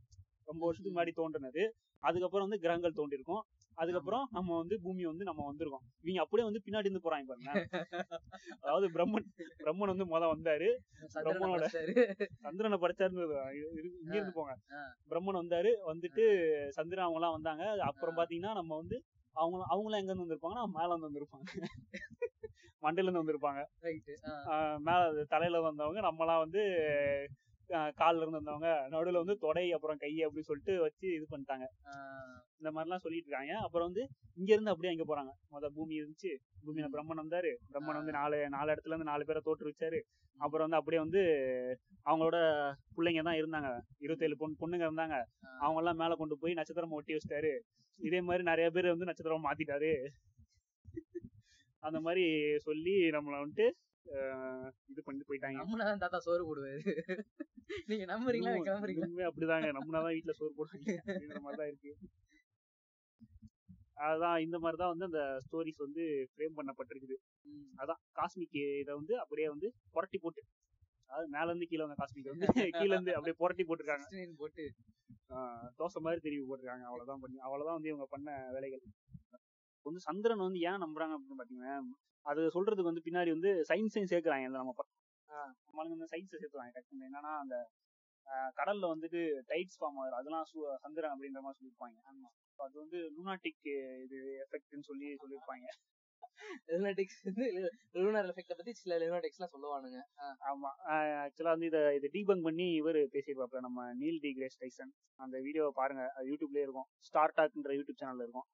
ரொம்ப வருஷத்துக்கு முன்னாடி தோன்றினது அதுக்கப்புறம் வந்து கிரகங்கள் தோன்றிருக்கும் அதுக்கப்புறம் நம்ம வந்து பூமி வந்து நம்ம வந்திருக்கோம். இவங்க அப்படியே வந்து பின்னாடி இருந்து போறாங்க பாருங்க. அதாவது பிரம்மன் பிரம்மன் வந்து முத வந்தாரு. பிரம்மனோட- படிச்சாரு. சந்திரனை படிச்சாருன்னு இங்க இருந்து போங்க. பிரம்மன் வந்தாரு வந்துட்டு சந்திரன் அவங்க எல்லாம் வந்தாங்க. அப்புறம் பாத்தீங்கன்னா நம்ம வந்து அவங்க அவங்களாம் எங்க இருந்து வந்திருப்பாங்கன்னா மேல இருந்து வந்திருப்பாங்க. மண்டையில இருந்து வந்திருப்பாங்க மேல தலையில வந்தவங்க நம்மலாம் வந்து கால்ல இருந்து வந்தவங்க நடுவுல வந்து தொடை அப்புறம் கை அப்படின்னு சொல்லிட்டு வச்சு இது பண்ணிட்டாங்க. இந்த மாதிரிலாம் சொல்லிட்டு இருக்காங்க அப்புறம் வந்து இங்க இருந்து அப்படியே அங்க போறாங்க. முத பூமி இருந்துச்சு. பூமியில. பிரம்மன் வந்தாரு. பிரம்மன் வந்து நாலு நாலு இடத்துல இருந்து நாலு பேரை தோற்றுவிச்சாரு அப்புறம் வந்து அப்படியே வந்து அவங்களோட பிள்ளைங்க தான் இருந்தாங்க. இருபத்தேழு பொண்ணு பொண்ணுங்க இருந்தாங்க. அவங்க எல்லாம் மேல கொண்டு போய் நட்சத்திரம் ஒட்டி வச்சிட்டாரு. இதே மாதிரி நிறைய பேர் வந்து நட்சத்திரம் மாத்திட்டாரு. அந்த மாதிரி சொல்லி நம்மள வந்துட்டு இது பண்ணிட்டு போயிட்டாங்க. நம்மனாதான் தாத்தா சோறு போடுவாரு. நீங்க நம்புறீங்களா? கிளம்புறீங்களா அப்படிதாங்க. நம்மனாதான் வீட்டுல சோறு போடுறாங்க அப்படிங்கிற மாதிரிதான் இருக்கு. அதான் இந்த மாதிரிதான் வந்து அந்த ஸ்டோரிஸ் வந்து ஃப்ரேம் பண்ணப்பட்டிருக்குது. அதான் காஸ்மிக் இதை வந்து அப்படியே வந்து புரட்டி போட்டு அதாவது மேல இருந்து கீழே வந்த காஸ்மிக் வந்து கீழ இருந்து அப்படியே புரட்டி போட்டிருக்காங்க. 16 போட்டு. தோசை மாதிரி திருப்பி போட்டிருக்காங்க. அவ்வளவுதான் பண்ணி அவ்வளவுதான் வந்து இவங்க பண்ண வேலைகள். வந்து சந்திரன் வந்து ஏன் நம்புறாங்க அப்படின்னு பாத்தீங்கன்னா அது சொல்றதுக்கு வந்து பின்னாடி வந்து சயின்ஸையும் சேர்க்கிறாங்க நம்ம நம்மளுக்கு வந்து சயின்ஸை சேர்த்துவாங்க டக்குன்னு என்னன்னா அந்த கடல்ல வந்துட்டு டைட்ஸ் ஃபார்ம் ஆகுது. அதெல்லாம் சந்திரன் அப்படின்ற மாதிரி சொல்லியிருப்பாங்க. ஆமா. அது வந்து லூனாட்டிக் இது எஃபெக்ட்னு சொல்லி சொல்லியிருப்பாங்க. லுனாட்டிக்ஸ் வந்து லூனார் எஃபெக்ட பத்தி சில லுனாட்டிக்ஸ்லாம் சொல்லுவானுங்க. ஆமா. ஆக்சுவலா வந்து இதை இதை டீபங்க் பண்ணி இவர் பேசியிருப்பாப்ல நம்ம நீல் டி கிரேஸ் டைசன். அந்த வீடியோவை பாருங்க. அது யூடியூப்லயே இருக்கும். ஸ்டார் டாக்ன்ற யூடியூப் சேனல்ல இருக்கும்.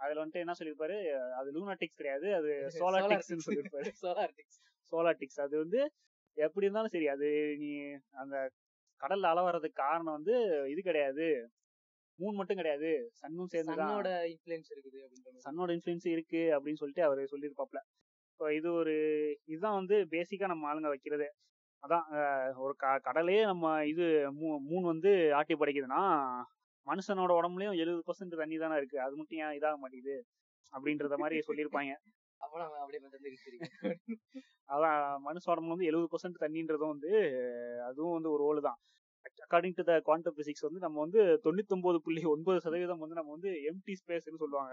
அதுல வந்துட்டு என்ன சொல்லியிருப்பாரு? அது லூனாட்டிக்ஸ் கிடையாது அது சோலாட்டிக்ஸ் சொல்லியிருப்பாரு. சோலார் டிக்ஸ் அது வந்து எப்படி இருந்தாலும் சரி அது நீ அந்த கடல்ல அலை வர்றதுக்கு காரணம் வந்து இது கிடையாது. மூன் மட்டும் கிடையாது. சன்னும் சேர்ந்துதான். சன்னோட இன்ஃபுளுன்ஸ் இருக்குது சன்னோட இன்ஃப்ளூயன்ஸ் இருக்கு அப்படின்னு சொல்லிட்டு அவர் சொல்லியிருப்பாப்ல இப்போ இது ஒரு இதுதான் வந்து பேசிக்கா நம்ம ஆளுங்க வைக்கிறது. அதான் ஒரு க கடலையே நம்ம இது மூ- மூணு வந்து ஆட்டி படைக்குதுன்னா மனுஷனோட உடம்புலயும் எழுபது பர்சன்ட் தண்ணி தானே இருக்கு. அது மட்டும் ஏன் இதாக மாட்டேங்குது? அப்படின்றத மாதிரி சொல்லியிருப்பாங்க. அதான் மனுஷ உடம்புல வந்து எழுபது பர்சன்ட் தண்ணின்றதும் வந்து அதுவும் வந்து ஒரு ரோல் தான். According to the quantum physics வந்து நம்ம வந்து தொண்ணூத்தொன்பது புள்ளி ஒன்பது சதவீதம் வந்து நம்ம வந்து எம்டி ஸ்பேஸ்னு சொல்லுவாங்க.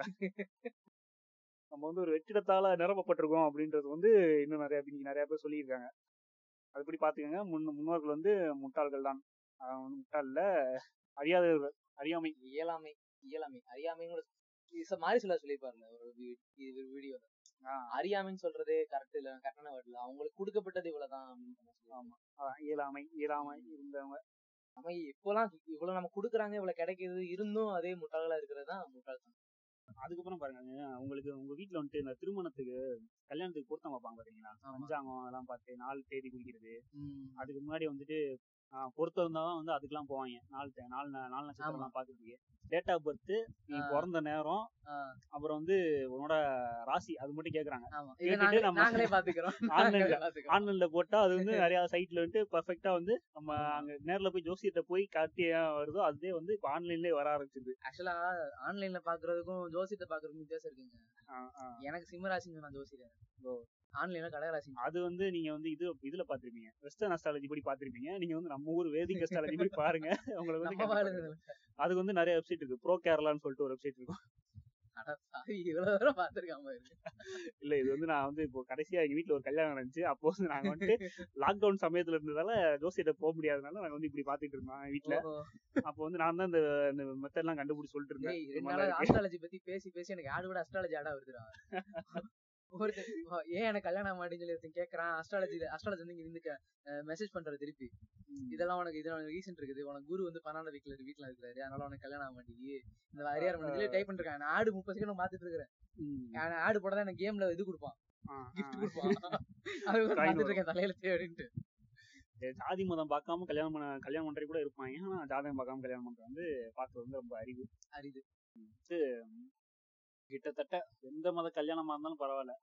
நம்ம வந்து ஒரு வெற்றிடத்தால நிரப்பப்பட்டிருக்கோம் அப்படின்றது வந்து இன்னும் நிறைய நிறைய பேர் சொல்லியிருக்காங்க. அதுபடி பாத்துக்கோங்க முன் முன்னோர்கள் வந்து முட்டாள்கள் தான். முட்டாள் இல்ல அறியாதவர்கள். அறியாமை. இயலாமை இயலாமை. அறியாமைன்னு மாதிரி சொல்ல சொல்லியிருப்பாருல ஒரு வீடியோ ஆஹ் அறியாமைன்னு சொல்றது கரெக்ட் இல்ல கரெக்டான வேர்ட் இல்ல அவங்களுக்கு கொடுக்கப்பட்டது இவ்வளவுதான் ஆமா. இயலாமை இயலாமை இருந்தவங்க. நம்ம இப்போலாம் இவ்வளவு நம்ம குடுக்குறாங்க இவ்வளவு கிடைக்குது இருந்தும் அதே முட்டாள்களா இருக்கிறது தான் முட்டாள்தான் அதுக்கப்புறம் பாருங்க உங்களுக்கு உங்க வீட்ல வந்துட்டு இந்த திருமணத்துக்கு கல்யாணத்துக்கு பொருத்தம் வைப்பாங்க பாத்தீங்களா. பஞ்சாங்கம் அதெல்லாம் பார்த்து நாலு தேதி குறிக்கிறது அதுக்கு முன்னாடி வந்துட்டு ஆஹ் பொருத்தம் இருந்தாதான் வந்து அதுக்கெல்லாம் போவாங்க. நாலு நாலு நாலு நட்சத்திரம் எல்லாம் பாக்குறதுக்கு டேட் ஆஃப் பர்த் நீ. பிறந்த நேரம் அப்புறம் வந்து உன்னோட ராசி அது மட்டும் கேக்குறாங்க. நாங்களே பாத்துக்கிறோம். ஆன்லைன்ல போட்டா அது வந்து நிறைய சைட்ல வந்துட்டு பர்ஃபெக்டா வந்து நம்ம அங்க நேர்ல போய் ஜோசியத்தை போய் காட்டி வருதோ அதுவே வந்து இப்ப ஆன்லைன்லயே வர ஆரம்பிச்சிருது. ஆக்சுவலா ஆன்லைன்ல பாக்குறதுக்கும் ஜோசியத்தை பாக்குறதுக்கும் வித்தியாசம் இருக்குங்க. எனக்கு சிம்மராசிங்க நான் ஜோசியர். ஆன்லைன்ல கடகராசி. அது வந்து நீங்க வந்து இது இதுல பாத்திருப்பீங்க வெஸ்டர்ன் அஸ்ட்ராலஜி படி பாத்திருப்பீங்க நீங்க வந்து நம்ம ஊர் வேதிக் அஸ்ட்ராலஜி படி பாருங்க. உங்களுக்கு வந்து அதுக்கு வந்து நிறைய வெப்சைட் இருக்கு. ப்ரோ கேரளான்னு சொல்லிட்டு ஒரு வெப்சைட் இருக்கும். இல்ல இது வந்து நான் வந்து இப்போ கடைசியா எங்க வீட்ல ஒரு கல்யாணம் நடந்துச்சு. அப்போ வந்து நாங்க வந்துட்டு லாக்டவுன் சமயத்துல இருந்ததால ஜோசியிட்ட போக முடியாதனால நாங்க வந்து இப்படி பாத்துட்டு இருந்தோம் வீட்ல. ஓஹோ. அப்போ வந்து நான் தான் இந்த மெத்தட் எல்லாம் கண்டுபிடிச்சு சொல்லிட்டு இருந்தேன். பத்தி பேசி பேசி எனக்கு ஆடு விட அஸ்ட்ராலஜி ஆடா வருதுடா ஒருத்தன் ஏன் எனக்கு கல்யாணம் ஆக மாட்டேன்னு சொல்லி ஒருத்தன் கேக்குறான். அஸ்ட்ராலஜி அஸ்ட்ராலஜி வந்து இங்க இருந்து மெசேஜ் பண்ற திருப்பி. இதெல்லாம் உனக்கு இதெல்லாம் ரீசன் இருக்குது. உனக்கு குரு வந்து பன்னெண்டு வீட்ல வீட்டுல இருக்கிறாரு. அதனால உனக்கு கல்யாணம் ஆக மாட்டேங்குது. இந்த அரியார் மணிக்கு டைப் பண்ணிருக்கேன் நான் ஆடு முப்பது செகண்ட் பாத்துட்டு இருக்கிறேன். நான் ஆடு போட எனக்கு கேம்ல இது கொடுப்பான். கிஃப்ட். கொடுப்பான். அது இருக்கேன் தலையில அப்படின்ட்டு. ஜாதி மதம் பார்க்காம கல்யாணம் பண்ண கல்யாணம் பண்றது கூட இருப்பாங்க ஆனா ஜாதகம் பார்க்காம கல்யாணம் பண்றது வந்து பார்க்கறது வந்து ரொம்ப அறிவு அரிது. கிட்டத்தட்ட எந்த மத கல்யாணமா இருந்தாலும் பரவாயில்ல.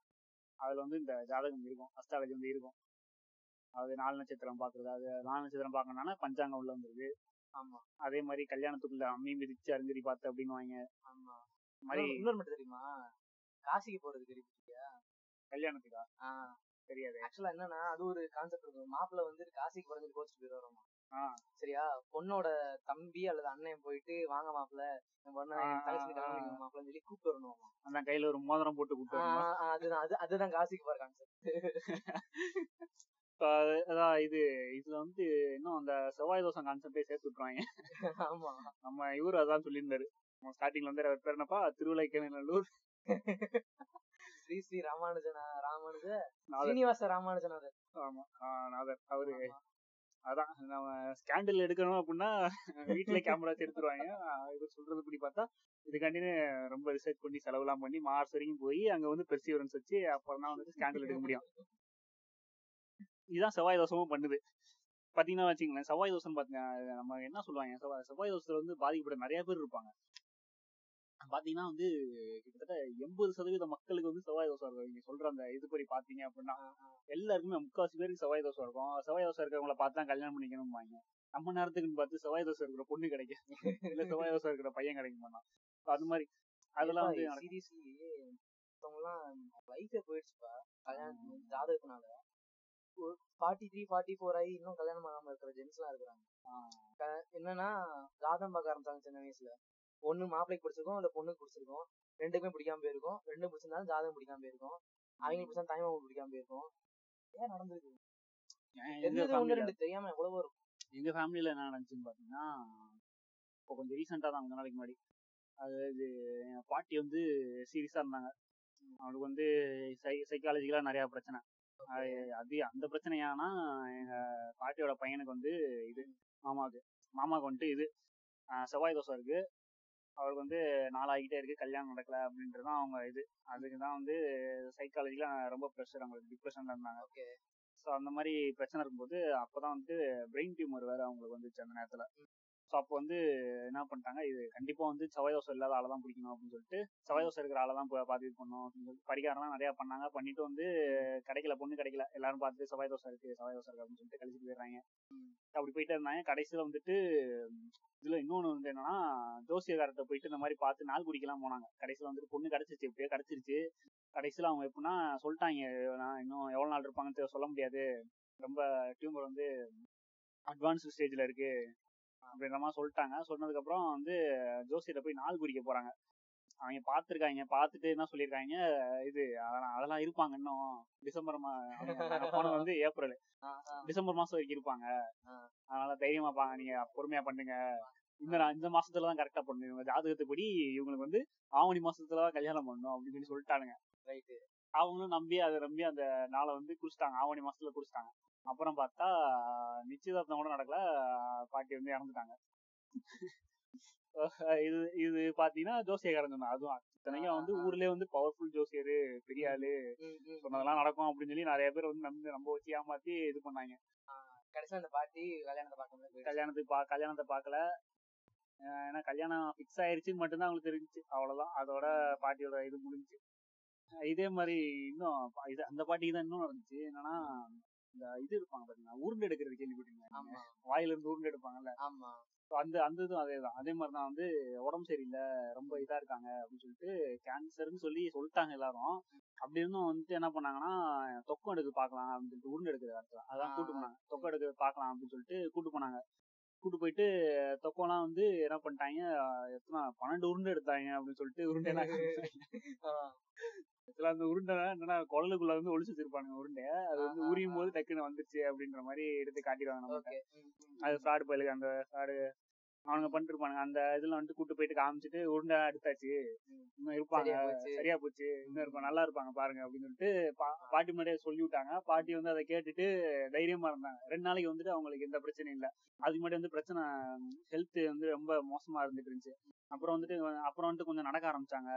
அதுல வந்து இந்த ஜாதகம் இருக்கும். அஸ்ட்ராலஜி வந்து இருக்கும். அது நாலு நட்சத்திரம் பாக்குறது அது நாலு நட்சத்திரம் பார்க்கணும்னா பஞ்சாங்கம் உள்ள வந்துருது. ஆமா. அதே மாதிரி கல்யாணத்துக்குள்ள அம்மி மிதிச்சு அருங்கடி பார்த்து அப்படின்னு வாங்க. ஆமா. மாதிரி இன்னொரு மட்டும் தெரியுமா? காசிக்கு போறது தெரியுமா கல்யாணத்துக்கா? தெரியாது. ஆக்சுவலா என்னன்னா அது ஒரு கான்செப்ட் இருக்கும். மாப்பிள்ள வந்து காசிக்கு பிறந்து கோச்சிட்டு போயிடுவாராமா. சரியா? பொண்ணோட தம்பி அல்லது அண்ணன் போயிட்டு வாங்க மாப்பிள்ள மாப்பிள்ளன்னு சொல்லி கூப்பிட்டு வரணுமா அந்த கையில ஒரு மோதிரம் போட்டு கூப்பிட்டு? அதுதான் அது அதுதான் காசிக்கு போற கான்செப்ட் அதான் இது இதுல வந்து இன்னும் அந்த செவ்வாய் தோசம் கான்செப்டே சேர்த்து விட்டுருவாங்க. ஆமா. நம்ம இவரு அதான் சொல்லியிருந்தாரு. ஸ்டார்டிங்ல வந்து அவர் பேர் என்னப்பா? திருவிழைக்கநல்லூர் ஸ்ரீ ஸ்ரீ ராமானுஜனா ராமானுஜ சீனிவாச ராமானுஜனாதர். ஆமா நாதர். அவரு. அதான் நம்ம ஸ்கேண்டில் எடுக்கணும் அப்படின்னா வீட்டுல கேமரா வச்சு எடுத்துருவாங்க. இவர் சொல்றது படி பார்த்தா இதுக்காண்டின்னு ரொம்ப ரிசர்ச் பண்ணி செலவுலாம் பண்ணி மார்ச் வரைக்கும் போய் அங்க வந்து பெர்சிவரன்ஸ் வச்சு அப்புறம் தான் வந்து ஸ்கேண்டில் எடுக்க முடியும். இதுதான் செவ்வாய் தோசமும் பண்ணுது. பாத்தீங்கன்னா வச்சுங்களேன் செவ்வாய் தோசைன்னு பாத்தீங்க நம்ம என்ன சொல்லுவாங்க செவ்வாய் செவ்வாய் தோசைல வந்து பாதிக்கப்பட்ட நிறைய பேர் இருப்பாங்க. பாத்தீங்கன்னா வந்து எண்பது சதவீத மக்களுக்கு வந்து செவ்வாய் தோசை இருக்கும் நீங்க சொல்ற அந்த இதுபடி பாத்தீங்க அப்படின்னா எல்லாருக்குமே முக்காவாசி பேருக்கு செவ்வாய் தோசை இருக்கும். செவ்வாய் தோசை இருக்கிறவங்கள பார்த்து தான் கல்யாணம் பண்ணிக்கணும்பாங்க. நம்ம நேரத்துக்குன்னு பார்த்து செவ்வாய் தோசை இருக்கிற பொண்ணு கிடைக்கும் இல்ல செவ்வாய் தோசை இருக்கிற பையன் கிடைக்க மாட்டான் அது மாதிரி அதெல்லாம் வந்து. சீரியஸ்லி மத்தவங்கலாம் லைஃபே போயிடுச்சுப்பா. கல்யாணம் ஜாதகத்தினால. ஃபார்ட்டி த்ரீ ஃபார்ட்டி ஃபோர் ஆகி இன்னும் கல்யாணம் ஆகாம இருக்கிற ஜென்ஸ் எல்லாம் இருக்கிறாங்க. என்னன்னா ஜாதகம் பார்க்க ஆரம்பிச்சாங்க சின்ன வயசுல. ஒண்ணு மாப்பிள்ளைக்கு பிடிச்சிருக்கும் இல்ல பொண்ணுக்கு பிடிச்சிருக்கும். ரெண்டுக்குமே பிடிக்காம போயிருக்கும். ரெண்டும் பிடிச்சிருந்தாலும் ஜாதகம் பிடிக்காம போயிருக்கும். அவங்களுக்கு பிடிச்சா தாய்மாமா பிடிக்காம போயிருக்கும். ஏன் நடந்திருக்கு? தெரிஞ்சது ல- ரெண்டு தெரியாம எவ்வளவோ இருக்கும். எங்க ஃபேமிலில என்ன நடந்துச்சுன்னு பாத்தீங்கன்னா இப்போ கொஞ்சம் ரீசெண்டா தான் கொஞ்ச நாளைக்கு முன்னாடி. அதாவது என் பாட்டி வந்து சீரியஸா இருந்தாங்க. அவங்களுக்கு வந்து சை சைக்காலஜிக்கலா நிறைய பிரச்சனை. அது அந்த பிரச்சனை ஏன்னா எங்க பாட்டியோட பையனுக்கு வந்து இது மாமாவுக்கு. மாமாவுக்கு வந்துட்டு இது. செவ்வாய் தோசை இருக்கு. அவருக்கு வந்து நாளாகிட்டே இருக்கு கல்யாணம் நடக்கல அப்படின்றது தான் அவங்க இது. அதுக்கு தான் வந்து சைக்காலஜிக்கலா ரொம்ப ப்ரெஷர் அவங்களுக்கு டிப்ரெஷன்ல இருந்தாங்க. ஓகே ஸோ அந்த மாதிரி பிரச்சனை இருக்கும்போது அப்பதான் வந்து பிரெயின் டியூமர் வேற அவங்களுக்கு வந்துச்சு அந்த நேரத்துல. ஸோ அப்போ வந்து என்ன பண்ணிட்டாங்க இது கண்டிப்பா வந்து செவ்வாய் தோசை இல்லாத ஆளை தான் பிடிக்கணும் அப்படின்னு சொல்லிட்டு செவ்வாய் தோசை இருக்கிற ஆளை தான் பார்த்து இது பண்ணணும் அப்படின்னு சொல்லிட்டு படிக்காரெல்லாம் நிறைய பண்ணாங்க. பண்ணிட்டு வந்து கிடைக்கல பொண்ணு கிடைக்கல. எல்லாரும் பார்த்துட்டு செவ்வாய் தோசை இருக்கு செவ்வாய் தோசை இருக்கு அப்படின்னு சொல்லிட்டு கழிச்சிட்டு போயிடுறாங்க. அப்படி போயிட்டு இருந்தாங்க. கடைசியில வந்துட்டு இதுல இன்னொன்று வந்து என்னன்னா ஜோசியக்காரர்கிட்ட போயிட்டு இந்த மாதிரி பார்த்து நாள் குடிக்கலாம் போனாங்க. கடைசியில வந்துட்டு பொண்ணு கிடைச்சிருச்சு எப்படியோ கிடைச்சிருச்சு. கடைசியில அவங்க எப்படின்னா சொல்லிட்டாங்க நான் இன்னும் எவ்வளவு நாள் இருப்பாங்கன்னு சொல்ல முடியாது. ரொம்ப டியூமர் வந்து அட்வான்ஸ்டு ஸ்டேஜ்ல இருக்கு. அப்படின்ற மாதிரி சொல்லிட்டாங்க. சொன்னதுக்கு அப்புறம் வந்து ஜோசியரை போய் நாள் குறிக்க போறாங்க. அவங்க பார்த்துருக்காங்க. பார்த்துட்டு என்ன சொல்லியிருக்காங்க? இது அதெல்லாம் இருப்பாங்க இன்னும். டிசம்பர் மா போனது வந்து ஏப்ரல். டிசம்பர் மாசம் வரைக்கும் இருப்பாங்க. அதனால தைரியமா பாங்க நீங்க பொறுமையா பண்ணுங்க. இந்த இந்த மாசத்துல தான் கரெக்டா பண்ணணும் இவங்க ஜாதகத்துப்படி இவங்களுக்கு வந்து ஆவணி மாசத்துல தான் கல்யாணம் பண்ணணும் அப்படின்னு சொல்லி சொல்லிட்டானுங்க. ரைட்டு அவங்களும் நம்பி அதை நம்பி அந்த நாளை வந்து குறிச்சிட்டாங்க. ஆவணி மாசத்துல குறிச்சிட்டாங்க. அப்புறம் பார்த்தா நிச்சயதார்த்தம் கூட நடக்கல. பாட்டி வந்து இறந்துட்டாங்க. இது இது பாத்தீங்கன்னா ஜோசியக்காரன் சொன்னா அதுவும் இத்தனைக்கும் வந்து ஊர்லயே வந்து பவர்ஃபுல் ஜோசியரு பெரிய ஆளு. சொன்னதெல்லாம் நடக்கும் அப்படின்னு சொல்லி நிறைய பேர் வந்து நம்பி நம்ப வச்சு ஏமாத்தி இது பண்ணாங்க. கடைசியா அந்த பாட்டி கல்யாணத்தை பார்க்க கல்யாணத்துக்கு பா கல்யாணத்தை பார்க்கல. ஏன்னா கல்யாணம் ஃபிக்ஸ் ஆயிருச்சுன்னு மட்டும்தான் அவங்களுக்கு தெரிஞ்சுச்சு. அவ்வளவுதான். அதோட பாட்டியோட இது முடிஞ்சுச்சு. அஹ் இதே மாதிரி இன்னும் இது அந்த பாட்டிக்கு தான் இன்னும் நடந்துச்சு. என்னன்னா இந்த இது இருப்பாங்க பாத்தீங்கன்னா உருண்டை எடுக்கிறது கேள்விப்பட்டீங்களா வாயில இருந்து உருண்டை எடுப்பாங்கல்ல? ஆமா. அந்த அந்த இதுவும் அதே தான் அதே மாதிரி தான் வந்து உடம்பு சரியில்லை ரொம்ப இதா இருக்காங்க அப்படின்னு சொல்லிட்டு கேன்சர்னு சொல்லி சொல்லிட்டாங்க எல்லாரும். அப்படி இருந்தும் வந்துட்டு என்ன பண்ணாங்கன்னா தொக்கம் எடுக்க பார்க்கலாம் அப்படின்னு சொல்லிட்டு உருண்டை எடுக்கிற இடத்துல அதான். கூட்டு போனாங்க. தொக்கம் எடுக்க பார்க்கலாம் அப்படின்னு சொல்லிட்டு கூட்டு போனாங்க. கூட்டு போயிட்டு தொக்கம்லாம் வந்து என்ன பண்ணிட்டாங்க எத்தனை பன்னெண்டு உருண்டை எடுத்தாங்க அப்படின்னு சொல்லிட்டு உருண்டை ஆக்சுவலா அந்த உருண்டை என்னன்னா குழலுக்குள்ள வந்து ஒளிச்சு வச்சிருப்பாங்க உருண்டை அது வந்து உரியும் போது. டக்குன்னு வந்துருச்சு அப்படின்ற மாதிரி எடுத்து காட்டிடுவாங்க நம்ம ஓகே. அது ஃப்ராடு பயலுக்கு அந்த ஃப்ராடு அவனுங்க பண்ணிட்டு இருப்பானுங்க அந்த இதுல வந்துட்டு கூட்டு போயிட்டு காமிச்சிட்டு உருண்டை எடுத்தாச்சு. இன்னும் இருப்பாங்க. சரியா போச்சு. இன்னும் இருப்பாங்க. நல்லா இருப்பாங்க பாருங்க அப்படின்னு சொல்லிட்டு பாட்டி முன்னாடியே சொல்லி விட்டாங்க பாட்டி வந்து அதை கேட்டுட்டு தைரியமா இருந்தாங்க. ரெண்டு நாளைக்கு வந்துட்டு அவங்களுக்கு எந்த பிரச்சனையும் இல்ல. அதுக்கு முன்னாடி வந்து பிரச்சனை ஹெல்த் வந்து ரொம்ப மோசமா இருந்துட்டு இருந்துச்சு. அப்புறம் வந்துட்டு அப்புறம் வந்துட்டு கொஞ்சம் நடக்க ஆரம்பிச்சாங்க.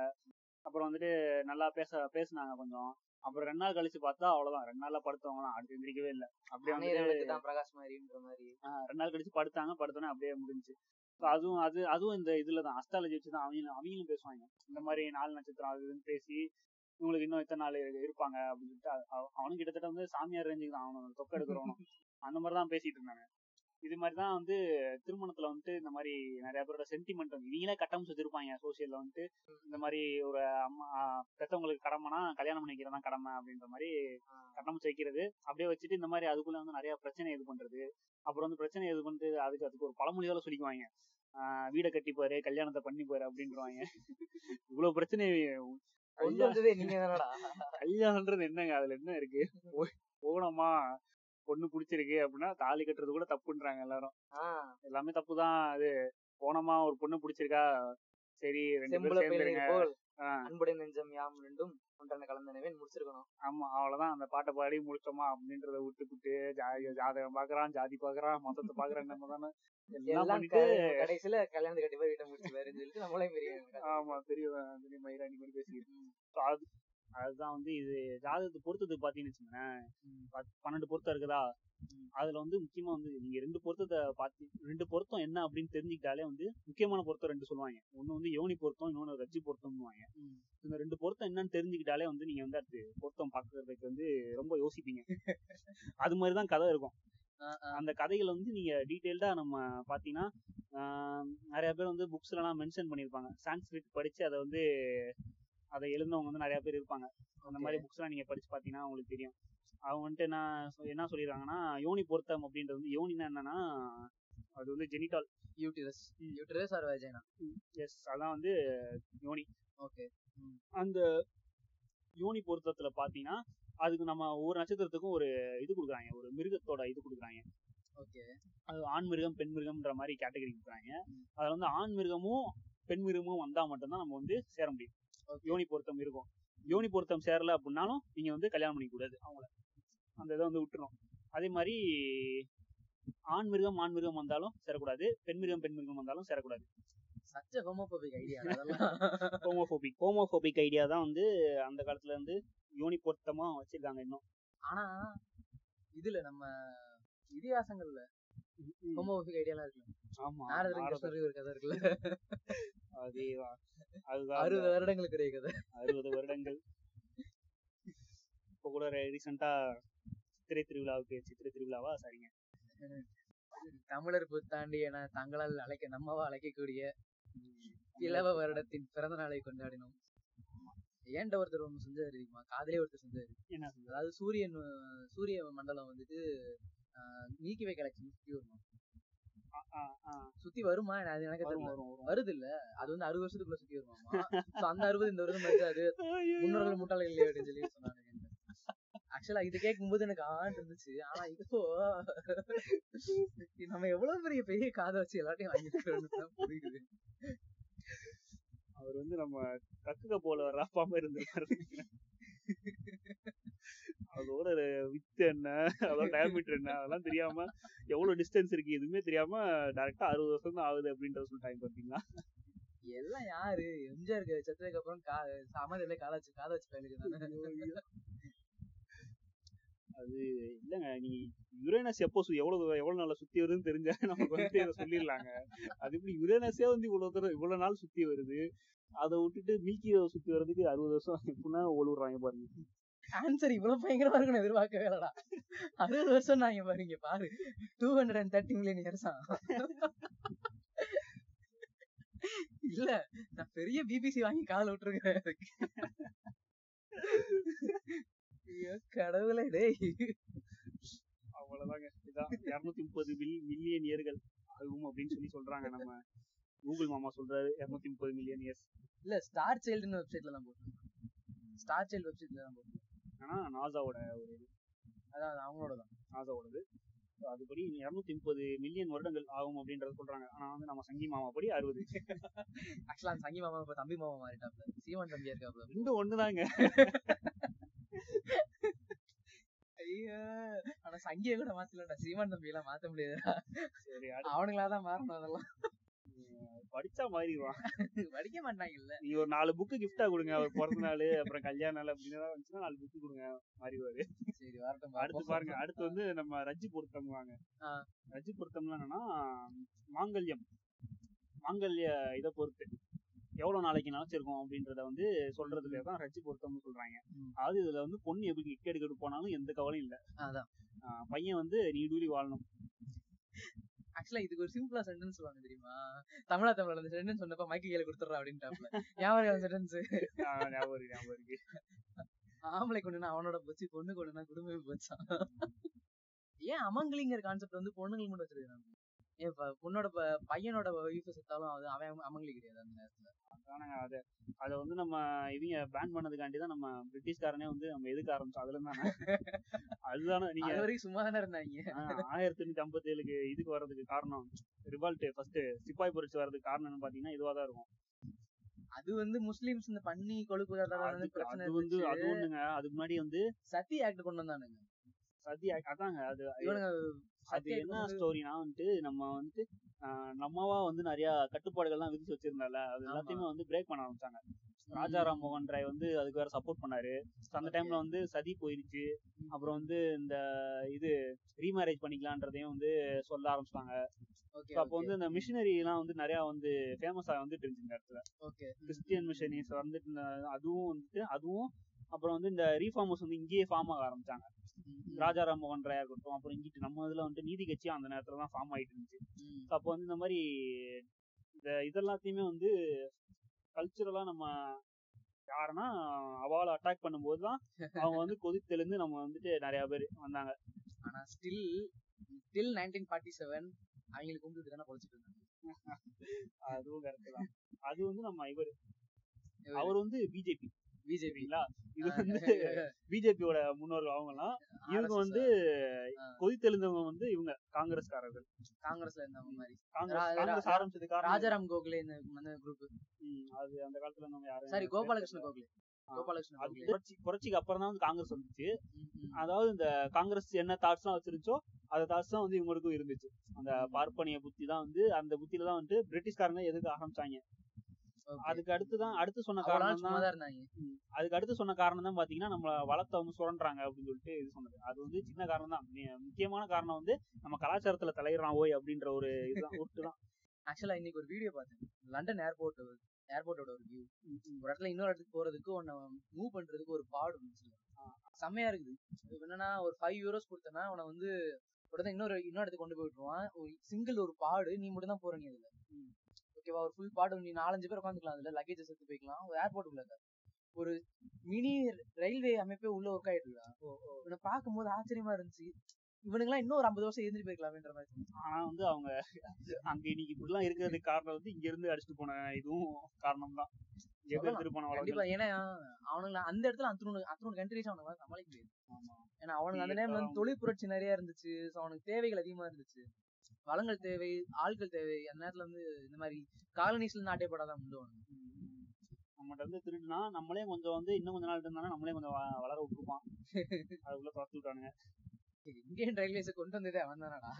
அப்புறம் வந்துட்டு நல்லா பேச பேசுனாங்க கொஞ்சம். அப்புறம் ரெண்டு நாள் கழிச்சு பார்த்தா அவ்வளவுதான். ரெண்டு நாள்ல படுத்தவங்க தான் அடுத்து எந்திரிக்கவே இல்லை. அப்படியே பிரகாஷ் மாதிரின்ற மாதிரி. ரெண்டு நாள் கழிச்சு படுத்தாங்க. படுத்தோன்னே அப்படியே முடிஞ்சுச்சு So அதுவும் அது அதுவும் இந்த இதுல தான். அஸ்ட்ராலஜி வச்சு தான் அவங்க அவங்களும் பேசுவாங்க. இந்த மாதிரி நாலு நட்சத்திரம் அது இதுன்னு பேசி இவங்களுக்கு இன்னும் இத்தனை நாள் இரு- இருப்பாங்க அப்படின்னு சொல்லிட்டு அவ- அவ- அவனும் கிட்டத்தட்ட வந்து சாமியார் ரேஞ்சுக்கு தான். அவனும் தொக்க எடுக்கிறவனும். அந்த மாதிரி தான் பேசிட்டு இருந்தாங்க. இது மாதிரி தான் வந்து திருமணத்துல வந்துட்டு இந்த மாதிரி நிறைய பேரோட சென்டிமெண்ட் வந்து இவங்களே கட்டமைச்சு வச்சிருப்பாங்க சோசியல்ல வந்துட்டு. இந்த மாதிரி ஒரு அம்மா பெத்தவங்களுக்கு கடமைனா கல்யாணம் பண்ணிக்கிறதா கடமை அப்படின்ற மாதிரி கட்டமைச்சு வைக்கிறது அப்படியே வச்சுட்டு இந்த மாதிரி அதுக்குள்ள வந்து நிறைய பிரச்சனை இது பண்றது. அப்புறம் வந்து பிரச்சனை இது பண்ணிட்டு அதுக்கு அதுக்கு ஒரு பழமொழியால சொல்லிக்குவாங்க. ஆஹ் வீடை கட்டிப்பாரு கல்யாணத்தை பண்ணிப்பாரு அப்படின்றவாங்க இவ்வளவு பிரச்சனை கல்யாணம்ன்றது என்னங்க? அதுல என்ன இருக்கு? போனோமா? பொண்ணு பிடிச்சிருக்கு அப்படின்னா தாலி கட்டுறது கூட தப்புன்றாங்க எல்லாரும். எல்லாமே தப்புதான். அது போனோமா ஒரு பொண்ணு பிடிச்சிருக்கா? சரி ரெண்டு பேரும் சேர்ந்துருங்க. நெஞ்சம் யாம் ரெண்டும் ஒன்றனை கலந்தனவே முடிச்சிருக்கணும். ஆமா அவ்வளவுதான். அந்த பாட்டை பாடி முடிச்சோமா அப்படின்றத விட்டுப்புட்டு ஜாதி ஜாதகம் பாக்குறான் ஜாதி பாக்குறான் மொத்தத்தை பாக்குறான் நம்ம தானே. எல்லாம் கடைசியில கல்யாணத்தை கட்டி போய் வீட்டை முடிச்சுப்பாருன்னு சொல்லிட்டு நம்மளே பெரிய ஆமா பெரிய பெரிய மயிராணி மாதிரி அது அதுதான் வந்து இது ஜாதகத்தை பொறுத்தது பாத்தீங்கன்னு வச்சுக்கோங்களேன். பன்னெண்டு பொருத்தம் இருக்குதா? அதுல வந்து முக்கியமா வந்து நீங்க ரெண்டு பொருத்தத்தை பாத்தி ரெண்டு பொருத்தம் என்ன அப்படின்னு தெரிஞ்சுக்கிட்டாலே வந்து முக்கியமான பொருத்தம் ரெண்டு சொல்லுவாங்க. ஒண்ணு வந்து யோனி பொருத்தம் இன்னொன்னு ரஜ்ஜி பொருத்தம்னுவாங்க. இந்த ரெண்டு பொருத்தம் என்னன்னு தெரிஞ்சுக்கிட்டாலே வந்து நீங்க வந்து அடுத்து பொருத்தம் பாக்குறதுக்கு வந்து ரொம்ப யோசிப்பீங்க. அது மாதிரிதான் கதை இருக்கும். அந்த கதைகளை வந்து நீங்க டீட்டெயில்டா நம்ம பாத்தீங்கன்னா நிறைய பேர் வந்து புக்ஸ்ல எல்லாம் மென்ஷன் பண்ணிருப்பாங்க சான்ஸ்கிரிட் படிச்சு அதை வந்து அதை எழுந்தவங்க வந்து நிறைய பேர் இருப்பாங்க. அந்த மாதிரி புக்ஸ் எல்லாம் நீங்க படிச்சு பாத்தீங்கன்னா உங்களுக்கு தெரியும். அவங்க வந்துட்டு என்ன என்ன சொல்லிடுறாங்கன்னா யோனி பொருத்தம் அப்படின்றது வந்து யோனினா என்னன்னா அது வந்து genital uterus uterus or vagina yes அதான் வந்து யோனி. ஓகே அந்த யோனி பொருத்தத்துல பாத்தீங்கன்னா அதுக்கு நம்ம ஒவ்வொரு நட்சத்திரத்துக்கும் ஒரு இது கொடுக்குறாங்க. ஒரு மிருகத்தோட இது கொடுக்குறாங்க. ஓகே அது ஆண் மிருகம் பெண் மிருகம்ன்ற மாதிரி கேட்டகரி கொடுக்குறாங்க. அதுல வந்து ஆண் மிருகமும் பெண் மிருகமும் வந்தா மட்டும்தான் நம்ம வந்து சேர முடியும். யோனி பொருத்தம் இருக்கும். யோனி பொருத்தம் சேரல அப்படின்னாலும் நீங்க வந்து கல்யாணம் பண்ணிக்க கூடாது அவங்கள. அந்த இதை வந்து விட்டுரும். அதே மாதிரி ஆண் மிருகம் ஆண் மிருகம் வந்தாலும் சேரக்கூடாது. பெண் மிருகம் பெண் மிருகம் வந்தாலும் சேரக்கூடாது. Such a homophobic idea homophobic homophobic idea தான் வந்து அந்த காலத்துல இருந்து யோனி பொருத்தமா வச்சிருக்காங்க இன்னும். ஆனா இதுல நம்ம இதிகாசங்கள்ல ஹோமோபிக் ஐடியாலாம் இருக்குல்ல. ஆமா நாரதர். கிருஷ்ணருக்கு ஒரு கதை இருக்குல்ல. அதேதான். அதுதான் அறுபது வருடங்களுக்கு உரிய கதை. அறுபது வருடங்கள். இப்போ கூட ரீசெண்டா சித்திரை திருவிழாவுக்கு சித்திரை திருவிழாவா? சரிங்க. தமிழர் புத்தாண்டி என தங்களால் அழைக்க நம்மவா அழைக்கக்கூடிய இளவ வருடத்தின் பிறந்த நாளை கொண்டாடினோம். ஏன்ட ஒருத்தர் ஒண்ணு செஞ்சாரு தெரியுமா? காதலே ஒருத்தர் செஞ்சாரு? அதாவது சூரியன் சூரிய மண்டலம் வந்துட்டு மில்கி வே கேலக்சி சுத்தி வருமா. சுத்தி வருமா? அது எனக்கு வரும் வரும் வரும் வருது இல்ல அது வந்து அறுபது வருஷத்துக்குள்ள சுத்தி வருமாமா So, அந்த அறுபது இந்த வருஷம் ஐயோ. முன்னோர்கள் முட்டாளர்கள் இல்லையா அப்படின்னு சொல்லி சொன்னாங்க ஆக்சுவலா இது கேட்கும்போது எனக்கு ஆன் இருந்துச்சு. ஆனா இப்போ நம்ம எவ்வளவு பெரிய பெரிய காதை வச்சு எல்லாத்தையும் வாங்கிட்டு புரியுது. அவர் வந்து நம்ம கக்குக்க போல ராப்பாம இருந்திருக்காரு. நினைக்கிறேன். அதோட வித்து என்ன? அதோட டயமீட்டர் என்ன? அதெல்லாம் தெரியாம எவ்வளவு டிஸ்டன்ஸ் இருக்கு? எதுவுமே தெரியாம டைரக்டா அறுபது வருஷம் தான் ஆகுது அப்படின்றத சொல்லிட்டாங்க பாத்தீங்களா எல்லாம் யாரு? எம்ஜிஆர் செத்ததுக்கு அப்புறம் கா சமாதியில கால வச்சு பயணிக்கிறாங்க அது இல்லங்க. நீ யுரேனஸ் எப்போ எவ்வளவு எவ்வளவு நாளா சுத்தி வருதுன்னு தெரிஞ்சா நமக்கு வந்து சொல்லிடலாங்க. அது இப்படி யுரேனஸே வந்து இவ்வளவு தூரம் இவ்வளவு நாள் சுத்தி வருது? அதை விட்டுட்டு மில்கி சுத்தி வர்றதுக்கு அறுபது வருஷம் எப்படின்னா ஒழுகுறாங்க பாருங்க. ஆன்சர் இவ்வளவு பயங்கரமா இருக்குன்னு எதிர்பார்க்கவே இல்லடா. அறுபது வருஷம் நாங்க பாருங்க பாரு. Two hundred and thirty million இயர்ஸா இல்ல நான் பெரிய பிபிசி வாங்கி கால விட்டுருக்கேன். ஐயோ கடவுளே டேய். அவ்வளவுதாங்க. இதான் இருநூத்தி முப்பது மில்லியன் இயர்கள் ஆகும் அப்படின்னு சொல்லி சொல்றாங்க நம்ம கூகுள் மாமா சொல்றாரு இருநூத்தி முப்பது மில்லியன் இயர்ஸ் இல்ல ஸ்டார் சைல்டுன்னு வெப்சைட்ல தான் போட்டுருக்கேன் ஸ்டார் சைல்டு வெப்சைட்ல தான் போட்டு ஆனா நாசாவோட ஒரு இது. அதான் அவங்களோட தான். நாசாவோடது அதுபடி இருநூத்தி முப்பது மில்லியன் வருடங்கள் ஆகும் அப்படின்றத சொல்றாங்க. ஆனா வந்து நம்ம சங்கி மாமா படி அறுபது. ஆக்சுவலா அந்த சங்கி மாமா இப்ப தம்பி மாமா மாறிட்டாப்ல. சீமான் தம்பியா இருக்காப்ல. ரெண்டும் ஒண்ணுதாங்க. ஐயோ ஆனா சங்கிய கூட மாத்தலடா. சீமான் தம்பி எல்லாம் மாத்த முடியாதுடா. அவனுங்களா தான் மாறணும் அதெல்லாம். படிச்சா மாறிடுவான் படிக்க மாட்டாங்கல்ல. நீ ஒரு நாலு புக்கு கிஃப்டா கொடுங்க அவர் பிறந்த நாள் அப்புறம் கல்யாண நாள் அப்படின்னு ஏதாவது வந்துச்சுன்னா நாலு புக்கு கொடுங்க மாறிடுவாரு. சரி வரட்டும் அடுத்து. பாருங்க அடுத்து வந்து நம்ம ரஜ்ஜி பொருத்தம் வாங்க. ரஜ்ஜி பொருத்தம்லாம் என்னன்னா மாங்கல்யம். மாங்கல்ய இதை பொறுத்து. எவ்வளவு நாளைக்கு நினைச்சிருக்கோம் அப்படின்றத வந்து சொல்றதுல தான் ரஜ்ஜி பொருத்தம்னு சொல்றாங்க. அதாவது இதுல வந்து பொண்ணு எப்படி எக்கெடுக்கிட்டு போனாலும் எந்த கவலையும் இல்ல. பையன் வந்து நீடூழி வாழணும். ஆக்சுவலா இதுக்கு ஒரு சிம்பிளா சென்டென்ஸ் சொல்லுவாங்க தெரியுமா? தமிழா தமிழ்ல அந்த சென்டென்ஸ் சொன்னப்ப மைக்கு கையில கொடுத்துட்றா அப்படின்ட்டாப்ல. ஞாபகம் சென்டென்ஸ் ஆம்பளை கொண்டுனா அவனோட போச்சு பொண்ணு கொண்டுனா குடும்பமே போச்சான் ஏன் அமங்கலிங்கிற கான்செப்ட் வந்து பொண்ணுங்களுக்கு மட்டும் வச்சிருக்காங்க? ப- பையனோட ஒய்ஃப் செத்தாலும் அது அவன் அமங்கலி கிடையாது அந்த நேரத்துல. அதானங்க அத அத வந்து நம்ம இவங்க பேன் பண்ணதுக்காண்டி தான் நம்ம பிரிட்டிஷ்காரனே வந்து நம்ம எதுக்க ஆரம்பிச்சோம். அதுல தானே அதுதானே நீங்க அது வரைக்கும் சும்மா தானே இருந்தாங்க ஆயிரத்தி எண்ணூத்தி ஐம்பத்தி ஏழுக்கு இதுக்கு வர்றதுக்கு காரணம் ரிவால்ட் ஃபர்ஸ்ட் சிப்பாய் புரட்சி வர்றதுக்கு காரணம் என்ன பாத்தீங்கன்னா இதுவா தான் இருக்கும். அது வந்து முஸ்லிம்ஸ் இந்த பண்ணி கொழுப்பு பிரச்சனை அது வந்து அது. ஒண்ணுங்க. அதுக்கு முன்னாடி வந்து சத்தி ஆக்ட் கொண்டு வந்தானுங்க. சதி அதாங்க அது இவனுங்க அது என்ன ஸ்டோரினா வந்துட்டு நம்ம வந்துட்டு நம்மவா வந்து நிறைய கட்டுப்பாடுகள்லாம் விதிச்சு வச்சிருந்தால அது. எல்லாத்தையுமே வந்து பிரேக் பண்ண ஆரம்பிச்சாங்க. ராஜாராம் மோகன் ராய் வந்து அதுக்கு வேற சப்போர்ட் பண்ணாரு. அந்த. டைம்ல வந்து சதி போயிருச்சு. அப்புறம் வந்து இந்த இது ரீமேரேஜ் பண்ணிக்கலான்றதையும் வந்து சொல்ல ஆரம்பிச்சிட்டாங்க. ஓகே அப்போ வந்து இந்த மிஷினரி எல்லாம் வந்து நிறைய வந்து ஃபேமஸா வந்துட்டு இருந்துச்சு இந்த இடத்துல. கிறிஸ்டியன் மிஷனரிஸ் வந்துட்டு அதுவும் வந்துட்டு அதுவும் அப்புறம் வந்து இந்த ரீஃபார்மர்ஸ் வந்து இங்கேயே ஃபார்ம் ஆக ஆரம்பிச்சாங்க. ராஜாராம் மோகன் ராயா இருக்கட்டும் அப்புறம் இங்கிட்டு நம்ம இதுல வந்து நீதி கட்சி அந்த நேரத்துல தான் ஃபார்ம் ஆயிட்டு இருந்துச்சு. அப்போ வந்து இந்த மாதிரி இந்த இதெல்லாத்தையுமே வந்து கல்ச்சுரலா நம்ம யாருன்னா அவால அட்டாக் பண்ணும்போது தான் அவங்க வந்து கொதித்தெழுந்து நம்ம வந்துட்டு நிறைய பேர் வந்தாங்க. ஆனா still till nineteen forty seven அவங்களுக்கு கும்பிட்டு தானே பொழைச்சிட்டு இருந்தாங்க. அதுவும் கரெக்ட் தான். அது வந்து நம்ம இவர். அவர் வந்து பிஜேபி பிஜேபி. சரிங்களா இது வந்து பிஜேபியோட முன்னோர்கள் அவங்கலாம். இவங்க வந்து கொதித்தெழுந்தவங்க வந்து இவங்க காங்கிரஸ்காரர்கள். காங்கிரஸ்ல இருந்தவங்க மாதிரி. காங்கிரஸ் ஆரம்பிச்சது ராஜாராம் கோகலே இந்த குரூப் அது அந்த காலத்துல இருந்தவங்க யாரும் சாரி கோபாலகிருஷ்ண கோகலே. புரட்சிக்கு அப்புறம் தான் வந்து காங்கிரஸ் வந்துச்சு. அதாவது இந்த காங்கிரஸ் என்ன தாட்ஸ் எல்லாம் வச்சிருந்துச்சோ அந்த தாட்ஸ் தான் வந்து இவங்களுக்கும் இருந்துச்சு. அந்த பார்ப்பனிய புத்தி தான் வந்து அந்த புத்தியில தான் வந்து பிரிட்டிஷ்காரங்க எதுக்கு ஆரம்பிச்சாங்க? அதுக்கு அடுத்து தான் அடுத்து சொன்ன காரணம் தான். அதுக்கு அடுத்து சொன்ன காரணம் தான் பாத்தீங்கன்னா நம்ம வளத்தை வந்து சுரண்டுறாங்க அப்படின்னு சொல்லிட்டு இது சொன்னது. அது வந்து சின்ன காரணம் தான். முக்கியமான காரணம் வந்து நம்ம கலாச்சாரத்துல தலையிடறான் ஓய் அப்படின்ற ஒரு இதுதான் ஒட்டு தான். ஆக்சுவலா இன்னைக்கு ஒரு வீடியோ பார்த்தேன். லண்டன் ஏர்போர்ட் ஏர்போர்ட்டோட ஒரு வியூ ஒரு இடத்துல இன்னொரு இடத்துக்கு போறதுக்கு ஒன்னு மூவ் பண்றதுக்கு ஒரு பாடு இருந்துச்சு. செம்மையா இருக்குது. என்னன்னா ஒரு ஃபைவ் யூரோஸ் கொடுத்தனா உன வந்து உடனே இன்னொரு இன்னொரு இடத்துக்கு கொண்டு போய் விட்டுருவான் ஒரு சிங்கிள் ஒரு பாடு நீ மட்டும் தான் போற நீ அதுல ஓகேவா ஒரு ஃபுல் பாடு நீ நாலஞ்சு பேர் உட்காந்துக்கலாம் அதுல. லக்கேஜஸ் எடுத்து போய்க்கலாம். ஒரு ஏர்போர்ட் உள்ள இருக்க. ஒரு மினி ரயில்வே அமைப்பே உள்ள ஒர்க் ஆயிட்டு இருக்கா இவனை பார்க்கும்போது ஆச்சரியமா இருந்துச்சு. இவனுங்கெல்லாம் இன்னும் ஒரு ஐம்பது வருஷம் எழுந்திரி போயிருக்கலாம்ன்ற மாதிரி. ஆனா வந்து அவங்க அங்க இன்னைக்கு இப்படிலாம் இருக்கிறதுக்கு காரணம் வந்து இங்க இருந்து அடிச்சுட்டு போன இதுவும் காரணம் தான் கண்டிப்பா. ஏன்னா அவனுங்க அந்த இடத்துல அத்தனோட அத்தனோட கண்ட்ரிஸ் அவனுங்க சமாளிக்க முடியாது. ஏன்னா அவனுக்கு அந்த டைம்ல வந்து தொழில் புரட்சி நிறைய இருந்துச்சு. அவனுக்கு தேவைகள் அதிகமா இருந்துச்சு. வளங்கள் தேவை ஆட்கள் தேவை. அந்த நேரத்துல வந்து இந்த மாதிரி காலனிஸ்ல இருந்து நாட்டைப்படாதான் உண்டு நம்மகிட்ட வந்து திருடுனா நம்மளே கொஞ்சம் வந்து இன்னும் கொஞ்ச நாள் இருந்தானா நம்மளே கொஞ்சம் வளர விட்டுருப்பான். அதுக்குள்ள துரத்து விட்டானுங்க இந்தியன் ரயில்வேஸை கொண்டு வந்ததே அவன் தானடா.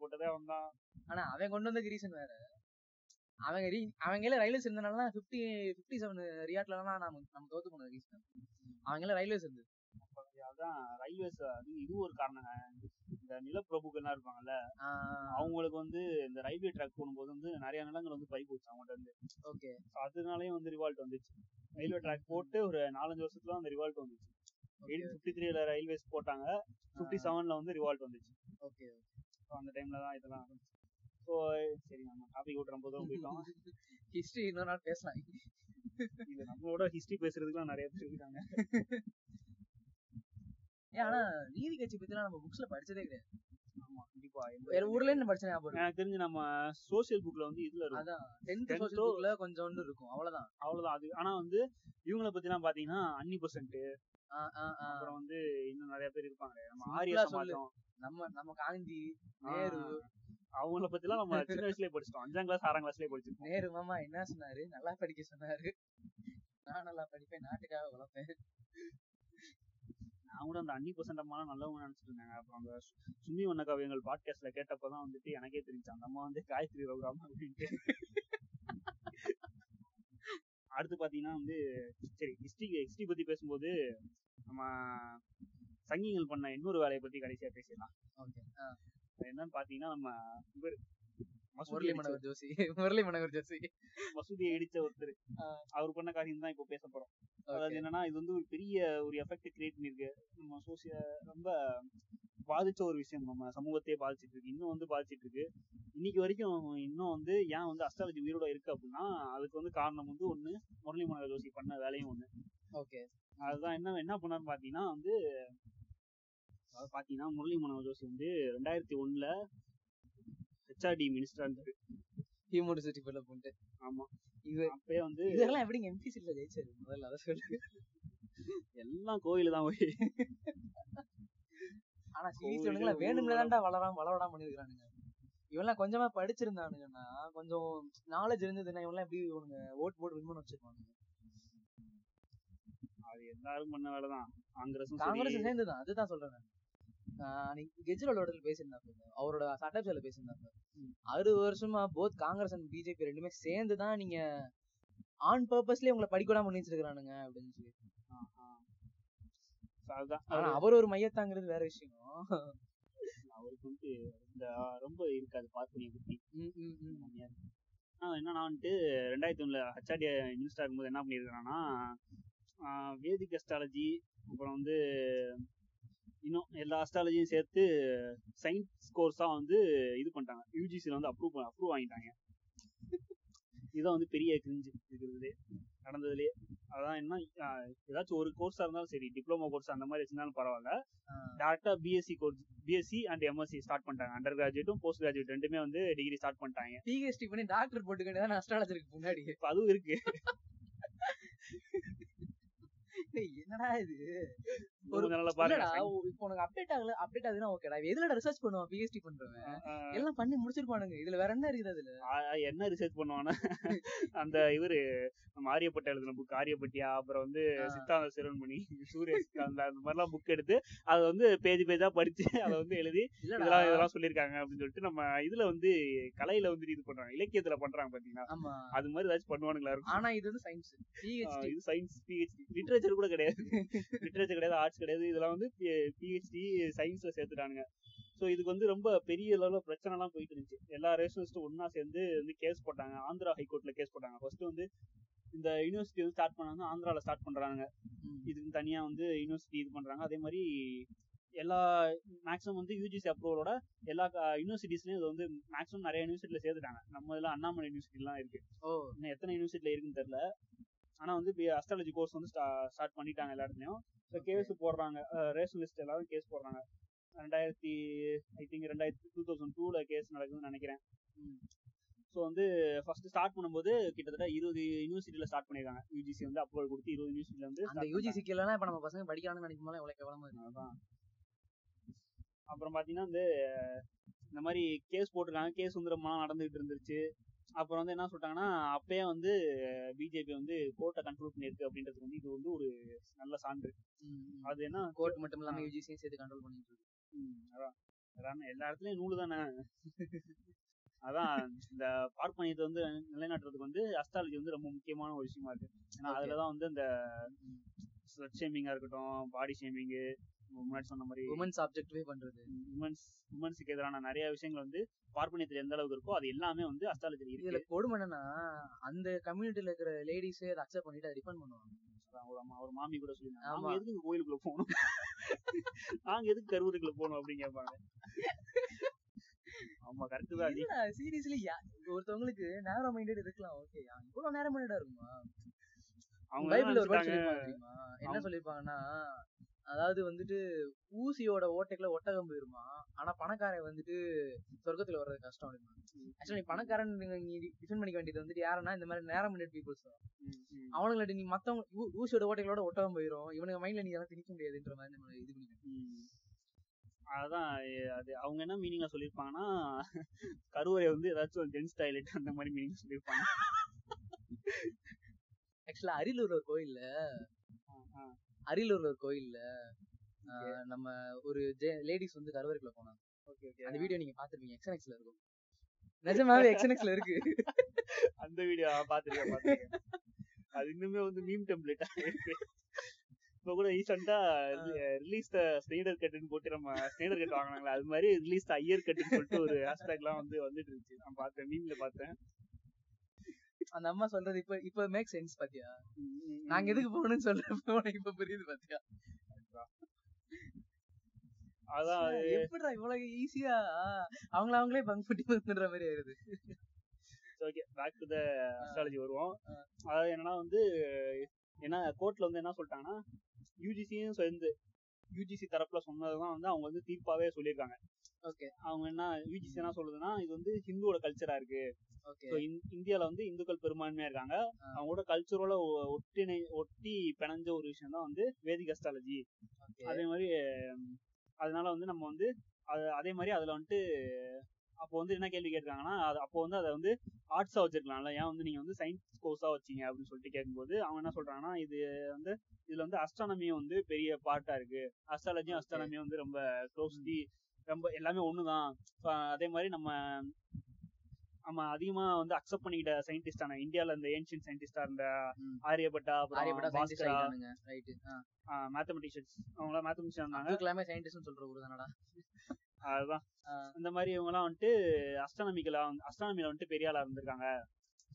போட்டதே அவன் தான். ஆனா அவன் கொண்டு வந்ததுக்கு ரீசன் வேற. அவங்க ரீ அவங்க எல்லாம் ரயில்வேஸ் இருந்தனால பிப்டி பிப்டி செவன் ரியாட்லாம் நம்ம நம்ம தோத்து போனது ரீசன் அவங்க எல்லாம் ரயில்வேஸ் இருந்து அதான் ரயில்வேஸ் இது ஒரு காரணங்க. இந்த நிலப்பிரபுக்கள்லாம் இருப்பாங்கல்ல அவங்களுக்கு வந்து இந்த ரயில்வே ட்ராக் போகும்போது வந்து நிறைய நிலங்கள் வந்து பறி போச்சு அவங்கள்ட்ட இருந்து. ஓகே. அதனாலயும் வந்து ரிவால்ட் வந்துச்சு. ரயில்வே ட்ராக் போட்டு ஒரு நாலஞ்சு வருஷத்துல அந்த ரிவால்ட் வந்துச்சு. எயிட்டீன் ஃபிஃப்டி த்ரீல ரயில்வேஸ் போட்டாங்க. ஃபிஃப்டி செவன்ல வந்து ரிவால்ட் வந்துச்சு. ஓகே So அந்த டைம்ல தான் இதெல்லாம் ஸோ சரி நம்ம டாபிக் விட்டு ரொம்ப தூரம் போயிட்டோம். ஹிஸ்டரி இன்னொரு நாள் பேசலாம். இது நம்மளோட ஹிஸ்டரி பேசுறதுக்குலாம் நிறைய பேர் இருக்காங்க ஆனா நீதி கட்சி பத்திலாம் நம்ம புக்ஸ்ல படிச்சதே கிடையாது. ஆமா கண்டிப்பா. வேற ஊர்ல இருந்து படிச்ச ஞாபகம். எனக்கு தெரிஞ்சு நம்ம சோசியல் புக்ல வந்து இதுல இருக்கும். அதான் டென்த் Tenth சோசியல் புக்ல கொஞ்சோண்டு இருக்கும். அவ்வளவுதான். அவ்வளவுதான். அது ஆனா வந்து இவங்கள பத்தி எல்லாம் பாத்தீங்கன்னா அன்னி ஆ. அப்புறம் வந்து இன்னும் நிறைய பேர் இருப்பாங்க. நம்ம ஆரிய. சமாஜம். நம்ம நம்ம காந்தி நேரு. அவங்கள பத்தி எல்லாம் நம்ம சின்ன வயசுலயே படிச்சிட்டோம். அஞ்சாம் கிளாஸ் ஆறாம் கிளாஸ்லயே படிச்சிருக்கோம் நேரு மாமா என்ன சொன்னாரு? நல்லா படிக்க சொன்னாரு. நான் நல்லா படிப்பேன். நாட்டுக்காக வளர்ப்பேன். கூட அந்த அன்னி பர்சன்ட் அம்மா நல்லவங்க நினைச்சிட்டு இருந்தாங்க அப்புறம் அந்த சுமி வண்ண காவியங்கள் பாட்காஸ்ட்ல கேட்டப்பதான் வந்துட்டு எனக்கே தெரிஞ்சு அந்த அம்மா வந்து காயத்ரி ரகுராம் அப்படின்ட்டு. அடுத்து பாத்தீங்கன்னா வந்து சரி ஹிஸ்டரி ஹிஸ்டரி பத்தி பேசும்போது நம்ம சங்கிகள் பண்ண இன்னொரு வேலையை பத்தி கடைசியா பேசிடலாம். ஓகே. என்னன்னு பாத்தீங்கன்னா நம்ம இவர் முரளி மனோகர் ஜோஷி. முரளி மனோகர் ஜோஷி. மசூதியை இடிச்ச ஒருத்தர். அவர் பண்ண காரியம் தான் இப்போ பேச போறோம். அதாவது என்னன்னா இது வந்து ஒரு பெரிய ஒரு எஃபெக்ட் கிரியேட் பண்ணிருக்கு நம்ம சோசிய ரொம்ப பாதிச்ச ஒரு விஷயம். நம்ம சமூகத்தையே பாதிச்சிட்டு இருக்கு. இன்னும் வந்து பாதிச்சிட்டு இருக்கு. இன்னைக்கு வரைக்கும் இன்னும் வந்து ஏன் வந்து அஸ்ட்ராலஜி உயிரோட இருக்கு அப்படின்னா அதுக்கு வந்து காரணம் வந்து ஒண்ணு முரளி மனோகர் ஜோஷி பண்ண வேலையும் ஒண்ணு. ஓகே. அதுதான் என்ன என்ன பண்ணாரு பாத்தீங்கன்னா வந்து அதாவது பாத்தீங்கன்னா முரளி மனோகர் ஜோஷி வந்து ரெண்டாயிரத்தி ஒண்ணுல ஹெச்ஆர்டி மினிஸ்டரா இருந்தாரு. ஹியூமனிசிட்டி டெவலப்மெண்ட் ஆமா. இது அப்பயே வந்து இதெல்லாம் எப்படிங்க? எம்பி சீட்ல ஜெயிச்சாரு. முதல்ல அதை சொல்லு எல்லாம் கோயிலு தான் போய். ஆனா சீரியஸ் ஊர்வலம். வேணும்னே தான்டா வளராம வளவிடாம பண்ணிருக்கானுங்க இவன்லாம் கொஞ்சமா படிச்சிருந்தானுங்கன்னா கொஞ்சம் நாலேஜ் இருந்ததுன்னா இவன்லாம் எப்படி இவனுங்க ஓட் போட்டு வின் பண்ண வச்சிருப்பானுங்க. அது எல்லாரும் பண்ண வேலைதான். காங்கிரஸ் சரி. சேர்ந்துதான். அதுதான் சொல்றேன் அன்னைக்கு கெஜ்ரிவாலோட பேசியிருந்தாங்க அவரோட சட்டசபையில பேசியிருந்தாங்க அறுபது வருஷமா போத் காங்கிரஸ் அண்ட் பிஜேபி ரெண்டுமே சேர்ந்து தான் நீங்க ஆன் பர்பஸ்லயே உங்களை படிக்க விடாம பண்ணி வச்சிருக்கானுங்க அப்படின்னு சொல்லி. ஆனா அவரு- ஒரு மையத்தாங்கிறது வேற விஷயம். அவருக்கு வந்து இந்த ரொம்ப இருக்காது பார்ப்பனிய பத்தி என்னன்னா வந்துட்டு ரெண்டாயிரத்தி ஒண்ணுல ஹச்ஆர்டி மினிஸ்டர் இருக்கும்போது என்ன பண்ணியிருக்காங்கன்னா வேதிக் அஸ்ட்ராலஜி அப்புறம் வந்து இன்னும் எல்லா அஸ்ட்ராலஜியும் சேர்த்து சயின்ஸ் கோர்ஸா வந்து இது பண்ணிட்டாங்க. யூஜிசில வந்து அப்ரூவ் அப்ரூவ் வாங்கிட்டாங்க. இதான் வந்து பெரிய கிரிஞ்சு இருக்கிறதுலே நடந்ததுலயே அதான் என்ன ஏதாச்சும் ஒரு கோர்ஸா இருந்தாலும் சரி டிப்ளமோ கோர்ஸ் அந்த மாதிரி வச்சிருந்தாலும் பரவாயில்ல. ஆஹ் டேரக்டா BSc course BSc and MSc start பண்ணிட்டாங்க அண்டர் கிராஜுவேட்டும் போஸ்ட் கிராஜுவேட் ரெண்டுமே வந்து டிகிரி ஸ்டார்ட் பண்ணிட்டாங்க. பிஹெச்டி பண்ணி டாக்டர் போட்டுக்க வேண்டியதான் அஸ்ட்ராலஜருக்கு முன்னாடி. அதுவும் இருக்கு. என்னடா இது? ஒரு இப்போ உனக்கு அப்டேட் ஆகல அப்டேட் ஆகுதுன்னா ஓகேடா எதுலடா ரிசர்ச் பண்ணுவான் பிஹெச்டி பண்றவன். எல்லாம் பண்ணி முடிச்சிருப்பானுங்க. இதுல வேற என்ன இருக்குது அதுல? என்ன ரிசர்ச் பண்ணுவானா அந்த இவரு நம்ம ஆரியப்பட்ட எழுதின புக் ஆரியப்பட்டியா அப்புறம் வந்து. சித்தாந்த சிறுவன்மணி சூரிய சித்தாந்த அந்த மாதிரிலாம் புக் எடுத்து அதை வந்து பேஜ் பேஜா படிச்சு அதை வந்து எழுதி இதெல்லாம் இதெல்லாம் சொல்லியிருக்காங்க அப்படின்னு சொல்லிட்டு நம்ம இதுல வந்து கலையில வந்து இது பண்றாங்க. இலக்கியத்துல பண்றாங்க பாத்தீங்கன்னா அது மாதிரி ஏதாச்சும் பண்ணுவானுங்களா இருக்கும். ஆனா இது வந்து சயின்ஸ் இது சயின்ஸ் பிஹெச்டி லிட்ரேச்சர் கூட கிடையாது. லிட்ரேச்சர் கிடையாது ஆர்ட்ஸ் கிடையாது. இதெல்லாம் வந்து பிஹெச்டி சயின்ஸ்ல சேர்த்துட்டானுங்க. ஸோ இதுக்கு வந்து ரொம்ப பெரிய லெவலில் பிரச்சனை எல்லாம் போயிட்டு இருந்துச்சு. எல்லா ரேஷனிஸ்டும் ஒண்ணா சேர்ந்து வந்து கேஸ் போட்டாங்க. ஆந்திரா ஹைகோர்ட்ல கேஸ் போட்டாங்க. ஃபர்ஸ்ட் வந்து இந்த யூனிவர்சிட்டி வந்து ஸ்டார்ட் பண்ணாங்க ஆந்திரால ஸ்டார்ட் பண்றாங்க இதுக்கு தனியா வந்து யூனிவர்சிட்டி இது பண்றாங்க. அதே மாதிரி எல்லா மேக்ஸிமம் வந்து யூஜிசி அப்ரூவலோட எல்லா யூனிவர்சிட்டிஸ்லயும் இது வந்து மேக்ஸிமம் நிறைய யூனிவர்சிட்டியில சேர்த்துட்டாங்க. நம்ம இதுல அண்ணாமலை யூனிவர்சிட்டிலாம் இருக்கு. ஓ. இன்னும் எத்தனை யூனிவர்சிட்டியில இருக்குன்னு தெரியல. ஆனா வந்து அஸ்ட்ராலஜி கோர்ஸ் வந்து ஸ்டார்ட் பண்ணிட்டாங்க எல்லா இடத்துலயும் ஸோ கேஸ் போடுறாங்க. ரேஷன் லிஸ்ட் எல்லாரும் கேஸ் போடுறாங்க. ரெண்டாயிரத்தி ஐ திங்க் ரெண்டாயிரத்தி டூ தௌசண்ட் டூல கேஸ் நடக்குதுன்னு நினைக்கிறேன். ஸோ வந்து ஃபர்ஸ்ட் ஸ்டார்ட் பண்ணும்போது கிட்டத்தட்ட இருபது யூனிவர்சிட்டியில ஸ்டார்ட் பண்ணிருக்காங்க. யூஜிசி வந்து அப்ரூவல் கொடுத்து இருபது யூனிவர்சிட்டில வந்து அந்த start யூஜிசி கீழலாம் இப்ப நம்ம பசங்க படிக்கிறான்னு நினைக்கும் போது எவ்வளவு கேவலமா அப்புறம் பாத்தீங்கன்னா வந்து இந்த மாதிரி கேஸ் போட்டிருக்காங்க. கேஸ் வந்து ரொம்ப நாள் நடந்துகிட்டு இருந்துச்சு அப்புறம் வந்து என்ன சொல்லிட்டாங்கன்னா அப்பயே வந்து பிஜேபி வந்து கோர்ட்டை கண்ட்ரோல் பண்ணியிருக்கு அப்படின்றதுக்கு வந்து இது வந்து ஒரு நல்ல சான்று. அது என்ன? கோர்ட் மட்டும் இல்லாம யூஜிசியும் சேர்த்து கண்ட்ரோல் பண்ணிட்டு இருக்கு. அதான். அதான் எல்லா இடத்துலயும் நூலு தானே. அதான் இந்த பார்ப்பனியத்தை வந்து நிலைநாட்டுறதுக்கு வந்து அஸ்ட்ராலஜி வந்து ரொம்ப முக்கியமான ஒரு விஷயமா இருக்கு. ஏன்னா. அதுலதான் வந்து இந்த ஸ்வெட் ஷேமிங்கா இருக்கட்டும் பாடி ஷேமிங்கு முன்னாடி சொன்ன மாதிரி உமன்ஸ் ஆப்ஜெக்டிவே பண்றது. உமன்ஸ் உமன்ஸுக்கு எதிரான நிறைய விஷயங்கள் வந்து பார்ப்பனியத்துல எந்த அளவுக்கு இருக்கோ அது எல்லாமே வந்து அஸ்ட்ராலஜில இதுல கொடுமை என்னன்னா அந்த கம்யூனிட்டில இருக்கிற லேடிஸே அதை அக்செப்ட் பண்ணிட்டு ரிஃபண்ட் பண்ணுவாங்க. ஒரு அம்மா ஒரு மாமி கூட சொல்லியிருந்தாங்க. நாங்க எதுக்கு கோயிலுக்குள்ள போகணும்? நாங்க எதுக்கு கருவறைக்குள்ள போகணும் அப்படின்னு கேட்பாங்க. ஆமா கரெக்ட் தான் சீரியஸ்லி ஒருத்தவங்களுக்கு நேரோ மைண்டட் இருக்கலாம் ஓகே இவ்வளவு நேரோ மைண்டடா இருக்குமா? அவங்க பைபிள்ல ஒரு என்ன அவங்க- சொல்லிருப்பாங்கன்னா அதாவது வந்துட்டு ஊசியோட ஓட்டைக்குள்ள ஒட்டகம் போயிருமா? ஆனா பணக்காரன் வந்துட்டு சொர்க்கத்துல வர்றது கஷ்டம் அப்படிமா ஆக்சுவலி பணக்காரன் நீ டிஃபெண்ட் பண்ணிக்க வேண்டியது வந்துட்டு யாருன்னா இந்த மாதிரி நேரம் மைண்டட் பீப்புள்ஸ் தான். ம், ம், அவனுங்களை நீ மத்தவங்க ஊசியோட ஓட்டைகளோட ஒட்டகம் போயிரும். இவனுங்க மைண்ட்ல நீ எல்லாம் திணிக்க முடியாதுன்ற மாதிரி நம்ம இது பண்ணிக்கணும். அதான் அது அவங்க என்ன மீனிங்கா சொல்லியிருப்பாங்கன்னா கருவறை வந்து ஏதாச்சும் ஜென்ஸ் டாய்லெட் அந்த மாதிரி மீனிங் சொல்லியிருப்பாங்க. ஆக்சுவலா அரியலூர்ல ஒரு கோயில்ல. அரியலூர்ல ஒரு கோயில்ல நம்ம ஒரு லேடிஸ் வந்து கருவறைக்குள்ள போனாங்க. அந்த வீடியோ நீங்க பாத்துருப்பீங்க எக்ஸ்என்எக்ஸ்ல இருக்கும். நிஜமாவே எக்ஸ்என்எக்ஸ்ல இருக்கு. அந்த வீடியோ பாத்துருக்கேன் பாத்துருக்கேன். அது இன்னுமே வந்து மீம் டெம்ப்ளேட்டா இருக்கு. இப்ப கூட ரீசெண்டா ரிலீஸ் த ஸ்னேடர் கட்டுன்னு போட்டு நம்ம ஸ்னேடர் கட் வாங்கினாங்களா அது மாதிரி ரிலீஸ் த ஐயர் கட்டுன்னு சொல்லிட்டு ஒரு ஹேஷ்டேக் எல்லாம் வந்து வந்துட்டு இருந்துச்சு. நான் பார்த்தேன் மீம்ல பார்த்தேன் அந்த அம்மா சொல்றது இப்ப இப்ப மேக் சென்ஸ் பாத்தியா. நாங்க எதுக்கு போகணும்னு சொல்றப்ப உனக்கு இப்ப புரியுது பாத்தியா? அதான் அது. எப்படிடா இவ்வளவு ஈஸியா அவங்கள அவங்களே பங்க் பண்ணி வந்துடுற மாதிரி ஆயிருது. Okay back to the astrology வருவோம். அதாவது என்னன்னா வந்து என்ன கோர்ட்ல வந்து என்ன சொல்லிட்டாங்கன்னா யூஜிசியும் சேர்ந்து யூஜிசி தரப்புல சொன்னதுதான் வந்து அவங்க வந்து தீர்ப்பாவே சொல்லியிருக்காங்க. ஓகே அவங்க என்ன யூஜிசி என்ன சொல்லுதுன்னா இது வந்து ஹிந்துவோட கல்ச்சரா இருக்கு. இந்தியால வந்து இந்துக்கள் பெரும்பான்மையா இருக்காங்க. அவங்களோட கல்ச்சரோட ஒட்டிணை ஒட்டி பிணைஞ்ச ஒரு விஷயம் தான் வந்து வேதிக் அஸ்ட்ராலஜி அதே மாதிரி அதனால வந்து நம்ம வந்து அது அதே மாதிரி அதுல வந்துட்டு அப்போ வந்து என்ன கேள்வி கேட்காங்கன்னா அது அப்போ வந்து அதை வந்து ஆர்ட்ஸா வச்சிருக்கலாம்ல. ஏன் வந்து நீங்க வந்து சயின்ஸ் கோர்ஸா வச்சீங்க அப்படின்னு சொல்லிட்டு கேட்கும்போது அவங்க என்ன சொல்றாங்கன்னா இது வந்து இதுல வந்து அஸ்ட்ரானமியும் வந்து பெரிய பார்ட்டா இருக்கு. அஸ்ட்ராலஜியும். அஸ்ட்ரானமியும் வந்து ரொம்ப க்ளோஸ்லி ரொம்ப எல்லாமே ஒண்ணுதான். அதே மாதிரி நம்ம நம்ம அதிகமா வந்து அக்செப்ட் பண்ணிக்கிட்ட சயின்டிஸ்டான இந்தியால இந்த ஏன்ஷியன் சயின்டிஸ்டா இருந்த. ஆரியபட்டா சயின்டிஸ்ட் பாஸ்கரா ஆயிட்டானுங்க. ரைட் மேத்தமெட்டிஷியன்ஸ் அவங்களாம் மேத்தமெட்டிஷியன் இருந்தாங்க அதுக்கெல்லாமே சயின்டிஸ்ட்னு சொல்ற ஊரு தானடா. அதுதான். இந்த மாதிரி இவங்க எல்லாம் வந்துட்டு அஸ்ட்ரானமிக்கல அஸ்ட்ரானமில வந்துட்டு பெரிய ஆளா இருந்திருக்காங்க.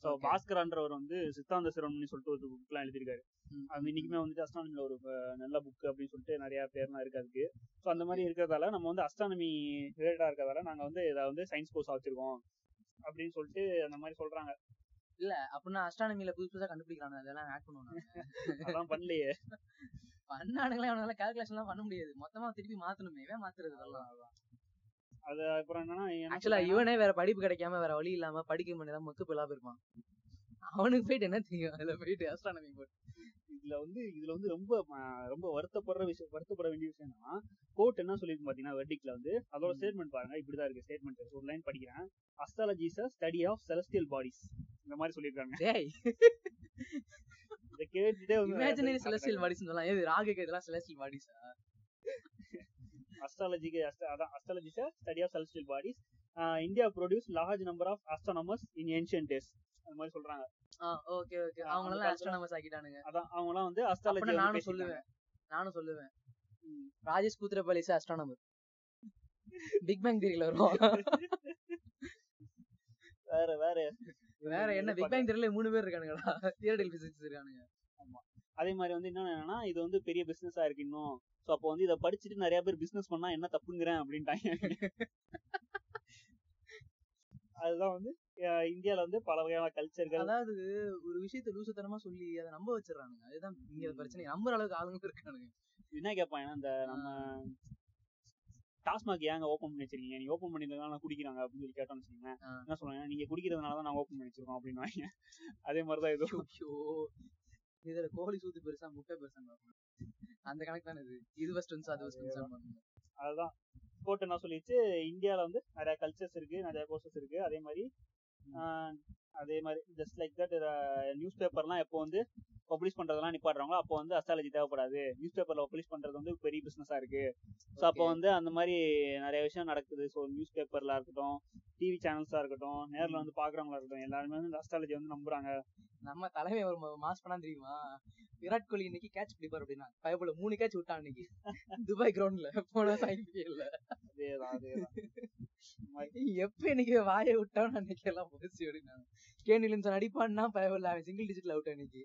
So Okay. பாஸ்கரான்றவர் வந்து சித்தாந்த சிரமம்னு சொல்லிட்டு ஒரு புக் எல்லாம் எழுதியிருக்காரு. அது இன்னைக்குமே வந்துட்டு அஸ்ட்ரானமில ஒரு நல்ல புக் அப்படின்னு சொல்லிட்டு நிறைய பேர்லாம் இருக்கு அதுக்கு. ஸோ அந்த மாதிரி இருக்கிறதால நம்ம வந்து அஸ்ட்ரானமி ரிலேட்டடா இருக்கிறதால நாங்க வந்து இதை வந்து சயின்ஸ் கோர்ஸ் வச்சிருக்கோம் அப்படின்னு சொல்லிட்டு அந்த மாதிரி சொல்றாங்க. இல்ல அப்படின்னா அஸ்ட்ரானமில புதுசு புதுசா கண்டுபிடிக்கிறானு அதெல்லாம் ஆட் பண்ணுவாங்க அதான் பண்ணலையே. பண்ணானுங்களே அவனால கால்குலேஷன் எல்லாம் பண்ண முடியாது. மொத்தமா திருப்பி மாத்தணுமே மாத்துறது இதெல்லாம். அது அப்புறம் என்னன்னா என்ன ஆக்சுவலா இவனே வேற படிப்பு கிடைக்காம வேற வழி இல்லாம படிக்க முடியாத மொக்க பிள்ளா போயிருப்பான். அவனுக்கு போயிட்டு என்ன தெரியும்? அதுல போயிட்டு அஸ்ட்ரானமி போட்டு. இதுல வந்து இதுல வந்து ரொம்ப ரொம்ப வருத்தப்படுற விஷயம் வருத்தப்பட வேண்டிய விஷயம்னா கோர்ட் என்ன சொல்லிருக்கு பாத்தீங்கன்னா வெர்டிக்ல வந்து அதோட. ஸ்டேட்மெண்ட் பாருங்க. இப்படிதான் இருக்கு ஸ்டேட்மெண்ட் ஒரு லைன் படிக்கிறேன். Astrology is study of celestial bodies இந்த மாதிரி சொல்லியிருக்காங்க. டேய். இதை கேட்டுட்டே இமேஜினரி செலஸ்டியல் பாடிஸ் சொல்லலாம் ஏது ராகு இதெல்லாம் செலஸ்டியல் பாடிஸ் அதான் astrology is study of celestial bodies India produce large number of astronomers in ancient days அந்த மாதிரி சொல்றாங்க. ஓகே ஓகே அவங்க எல்லாம் ஆஸ்ட்ரோனமர்ஸ் ஆக்கிட்டானுங்க. அதான் அவங்க எல்லாம் வந்து அஸ்ட்ராலஜி நானும் சொல்லுவேன். நானும் சொல்லுவேன். Rajesh Koothrappali's astronomer big bang தியரியில வரும் வேற வேற. வேற என்ன? பிக் பேங் தியரியில மூணு பேர் இருக்கானுங்கடா. தியரட்டிக்கல் பிசிக்ஸ் இருக்கானுங்க. அதே மாதிரி வந்து என்ன என்னன்னா இது வந்து பெரிய பிசினஸா இருக்கு இன்னும். சோ அப்போ வந்து இதை படிச்சுட்டு நிறைய பேர் பிசினஸ் பண்ணா என்ன தப்புங்கிறேன் அப்படின்ட்டாங்க. அதுதான் வந்து இந்தியால வந்து பல வகையான கல்ச்சர்கள் அதாவது ஒரு விஷயத்த லூசுத்தனமா சொல்லி அதை நம்ப வச்சிடறானுங்க. அதுதான் இங்க பிரச்சனை நம்புற அளவுக்கு ஆளுங்க இருக்கானுங்க. என்ன கேட்பாங்க இந்த நம்ம டாஸ்மாக் ஏங்க ஓபன் பண்ணி வச்சிருக்கீங்க? நீ ஓபன் பண்ணிருந்தா நான் குடிக்கிறாங்க அப்படின்னு சொல்லி கேட்டோம்னு வச்சுக்கோங்களேன். என்ன சொல்லுவாங்க நீங்க குடிக்கிறதுனால தான் நான் ஓபன் பண்ணி வச்சிருக்கோம் அப்படின்னு அதே மாதிரிதான் இது. ஐயோ. இதுல கோழி சூத்து பெருசா முட்டை பெருசா. அந்த கணக்கு தானே இது. இது வந்து அது ஃபர்ஸ்ட் அதுதான். கோர்ட் என்ன சொல்லிச்சு இந்தியால வந்து நிறைய கல்ச்சர்ஸ் இருக்கு நிறைய கோர்சஸ் இருக்கு. அதே மாதிரி அதே மாதிரி ஜஸ்ட் லைக் தட் நியூஸ் பேப்பர்லாம் எப்போ வந்து பப்ளிஷ் பண்றதெல்லாம் நிப்பாடுறாங்களோ அப்போ வந்து அஸ்ட்ராலஜி தேவைப்படாது. நியூஸ் பேப்பர்ல பப்ளிஷ் பண்றது வந்து பெரிய பிசினஸா இருக்கு. ஸோ அப்போ வந்து அந்த மாதிரி நிறைய விஷயம் நடக்குது. ஸோ நியூஸ் பேப்பர்ல இருக்கட்டும் டிவி சேனல்ஸா இருக்கட்டும் நேர்ல வந்து பாக்குறவங்களா இருக்கட்டும் எல்லாருமே வந்து அஸ்ட்ராலஜி வந்து நம்புறாங்க. நம்ம தலைமை ஒரு மாஸ் பண்ணா தெரியுமா? விராட் கோலி இன்னைக்கு கேட்ச் பிடிப்பார் அப்படின்னா பயப்புல மூணு கேட்ச் விட்டான் இன்னைக்கு. துபாய் கிரவுண்ட்ல போன ஐபிஎல்ல எப்ப இன்னைக்கு வாயை விட்டான்னு அன்னைக்கு எல்லாம் போச்சு அப்படின்னா வில்லியம்சன் அடிப்பான்னா பயப்புல அவன் சிங்கிள் டிஜிட்ல அவுட் இன்னைக்கு.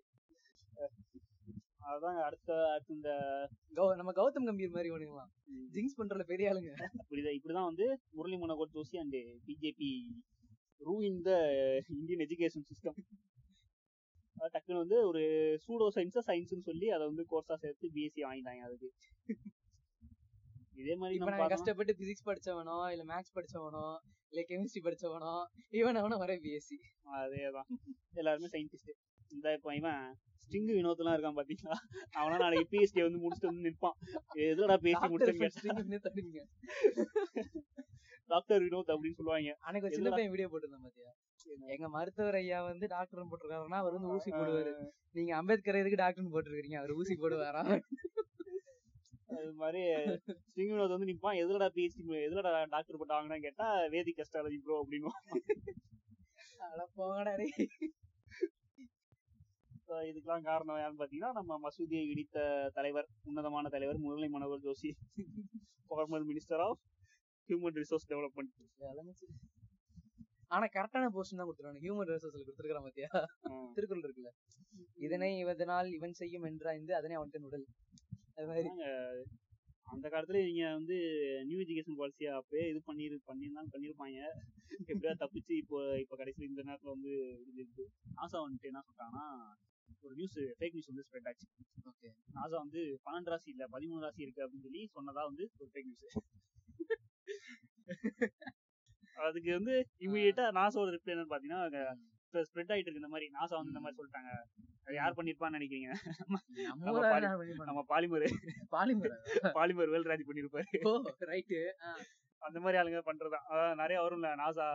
அதுதான் அடுத்த அடுத்த இந்த நம்ம கௌதம் கம்பீர் மாதிரி ஒண்ணுங்களாம் ஜிங்ஸ் பண்றதுல பெரிய ஆளுங்க. இப்படிதான் இப்படிதான் வந்து Murli Manohar Joshi and BJP ruining the Indian education system. டக்குன்னு வந்து ஒரு சூடோ சயின்ஸா சயின்ஸ்னு சொல்லி அதை வந்து கோர்ஸா சேர்த்து பிஎஸ்சி வாங்கிட்டாங்க அதுக்கு. இதே மாதிரி நம்ம கஷ்டப்பட்டு பிசிக்ஸ் படிச்சவனோ இல்ல மேக்ஸ் படிச்சவனோ இல்ல கெமிஸ்ட்ரி படிச்சவனோ இவன் அவனும் வர பிஎஸ்சி அதேதான். எல்லாருமே சயின்டிஸ்ட் இந்த இப்போ இவன் ஸ்ட்ரிங் வினோத்லாம் இருக்கான் பாத்தீங்களா? அவனா நாளைக்கு பிஎஸ்டி வந்து முடிச்சுட்டு வந்து நிற்பான் எதுலடா பிஎஸ்டி முடிச்சேன்னு தடுங்க டாக்டர் வினோத் அப்படின்னு சொல்லுவாங்க. அன்னைக்கு சின்ன பையன் வீடியோ போட்டிருந்தேன் பாத்தியா? எங்க மருத்துவர் ஐயா வந்து டாக்டர் போட்டிருக்காருன்னா அவர் வந்து ஊசி போடுவாரு. நீங்க அம்பேத்கர் எதுக்கு டாக்டர் போட்டிருக்கீங்க? அவர் ஊசி போடுவாரா? அது மாதிரி ஸ்ட்ரிங் வினோத் வந்து நிப்பான். எதுலடா பிஹெச்டி எதுலடா டாக்டர் போட்டு வாங்கினா கேட்டா வேதிக் அஸ்ட்ராலஜி ப்ரோ அப்படின்னு. அட போங்கடா இதுக்கெல்லாம் காரணம் யாருன்னு பாத்தீங்கன்னா நம்ம மசூதியை இடித்த தலைவர் உன்னதமான தலைவர் Murli Manohar Joshi former minister of human resource development ஆனா கரெக்டான போஸ்ட் தான் கொடுத்துருக்காங்க. ஹியூமன் ரிசோர்ஸ்ல கொடுத்துருக்கான் பாத்தியா? திருக்குறள் இருக்குல்ல. இதனை இவதனால் இவன் செய்யும் என்றாய்ந்து அதனை அவன்கிட்ட உடல் அது மாதிரி. அந்த காலத்துல நீங்க வந்து நியூ எஜுகேஷன் பாலிசியா அப்பயே இது பண்ணி பண்ணியிருந்தாலும் பண்ணிருப்பாங்க எப்படியா தப்பிச்சு இப்போ இப்போ கடைசியில் இந்த நேரத்துல வந்து இருந்துருக்கு நாசா வந்துட்டு என்ன சொல்றாங்கன்னா ஒரு நியூஸ் ஃபேக் நியூஸ் வந்து ஸ்ப்ரெட் ஆச்சு. ஓகே. நாசா வந்து பன்னெண்டு ராசி இல்ல பதிமூணு ராசி இருக்கு அப்படின்னு சொல்லி சொன்னதா வந்து ஒரு ஃபேக் நியூஸ் அதுக்கு வந்து இமீடியட்டா நாசாவோட ரிப்ளை என்னன்னு பாத்தீங்கன்னா ஸ்ப்ரெட் ஆயிட்டு இருக்கு. இந்த மாதிரி நாசா வந்து இந்த மாதிரி சொல்லிட்டாங்க. அது யார் பண்ணிருப்பான்னு நினைக்கிறீங்க? நம்ம பாலிமர். பாலிமர்? பாலிமர் வேல்ராஜ் பண்ணிருப்பாரு. ரைட்டு அந்த மாதிரி ஆளுங்க பண்றதா அதாவது நிறைய வரும்ல நாசா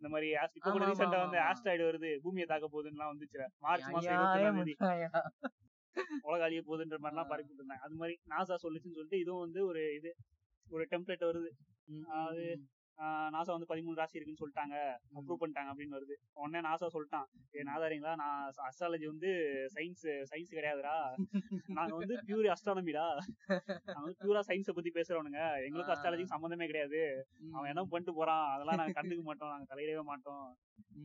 இந்த மாதிரி இப்ப கூட ரீசெண்டா வந்து. ஆஸ்ட்ராய்டு வருது பூமியை தாக்க போகுதுன்னு வந்துச்சு மார்ச் மாசம் உலக அழிய போகுதுன்ற மாதிரி எல்லாம். பரப்பிட்டு இருந்தாங்க. அது மாதிரி நாசா சொல்லுச்சுன்னு சொல்லிட்டு இதுவும் வந்து ஒரு இது ஒரு டெம்ப்ளேட் வருது. அது நாசா வந்து பதிமூணு ராசி இருக்குன்னு சொல்லிட்டாங்க. அப்ரூவ் பண்ணிட்டாங்க அப்படின்னு வருது. உடனே நாசா சொல்லிட்டான். ஏ நாதாரிங்களா நான் அஸ்ட்ராலஜி வந்து சயின்ஸ் சயின்ஸ் கிடையாதுடா. நாங்க வந்து பியூர் அஸ்ட்ரானமிடா நாங்க வந்து பியூரா சயின்ஸ பத்தி பேசுறவனுங்க. எங்களுக்கு ஆ. அஸ்ட்ராலஜிக்கு சம்மந்தமே கிடையாது. அவன் என்ன பண்ணிட்டு போறான்? அதெல்லாம் நாங்க கண்டுக்க மாட்டோம். நாங்க தலையிடவே மாட்டோம்.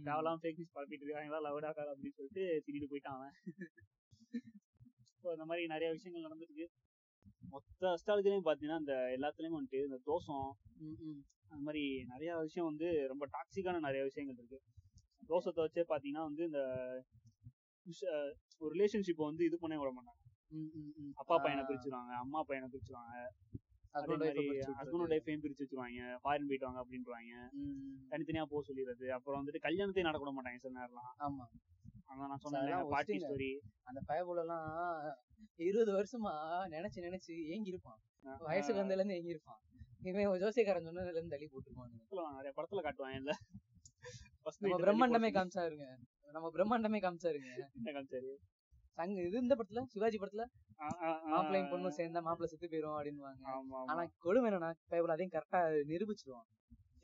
தேவலாம் ஃபேக் நியூஸ் பரப்பிட்டு இருக்காங்களா லவடா அப்படின்னு சொல்லிட்டு திடீர்னு போயிட்டான் அவன். ஸோ இந்த மாதிரி நிறைய விஷயங்கள் நடந்துருக்கு மொத்த அஸ்ட்ராலஜிலையும் பாத்தீங்கன்னா இந்த எல்லாத்துலயும் வந்துட்டு இந்த தோஷம் அந்த மாதிரி நிறைய விஷயம் வந்து ரொம்ப டாக்ஸிக்கான நிறைய விஷயங்கள் இருக்கு. தோஷத்தை வச்சே பாத்தீங்கன்னா வந்து இந்த ஒரு ரிலேஷன்ஷிப்பை வந்து இது பண்ணவே விட மாட்டாங்க. அப்பா பையனை பிரிச்சிருவாங்க அம்மா பையனை பிரிச்சிருவாங்க. அதே மாதிரி பிரிச்சு வச்சிருவாங்க. ஃபாரின் போயிட்டு அப்படின்றாங்க தனித்தனியா போக சொல்லிடுறது அப்புறம் வந்துட்டு கல்யாணத்தையும் நடக்க விட மாட்டாங்க சில நேரம்லாம். ஆமா. அதான் நான் சொன்னேன் worst-ங்க. ஸ்டோரி அந்த இருபது வருஷமா நினைச்சு நினைச்சு ஏங்கி இருப்பான் வயசுக்கு வந்ததுல இருந்து ஏங்கி இருப்பான் இவன் ஜோசியக்காரன் சொன்னதுல இருந்து தள்ளி படத்துல நிறைய படத்துல காட்டுவாங்க இல்ல நம்ம பிரம்மாண்டமே காமிச்சாருங்க. நம்ம பிரம்மாண்டமே காமிச்சாருங்க. போட்டு என்ன காமிச்சாரு? சங்க இது இந்த படத்துல? சிவாஜி படத்துல? மாப்பிள்ளையும் பொண்ணும் சேர்ந்தா மாப்பிள்ளை செத்து போயிரும் ஆமா ஆனா கொடுமை என்னன்னா பேப்பர் அதையும் கரெக்டா நிரூபிச்சிருவான்.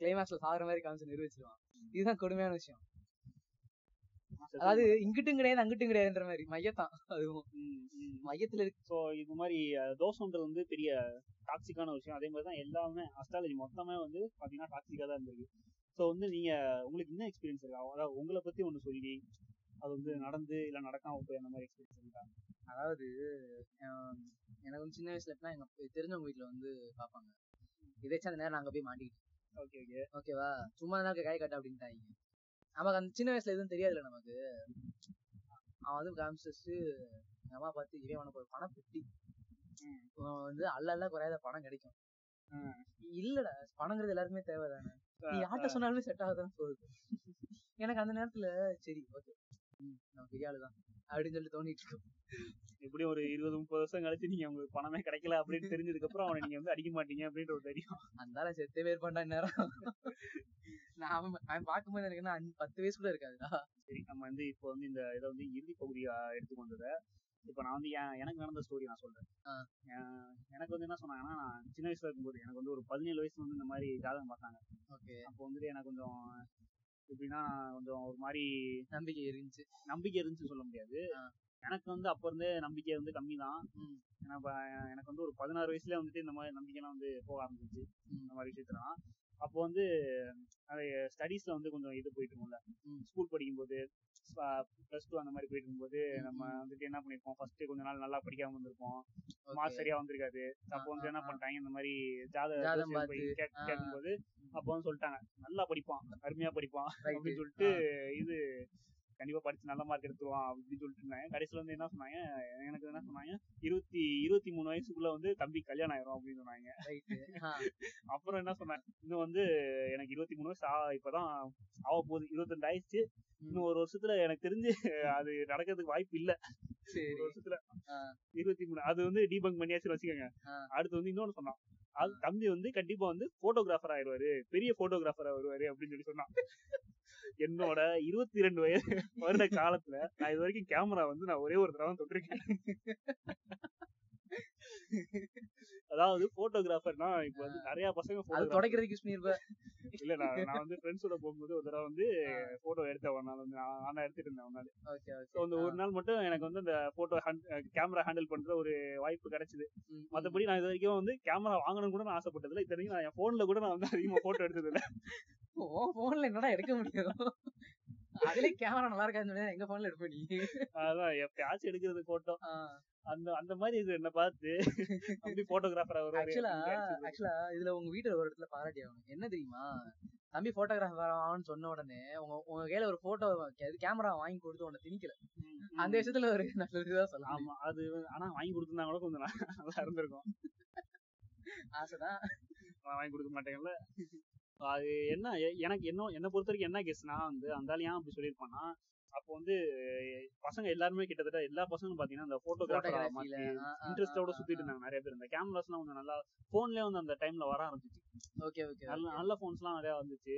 கிளைமேக்ஸ்ல சாகுற மாதிரி காமிச்சு நிரூபிச்சிருவான். இதுதான் கொடுமையான விஷயம். அதாவது இங்கிட்டும் கிடையாது அங்கிட்டும் கிடையாதுன்ற மாதிரி மையத்தான் அதுவும். மையத்துல இருக்கு. ஸோ இது மாதிரி தோஷம்ன்றது வந்து பெரிய டாக்ஸிக்கான விஷயம். அதே மாதிரி தான் எல்லாமே அஸ்ட்ராலஜி மொத்தமே வந்து பாத்தீங்கன்னா டாக்ஸிக்கா தான் இருந்திருக்கு ஸோ வந்து நீங்க உங்களுக்கு என்ன எக்ஸ்பீரியன்ஸ் இருக்கா? அதாவது உங்களை பத்தி ஒண்ணு சொல்லி அது வந்து நடந்து இல்ல நடக்காம போய் அந்த மாதிரி எக்ஸ்பீரியன்ஸ் இருக்கா? அதாவது எனக்கு வந்து சின்ன வயசுல எப்படின்னா எங்க தெரிஞ்சவங்க வீட்டுல வந்து பாப்பாங்க. இதைச்சு அந்த நேரம் நாங்க போய் மாட்டிக்கிட்டோம் ஓகே ஓகே. ஓகேவா? சும்மா தான் கை கட்ட அப்படின்ட்டாங்க. நமக்கு அந்த சின்ன வயசுல எதுவும் தெரியாதுல்ல நமக்கு. அவன் வந்து காமிச்சிட்டு எங்க அம்மா பார்த்து இவன் உனக்கு ஒரு பணம் பெட்டி வந்து அல்ல குறையாத பணம் கிடைக்கும். இல்லடா பணங்கிறது எல்லாருக்குமே தேவைதானே? நீ யார்கிட்ட சொன்னாலுமே செட் ஆகுதான் போகுது. எனக்கு அந்த நேரத்துல சரி ஓகே நான் பெரிய ஆளுதான். அப்படின்னு சொல்லி தோணிட்டு இருக்கும். எப்படியும் ஒரு இருபது முப்பது வருஷம் கழிச்சு நீங்க உங்களுக்கு பணமே கிடைக்கல அப்படின்னு தெரிஞ்சதுக்கு அப்புறம் அவனை நீங்க வந்து அடிக்க மாட்டீங்க அப்படின்ற ஒரு தெரியும். அந்த செத்தே பேர் பண்ணா நேரம் நான் அவன் பார்க்கும்போது எனக்கு என்ன பத்து வயசு கூட இருக்காதுடா. சரி நம்ம வந்து இப்போ வந்து இந்த இதை வந்து இறுதி பகுதியா எடுத்துக்கு வந்ததை இப்போ நான் வந்து என் எனக்கு நடந்த ஸ்டோரி நான் சொல்றேன். எனக்கு வந்து என்ன சொன்னாங்கன்னா நான் சின்ன வயசுல இருக்கும்போது எனக்கு வந்து ஒரு பதினேழு வயசுல வந்து இந்த மாதிரி ஜாதகம் பார்த்தாங்க. அப்போ வந்துட்டு எனக்கு கொஞ்சம் எப்படின்னா கொஞ்சம் ஒரு மாதிரி நம்பிக்கை இருந்துச்சு நம்பிக்கை இருந்துச்சு சொல்ல முடியாது. எனக்கு வந்து அப்போ இருந்தே நம்பிக்கை வந்து கம்மி தான். ஏன்னா எனக்கு வந்து ஒரு பதினாறு வயசுல வந்துட்டு இந்த மாதிரி நம்பிக்கைலாம் வந்து போக ஆரம்பிச்சிச்சு. இந்த மாதிரி விஷயத்துலாம் அப்போ வந்து அது ஸ்டடீஸ்ல வந்து கொஞ்சம் இது போயிட்டு இருக்கும்ல. ஸ்கூல் படிக்கும்போது ப்ளஸ் டூ அந்த மாதிரி போயிட்டு இருக்கும்போது நம்ம வந்துட்டு என்ன பண்ணிருப்போம்? ஃபர்ஸ்ட் கொஞ்ச நாள் நல்லா படிக்காம வந்திருப்போம். மார்க் சரியா வந்திருக்காது. அப்போ வந்து என்ன பண்ணிட்டாங்க? இந்த மாதிரி ஜாத. கேட்கும்போது அப்போ வந்து சொல்லிட்டாங்க நல்லா படிப்பான் அருமையா படிப்பான். அப்படின்னு சொல்லிட்டு இது கண்டிப்பா படிச்சு நல்ல மார்க் எடுத்துருவான் அப்படின்னு சொல்லிட்டு இருந்தாங்க. கடைசியில வந்து என்ன சொன்னாங்க? எனக்கு என்ன சொன்னாங்க? இருபத்தி இருபத்தி மூணு வயசுக்குள்ள வந்து தம்பி கல்யாணம் ஆயிரும் அப்படின்னு சொன்னாங்க. அப்புறம் என்ன சொன்னாங்க? இன்னும் வந்து எனக்கு இருபத்தி மூணு வயசு இப்பதான் ஆக போகுது. இருபத்தெண்டு ஆயிடுச்சு. இன்னும் ஒரு வருஷத்துல எனக்கு தெரிஞ்சு அது நடக்கிறதுக்கு வாய்ப்பு இல்ல. ஒரு வருஷத்துல. இருபத்தி மூணு. அது வந்து டீபங்க் பண்ணியாச்சு வச்சுக்கோங்க. அடுத்து வந்து இன்னொன்னு சொன்னான். அது தம்பி வந்து கண்டிப்பா வந்து போட்டோகிராஃபர் ஆயிடுவாரு. பெரிய போட்டோகிராஃபர் வருவாரு அப்படின்னு சொல்லி சொன்னான். என்னோட இருபத்தி ரெண்டு வயது வருட காலத்துல நான் இது வரைக்கும் கேமரா வந்து நான் ஒரே ஒரு தடவை தொட்டிருக்கேன். அதாவது போட்டோகிராஃபர்னா இப்ப வந்து நிறைய பசங்க photographer- தொடக்கிறதுக்கு யூஸ் பண்ணிருப்ப. இல்ல நான் நான் வந்து ஃப்ரெண்ட்ஸோட போகும்போது ஒரு தடவை வந்து போட்டோ எடுத்தேன் நாள் வந்து. நான் நான் எடுத்துட்டு இருந்தேன் ஒரு நாள். ஸோ அந்த ஒரு நாள் மட்டும் எனக்கு வந்து அந்த போட்டோ கேமரா ஹேண்டில் பண்ற ஒரு வாய்ப்பு கிடைச்சது. மத்தபடி நான் இது வரைக்கும் வந்து கேமரா வாங்கணும் கூட நான் ஆசைப்பட்டதில்ல. இத்தனைக்கும் நான் என் போன்ல கூட நான் வந்து அதிகமா போட்டோ எடுத்தது இல்ல போன்ல என்னடா எடுக்க முடியும்? அதுலயே கேமரா நல்லா இருக்காதுன்னு எங்க போன்ல எடுப்ப நீ? அதான் எப்பயாச்சும் எடுக்கிறது போட்டோ அந்த அந்த மாதிரி இது என்ன பார்த்து அப்படி போட்டோகிராஃபர் வருவாரு ஆக்சுவலா ஆக்சுவலா இதுல உங்க வீட்டுல ஒரு இடத்துல பாராட்டி ஆகணும் என்ன தெரியுமா? தம்பி போட்டோகிராஃபர் ஆவான்னு சொன்ன உடனே உங்க உங்க கையில ஒரு போட்டோ கேமரா வாங்கி கொடுத்து உன்னை திணிக்கல. அந்த. விஷயத்துல ஒரு நல்ல இதுதான் சொல்லலாம் ஆமா அது ஆனா வாங்கி கொடுத்துருந்தா கூட கொஞ்சம் நல்லா- நல்லா இருந்திருக்கும். ஆசைதான். நான் வாங்கி கொடுக்க மாட்டேங்கல்ல அது என்ன எனக்கு என்ன என்னை பொறுத்த வரைக்கும் என்ன கெஸ்னா வந்து அந்த ஏன் அப்படி சொல்லியிருப்பான்னா அப்போ வந்து பசங்க எல்லாருமே கிட்டத்தட்ட எல்லா பசங்களும் பாத்தீங்கன்னா அந்த போட்டோகிராஃபரா இன்ட்ரெஸ்டோட சுத்திட்டு இருந்தாங்க நிறைய பேர். இந்த கேமராஸ் எல்லாம் கொஞ்சம் நல்லா போன்லயே வந்து அந்த டைம்ல வர ஆரம்பிச்சிச்சு. ஓகே ஓகே நல்ல நல்ல போன்ஸ் எல்லாம் நிறைய வந்துச்சு.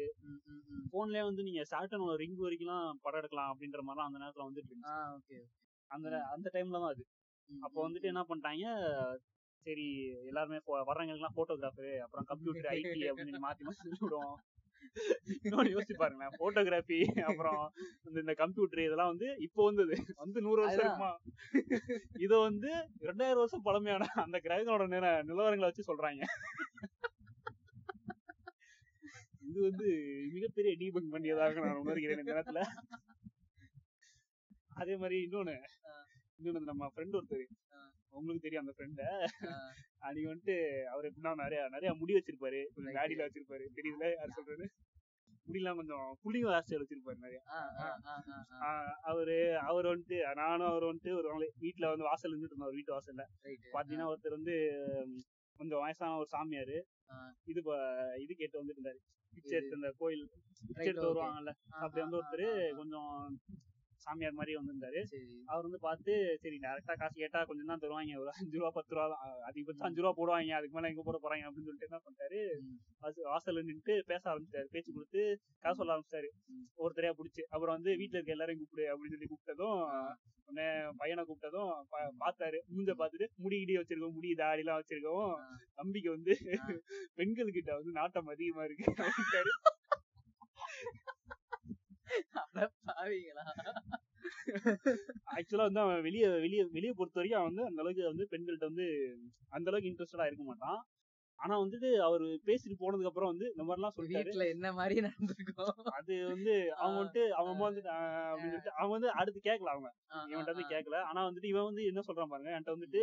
போன்லயே வந்து நீங்க சாட்டனோட ரிங் வரைக்கும் படம் எடுக்கலாம் அப்படின்ற மாதிரிலாம் அந்த நேரத்துல வந்துட்டு இருந்துச்சு. அந்த அந்த டைம்ல தான் அது. அப்போ வந்துட்டு என்ன பண்ணிட்டாங்க சரி எல்லாருமே வர்றவங்களுக்குலாம் போட்டோகிராஃபர் அப்புறம் கம்ப்யூட்டர் ஐடி அப்படின்னு மாத்தி மாத்தி விடுவோம் இன்னொன்னு யோசிச்சு பாருங்களேன் போட்டோகிராஃபி அப்புறம் இந்த இந்த கம்ப்யூட்டர் இதெல்லாம் வந்து இப்போ வந்தது வந்து நூறு வருஷம். இருக்குமா இத வந்து ரெண்டாயிரம் வருஷம் பழமையான அந்த கிரகங்களோட நில நிலவரங்களை வச்சு சொல்றாங்க இது வந்து மிகப்பெரிய டீபங்க் பண்ணியதாக நான் உணர்கிறேன் இந்த நேரத்துல அதே மாதிரி இன்னொன்னு. இன்னொன்னு நம்ம ஃப்ரெண்ட் ஒருத்தர். உங்களுக்கு தெரியும் அந்த ஃப்ரெண்ட. அன்னைக்கு வந்துட்டு அவர் எப்படின்னா நிறைய நிறைய முடி வச்சிருப்பாரு கொஞ்சம். தாடியில வச்சிருப்பாரு தெரியுதுல யார் சொல்றது முடியெல்லாம் கொஞ்சம் புள்ளிங்க ஆசையில் வச்சிருப்பாரு நிறைய அவரு அவர் வந்துட்டு நானும் அவர் வந்துட்டு ஒரு வீட்டுல வந்து வாசல் இருந்துட்டு இருந்தோம் வீட்டு வாசல்ல. பாத்தீங்கன்னா ஒருத்தர் வந்து கொஞ்சம் வயசான ஒரு சாமியாரு. இது இது கேட்டு வந்துட்டு இருந்தாரு பிச்சை. எடுத்து இந்த கோயில் பிச்சை எடுத்து. வருவாங்கல்ல அப்படி வந்து ஒருத்தர். கொஞ்சம் சாமியார் மாதிரி வந்திருந்தாரு. அவர் வந்து பார்த்து சரி டேரக்டா காசு கேட்டா கொஞ்சம் தான் தருவாங்க ஒரு அஞ்சு ரூபா பத்து ரூபா அதிகபட்சம் அஞ்சு ரூபா போடுவாங்க அதுக்கு மேல எங்க போட போறாங்க அப்படின்னு சொல்லிட்டு என்ன பண்ணிட்டாரு வாசல்ல நின்னுட்டு பேச ஆரம்பிச்சிட்டாரு. பேச்சு கொடுத்து காசு சொல்ல ஆரம்பிச்சிட்டாரு. ம். ஒருத்தரையா புடிச்சு. அப்புறம் வந்து வீட்டுல இருக்க எல்லாரையும் கூப்பிடு அப்படின்னு சொல்லி கூப்பிட்டதும் உடனே பையனை கூப்பிட்டதும் பார்த்தாரு. மூஞ்ச பார்த்துட்டு முடி இடி வச்சிருக்கோம் முடி தாடி எல்லாம் வச்சிருக்கவும் ஆ. தம்பிக்கு வந்து. பெண்கள் கிட்ட வந்து நாட்டம் அதிகமா இருக்கு. ஆக்சுவலா வந்து அவன் வெளிய வெளிய வெளிய பொறுத்த வரைக்கும் அவன் வந்து அந்த அளவுக்கு வந்து பெண்கள்கிட்ட வந்து அந்த அளவுக்கு இன்ட்ரெஸ்டடா இருக்க மாட்டான். ஆனா வந்துட்டு அவர் பேசிட்டு போனதுக்கு அப்புறம் வந்து இந்த மாதிரிலாம் சொல்லிட்டாரு வீட்டுல என்ன மாதிரி நடந்திருக்கும் அது வந்து அவன் ஆ, வந்துட்டு அவன் அம்மா வந்துட்டு அப்படின்னு சொல்லிட்டு அவன் வந்து அடுத்து கேட்கல அவங்க ஆ, இவன்ட்ட வந்து கேட்கல ஆனா வந்துட்டு இவன் வந்து என்ன சொல்றான் பாருங்க என்கிட்ட வந்துட்டு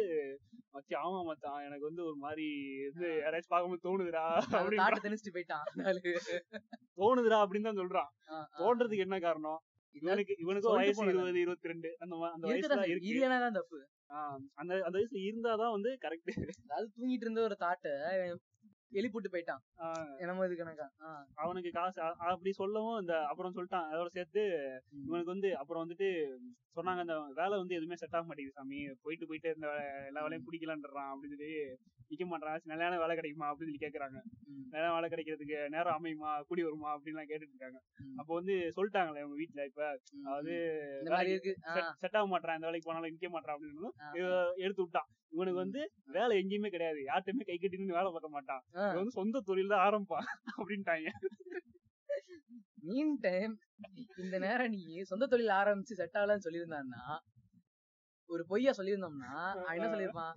மச்சி ஆமா மச்சான் எனக்கு வந்து ஒரு மாதிரி வந்து யாராச்சும் பார்க்கும்போது தோணுதுடா. அப்படின்னு திணிச்சிட்டு போயிட்டான். தோணுதுடா அப்படின்னு தான் சொல்றான். தோன்றதுக்கு என்ன காரணம் இவனுக்கு சொல்லிட்டு வயசு. இருபது இருபத்தி ரெண்டு அந்த மா- அந்த வயசுல சார். இருக்கு தப்பு அந்த அந்த வயசுல இருந்தாதான் வந்து கரெக்ட் அதாவது தூங்கிட்டு இருந்த ஒரு தாட்டை எழுப்பிட்டு போயிட்டான். என்னமோ இது கணக்கா? அவனுக்கு காசு அப்படி சொல்லவும் இந்த அப்புறம் சொல்லிட்டான். அதோட சேர்த்து. இவனுக்கு வந்து அப்புறம் வந்துட்டு சொன்னாங்க அந்த வேலை வந்து எதுவுமே செட் ஆக மாட்டேங்குது சாமி. போயிட்டு போயிட்டு இருந்த எல்லா வேலையும் பிடிக்கலான்றான் அப்படின்னு சொல்லி நிக்க மாட்டான் நிலையான வேலை கிடைக்குமா? அப்படின்னு சொல்லி கேக்குறாங்க. நிலையான வேலை கிடைக்கிறதுக்கு நேரம் அமையுமா? கூடி வருமா? அப்படின்லாம் கேட்டுட்டு இருக்காங்க. அப்போ வந்து சொல்லிட்டாங்களே அவங்க வீட்டுல இப்ப அதாவது செட் ஆக மாட்டான் இந்த வேலைக்கு போனாலும் நிக்க மாட்டான் அப்படின்னு எடுத்து விட்டான். இவனுக்கு வந்து வேலை எங்கேயுமே கிடையாது. யார்ட்டுமே கை கட்டி நின்னு வேலை பார்க்க மாட்டான். வந்து சொந்த தொழில் தான் ஆரம்பிப்பான் அப்படின்ட்டாங்க. மீன் டைம் இந்த நேரம் நீ சொந்த தொழில் ஆரம்பிச்சு செட் ஆகலன்னு சொல்லியிருந்தான்னா ஒரு பொய்யா சொல்லியிருந்தோம்னா என்ன சொல்லியிருப்பான்?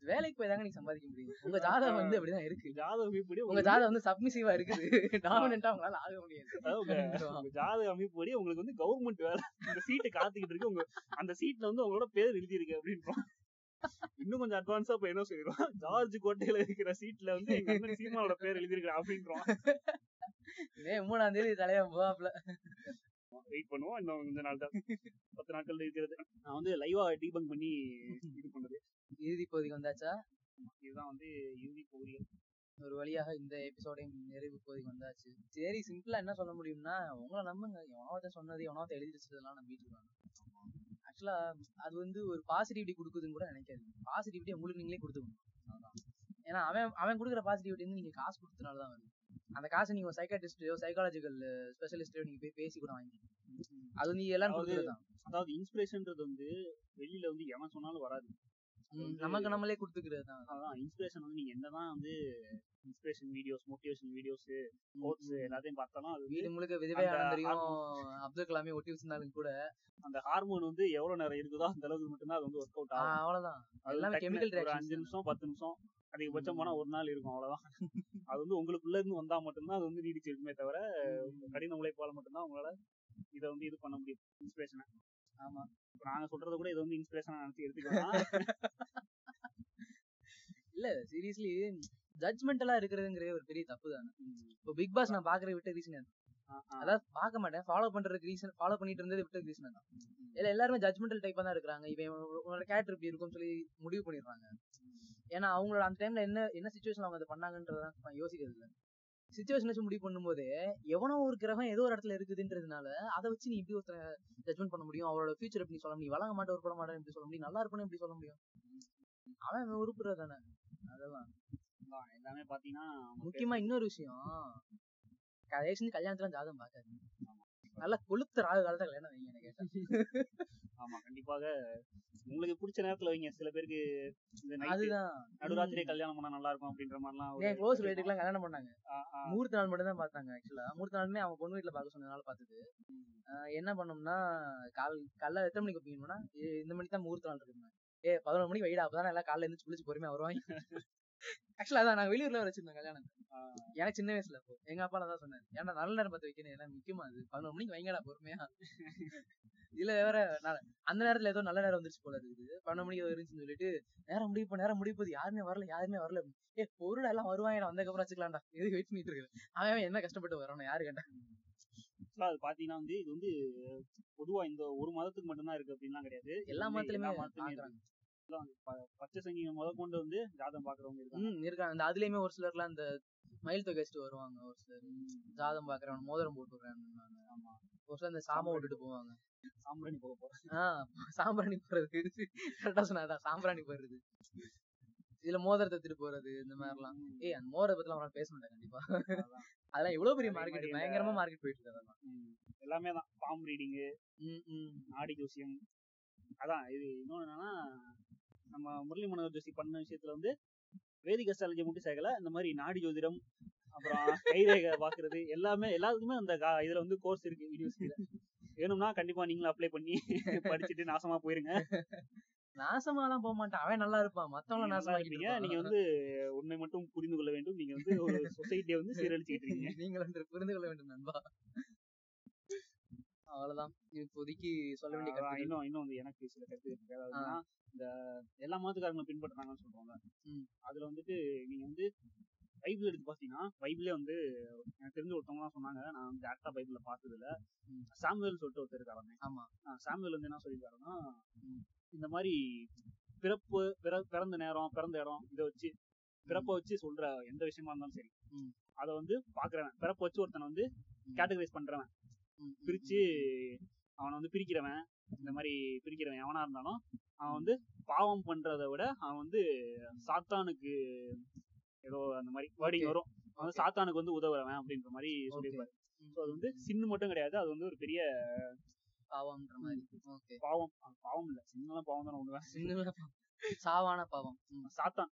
வேலைக்கு போய் தாங்க நீ சம்பாதிக்க முடியும். உங்க ஜாதகம் வந்து அப்படிதான் இருக்கு. ஜாதகம் இப்படி உங்க ஜாதகம் வந்து சப்மிசிவா இருக்குது. டாமினண்டா உங்களால ஆக முடியாது. உங்க- ஜாதக உங்களுக்கு வந்து கவர்மெண்ட் வேலை. இந்த சீட்டு காத்துக்கிட்டு இருக்கு. உங்க அந்த சீட்ல வந்து உங்களோட பேர் எழுதி இருக்கு அப்படின்றோம் இன்னும் கொஞ்சம் அட்வான்ஸா இப்ப என்ன சொல்லிடுவோம் ஜார்ஜ் கோட்டையில இருக்கிற சீட்ல வந்து எங்க அண்ணன் சீமானோட பேர் எழுதியிருக்கிறேன் அப்படின்றோம் மே மூணாம் தேதி தலைவன் போவாப்ல வெயிட் பண்ணுவோம். இன்னும் கொஞ்ச நாள் தான். பத்து நாட்கள் இருக்கிறது. நான் வந்து லைவா டீபங்க் பண்ணி இது பண்ணது. இறுதி பகுதிக்கு வந்தாச்சா? இதுதான் வந்து இறுதி பகுதிகள் ஒரு வழியாக இந்த எபிசோடையும் நிறைவு பகுதிக்கு வந்தாச்சு. சரி சிம்பிளா என்ன சொல்ல முடியும்னா உங்களை நம்புங்க. எவனாவத சொன்னது எவனாவத எழுதி வச்சதெல்லாம் நம்பிட்டு இருக்காங்க. ஆக்சுவலா அது வந்து ஒரு பாசிட்டிவிட்டி கொடுக்குதுன்னு கூட நினைக்காது பாசிட்டிவிட்டி உங்களுக்கு நீங்களே கொடுத்துக்கணும். ஏன்னா அவன் அவன் கொடுக்குற பாசிட்டிவிட்டி வந்து நீங்க காசு கொடுத்தனால தான் வருது. அந்த காசை நீங்க சைக்காட்டிஸ்டையோ சைக்காலஜிக்கல் ஸ்பெஷலிஸ்டையோ நீங்க போய் பேசி கூட வாங்கிக்கலாம். அது வந்து எல்லாரும் அதாவது கொடுக்குறது தான் அதாவது இன்ஸ்பிரேஷன்ன்றது வந்து வெளியில வந்து எவன் சொன்னாலும் வராது. நமக்கு நம்மளே கொடுத்துக்கிறது தான் அதான் இன்ஸ்பிரேஷன் வந்து நீங்க என்னதான் வந்து inspiration videos motivation videos quotes எல்லாத்தையும் பார்த்தாலும் அது வீடு முழுக்க விதவையானந்தரையும் அந்த அப்துல் கலாமையும் ஒட்டி வச்சிருந்தாலும் கூட அந்த ஹார்மோன் வந்து எவ்வளவு நேரம் இருக்குதோ அந்த அளவுக்கு மட்டும்தான் அது வந்து ஒர்க் அவுட் ஆகும். அவ்வளவுதான். எல்லாமே reactions அஞ்சு. நிமிஷம் பத்து நிமிஷம் அதிகபட்சம் போனா ஒரு நாள் இருக்கும் அவ்வளவுதான். அது வந்து உங்களுக்குள்ள இருந்து வந்தா மட்டும்தான் அது வந்து நீடிச்சு இருக்குமே தவிர கடின உழைப்பால மட்டும்தான் உங்களால இதை வந்து இது பண்ண முடியும் இன்ஸ்பிரேஷனை ஆமா. இப்ப நாங்க சொல்றத கூட இது வந்து இன்ஸ்பிரேஷனா நினைச்சு எடுத்துக்கலாம். இல்ல சீரியஸ்லி ஜட்மெண்டலா இருக்கிறதுங்கிறதே ஒரு பெரிய தப்பு தானே. இப்போ பிக் பாஸ் நான் பாக்குற விட்ட ரீசன் அதாவது பார்க்க மாட்டேன். ஃபாலோ பண்றதுக்கு ரீசன் ஃபாலோ பண்ணிட்டு இருந்தது விட்ட ரீசன் தான் இல்ல எல்லாருமே ஜட்மெண்டல் டைப்பா தான் இருக்கிறாங்க. இவன் உன்னோட கேரக்டர் இப்படி இருக்கும்னு சொல்லி முடிவு பண்ணிடுறாங்க. ஏன்னா அவங்களோட அந்த டைம்ல என்ன என்ன சுச்சுவேஷன் அவங்க அதை பண்ணாங்கன்றதான் யோசிக்கிறது இல்ல சுச்சுவேஷன் வச்சு முடிவு பண்ணும்போது எவனோ ஒரு கிரகம் ஏதோ ஒரு இடத்துல இருக்குதுன்றதுனால அதை வச்சு நீ இப்படி ஒருத்தர ஜட்மெண்ட் பண்ண முடியும். அவரோட ஃபியூச்சர் எப்படி சொல்ல முடியும்? வளங்க மாட்டேன் உருப்பட மாட்டேன் எப்படி சொல்ல முடியும்? நல்லா இருப்பேன்னு எப்படி சொல்ல முடியும்? அவன் உருப்புறது தானே அதெல்லாம் எல்லாமே பாத்தீங்கன்னா முக்கியமா இன்னொரு விஷயம் செஞ்சு கல்யாணத்துல ஜாதகம் பார்க்காது நல்லா கொளுத்த ராகு காலத்துல கல்யாணம் வைங்க என்ன கேட்டா. ஆமா கண்டிப்பாக. உங்களுக்கு பிடிச்ச நேரத்துல வைங்க. சில பேருக்கு அதுதான். நடுராத்திரியே கல்யாணம் பண்ணா நல்லா இருக்கும் அப்படின்ற மாதிரிலாம் என் க்ளோஸ் ரிலேட்டிவ்லாம் கல்யாணம் பண்ணாங்க. மூர்த்த நாள் மட்டும் தான் பார்த்தாங்க ஆக்சுவலா மூர்த்த நாளுமே அவன் பொண்ணு வீட்டுல பார்க்க சொன்னதுனால பார்த்தது. என்ன பண்ணோம்னா கால் காலைல எத்தனை மணிக்கு வைப்பீங்கன்னா இந்த மணிக்கு தான் முகூர்த்த நாள் இருக்குங்க ஏ பதினொரு மணிக்கு வைடா அப்பதான் எல்லாம் காலைல இருந்து குளிச்சு பொறுமையா வருவாங்க. ஆக்சுவலா அதான் நாங்க வெளியூர்ல வச்சிருந்தோம் கல்யாணம். எனக்கு சின்ன வயசுல அப்போ. எங்க அப்பா தான் சொன்னாரு ஏன்னா நல்ல நேரம் பார்த்து வைக்கணும் ஏன்னா முக்கியமா அது? பதினொரு மணிக்கு வைங்கடா பொறுமையா. இதுல வேற அந்த நேரத்துல ஏதோ நல்ல நேரம் வந்துருச்சு போல இருக்குது. பன்னெண்டு மணிக்கு இருந்துச்சுன்னு சொல்லிட்டு நேரம் முடிவு நேரம் முடிவு போகுது. யாருமே வரல யாருமே வரல. ஏ பொருள் எல்லாம் வருவாங்க வந்ததுக்கப்புறம் வச்சுக்கலாம்டா. எதுக்கு வெயிட் பண்ணிட்டு இருக்கு அவன் என்ன கஷ்டப்பட்டு வரணும் யாரு கேட்டா. Actually அது பாத்தீங்கன்னா வந்து இது வந்து பொதுவா இந்த ஒரு மதத்துக்கு மட்டும்தான் இருக்கு அப்படின்லாம் கிடையாது. எல்லா மதத்துலயுமே எல்லாம் பச்சை சங்கிங்க முத கொண்டு வந்து ஜாதகம் பாக்குறவங்க இருக்காங்க. இருக்காங்க. அந்த அதுலயுமே ஒரு சிலர்லாம் இந்த மயில் தொகை வச்சுட்டு வருவாங்க. ஒரு சிலர் ஜாதம் பாக்குறவன் மோதிரம் போட்டு விடுறேன் ஆமா. மோஸ்ட்லி அந்த சாம விட்டுட்டு போவாங்க. சாம்பிராணி போக போறேன். ஆஹ் சாம்பிராணி போடுறது கரெக்டா சொன்னாதான் சாம்பிராணி போடுறது இதுல மோதிரத்தை எடுத்துட்டு போறது இந்த மாதிரிலாம். ஏய் அந்த மோதிரத்தை பத்தி அவனால பேச மாட்டேன் கண்டிப்பா. அதெல்லாம் இவ்வளவு பெரிய மார்க்கெட் மாதிரி பயங்கரமா மார்க்கெட் போயிட்டு இருக்கு அதெல்லாம். எல்லாமே தான். பாம் ரீடிங்கு ம், ம். நாடி ஜோசியம். அதான் இது இன்னொன்னு என்னன்னா நம்ம முரளி மனோகர் ஜோசி பண்ண விஷயத்துல வந்து வேதிக் அஸ்ட்ராலஜி மட்டும் சேர்க்கல இந்த மாதிரி நாடி ஜோதிடம் அப்புறம் கைரேகை பாக்குறது எல்லாமே எல்லாத்துக்குமே அந்த இதுல வந்து கோர்ஸ் இருக்கு யூனிவர்சிட்டியில வேணும்னா கண்டிப்பா நீங்களும் அப்ளை பண்ணி படிச்சுட்டு நாசமா போயிருங்க. நாசமாலாம் போக மாட்டான். அவன் நல்லா இருப்பான். மத்தவங்கள நாசமாக்கிட்டு இருப்பீங்க. நீங்க. வந்து உண்மை மட்டும் புரிந்து கொள்ள வேண்டும். நீங்க வந்து ஒரு சொசைட்டியை வந்து சீரழிச்சுக்கிட்டு இருக்கீங்க. நீங்கள் ஒன்று புரிந்து கொள்ள வேண்டும் நண்பா. அவ்வளவுதான். இப்போதைக்கு சொல்ல வேண்டிய கருத்து இன்னும் இன்னும் வந்து எனக்கு சில கருத்து இருக்கு. அதாவதுன்னா இந்த எல்லா மதத்துக்காரங்களும் பின்பற்றுறாங்கன்னு சொல்றோம்ல. ம். அதுல வந்துட்டு நீங்க வந்து பைபிள் எடுத்து பாத்தீங்கன்னா பைபிளே வந்து எனக்கு தெரிஞ்ச ஒருத்தவங்க தான் சொன்னாங்க. நான் வந்து டேரக்டா பைபிள்ல பார்த்தது இல்ல ம். சாமுவேல் சொல்லிட்டு ஒருத்தர் இருக்காருங்க ஆமா. சாமுவேல் வந்து என்ன சொல்லியிருக்காருன்னா. இந்த மாதிரி பிறப்பு பிற- பிறந்த நேரம் பிறந்த இடம் இதை வச்சு பிறப்பை வச்சு சொல்ற எந்த விஷயமா இருந்தாலும் சரி. அதை வந்து பாக்குறவன் பிறப்பை வச்சு ஒருத்தனை வந்து. கேட்டகரைஸ் பண்றவன். பிரிச்சு அவனை வந்து பிரிக்கிறவன் இந்த மாதிரி பிரிக்கிறவன் எவனா இருந்தாலும் அவன் வந்து பாவம் பண்றதை விட அவன் வந்து சாத்தானுக்கு ஏதோ அந்த மாதிரி வேர்டிங். வரும். அவன் வந்து. சாத்தானுக்கு வந்து உதவுறவன் அப்படின்ற மாதிரி சொல்லியிருப்பாரு. ஸோ அது வந்து சின்னு மட்டும் கிடையாது. அது வந்து ஒரு பெரிய பாவம்ன்ற மாதிரி. பாவம். பாவம் இல்ல. சின்னலாம் பாவம் தானே ஒண்ணுவேன் சின்ன சாவான பாவம். சாத்தான்.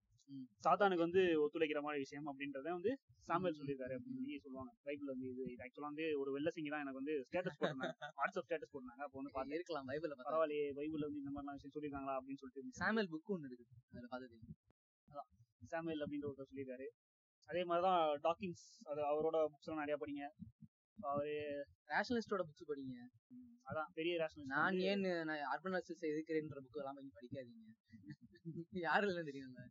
சாத்தானுக்கு வந்து ஒத்துழைக்கிற மாதிரி விஷயம் அப்படின்றத வந்து சாமுவேல் சொல்லியிருக்காரு அப்படின்னு சொல்லி சொல்லுவாங்க. பைபிள் வந்து இது இது ஆக்சுவலா வந்து ஒரு வெள்ள சிங்கி தான் எனக்கு வந்து ஸ்டேட்டஸ் போட்டிருந்தாங்க. வாட்ஸ்அப் ஸ்டேட்டஸ் போட்டிருந்தாங்க. அப்போ வந்து பார்த்தேன் இருக்கலாம் பார்த்தா. பரவாயில்லையே பைபிள்ல வந்து இந்த மாதிரிலாம் விஷயம் சொல்லியிருக்காங்களா அப்படின்னு சொல்லிட்டு இருந்துச்சு. சாமுவேல் புக் ஒன்று இருக்குது அதுல பார்த்தது. சாமுவேல் அப்படின்ற ஒருத்தர் சொல்லியிருக்காரு. அதே மாதிரிதான் டாக்கின்ஸ் அது அவரோட புக்ஸ் எல்லாம் நிறைய படிங்க. அவரு ரேஷனலிஸ்டோட புக்ஸ் படிங்க. அதான் பெரிய ரேஷனல் நான் ஏன் நான் அர்பன் அசிஸ் எதுக்குறேன்ற புக் எல்லாம் படிக்காதீங்க. யாரு இல்லைன்னு தெரியும்ல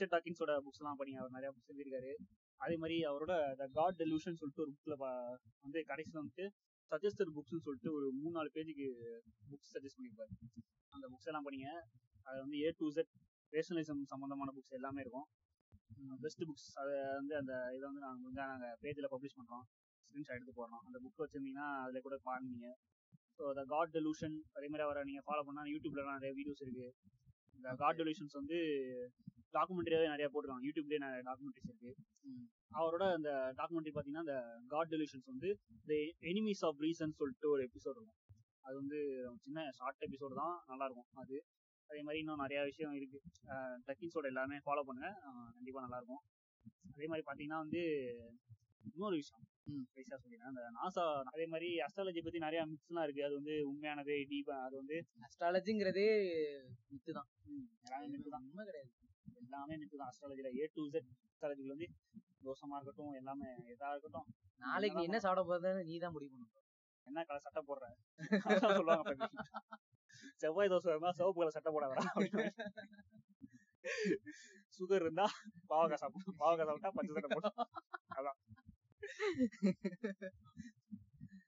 ரிச்சர்ட் டாக்கின்ஸோட புக்ஸ் எல்லாம் அவர் நிறைய புக்ஸ் எழுதியிருக்காரு. அதே மாதிரி அவரோட த காட் டெலியூஷன் சொல்லிட்டு ஒரு புக்ல வந்து கடைசியில் வந்துட்டு சஜஸ்டட் புக்ஸ்னு சொல்லிட்டு ஒரு மூணு நாலு பேஜுக்கு புக்ஸ் சஜஸ்ட் பண்ணியிருப்பாரு. அந்த புக்ஸ் எல்லாம் படிங்க. அது வந்து ஏ டு செட் ரேஷனலிசம் சம்பந்தமான புக்ஸ் எல்லாமே இருக்கும். பெஸ்ட் புக்ஸ் அதை வந்து அந்த இதை வந்து நாங்கள் வந்து நாங்கள் பேஜில் பப்ளிஷ் பண்ணுறோம் ஸ்க்ரீன்ஷாட் எடுத்து போடுறோம். அந்த புக் வச்சிருந்தீங்கன்னா அதில் கூட பாருங்க. ஸோ த காட் டெலூஷன் அதே மாதிரி அவரை நீங்கள் ஃபாலோ பண்ணால் யூடியூப்லலாம் நிறைய வீடியோஸ் இருக்குது இந்த காட் டெலூஷன்ஸ் வந்து டாக்குமெண்ட்ரியாவே நிறைய போட்டுருக்காங்க. யூடியூப்லேயே நிறைய டாக்குமெண்ட்ரிஸ் இருக்கு. அவரோட அந்த டாக்குமெண்ட்ரி பார்த்தீங்கன்னா இந்த காட் டெலியூஷன்ஸ் வந்து த எனிமீஸ் ஆஃப் ரீசன் சொல்லிட்டு ஒரு எபிசோட் இருக்கும். அது வந்து சின்ன ஷார்ட் எபிசோடு தான். நல்லா இருக்கும் அது. அதே மாதிரி இன்னும் நிறைய விஷயம் இருக்கு. டக்கின்ஸோட எல்லாமே ஃபாலோ பண்ணுங்க. அஹ் கண்டிப்பா நல்லா இருக்கும். அதே மாதிரி பாத்தீங்கன்னா வந்து இன்னொரு விஷயம். பேசா சொல்லிடுறேன் அந்த நாசா அதே மாதிரி அஸ்ட்ராலஜி பத்தி நிறைய மிக்ஸ்லாம் இருக்கு. அது வந்து உண்மையானது டீப் அது வந்து அஸ்ட்ராலஜிங்கிறதே மித்து தான். மித்து தான். உண்மை கிடையாது. எல்லாமே மித்து தான். அஸ்ட்ராலஜில ஏ டு Z அஸ்ட்ராலஜில வந்து தோஷமா இருக்கட்டும் எல்லாமே எதா இருக்கட்டும். நாளைக்கு நீ என்ன சாப்பிட போறதுன்னு நீ தான் முடிவு பண்ணணும் என்ன கலர் சட்டை போடுற? அதான் சொல்லுவாங்க. செவ்வாய் தோசை இருந்தா சிவப்பு கலர் சட்டை போடாதடா சுகர் இருந்தா பாவக்காய் சாப்பிடும் பாவக்காய் சாப்பிட்டா பச்சை சட்டை போடும்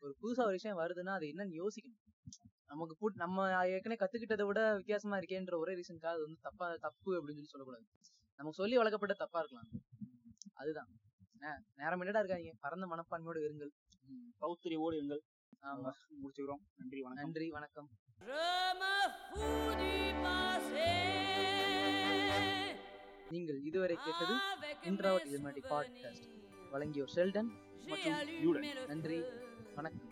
ஒரு புதுசா ஒரு விஷயம் வருதுன்னா அது என்னன்னு யோசிக்கணும். நமக்கு புட் நம்ம ஏற்கனவே கத்துக்கிட்டதை விட வித்தியாசமா இருக்கேன்ற ஒரே ரீசனுக்காக அது வந்து தப்பா தப்பு அப்படின்னு சொல்லி சொல்லக்கூடாது. நமக்கு சொல்லி வளர்க்கப்பட்ட தப்பா இருக்கலாம். அதுதான். நேரம் என்னடா இருக்காங்க பரந்த மனப்பான்மையோடு இருங்கள். பௌத்திரியோடு எங்கள் ஆமா. முடிச்சுக்கிறோம். நன்றி வணக்கம். நன்றி வணக்கம். நீங்கள் இதுவரை கேட்டது Illuminati podcast. souvenirs, வழங்கியோர் ஷெல்டன் j'ai மற்றும் நன்றி. வணக்கம்.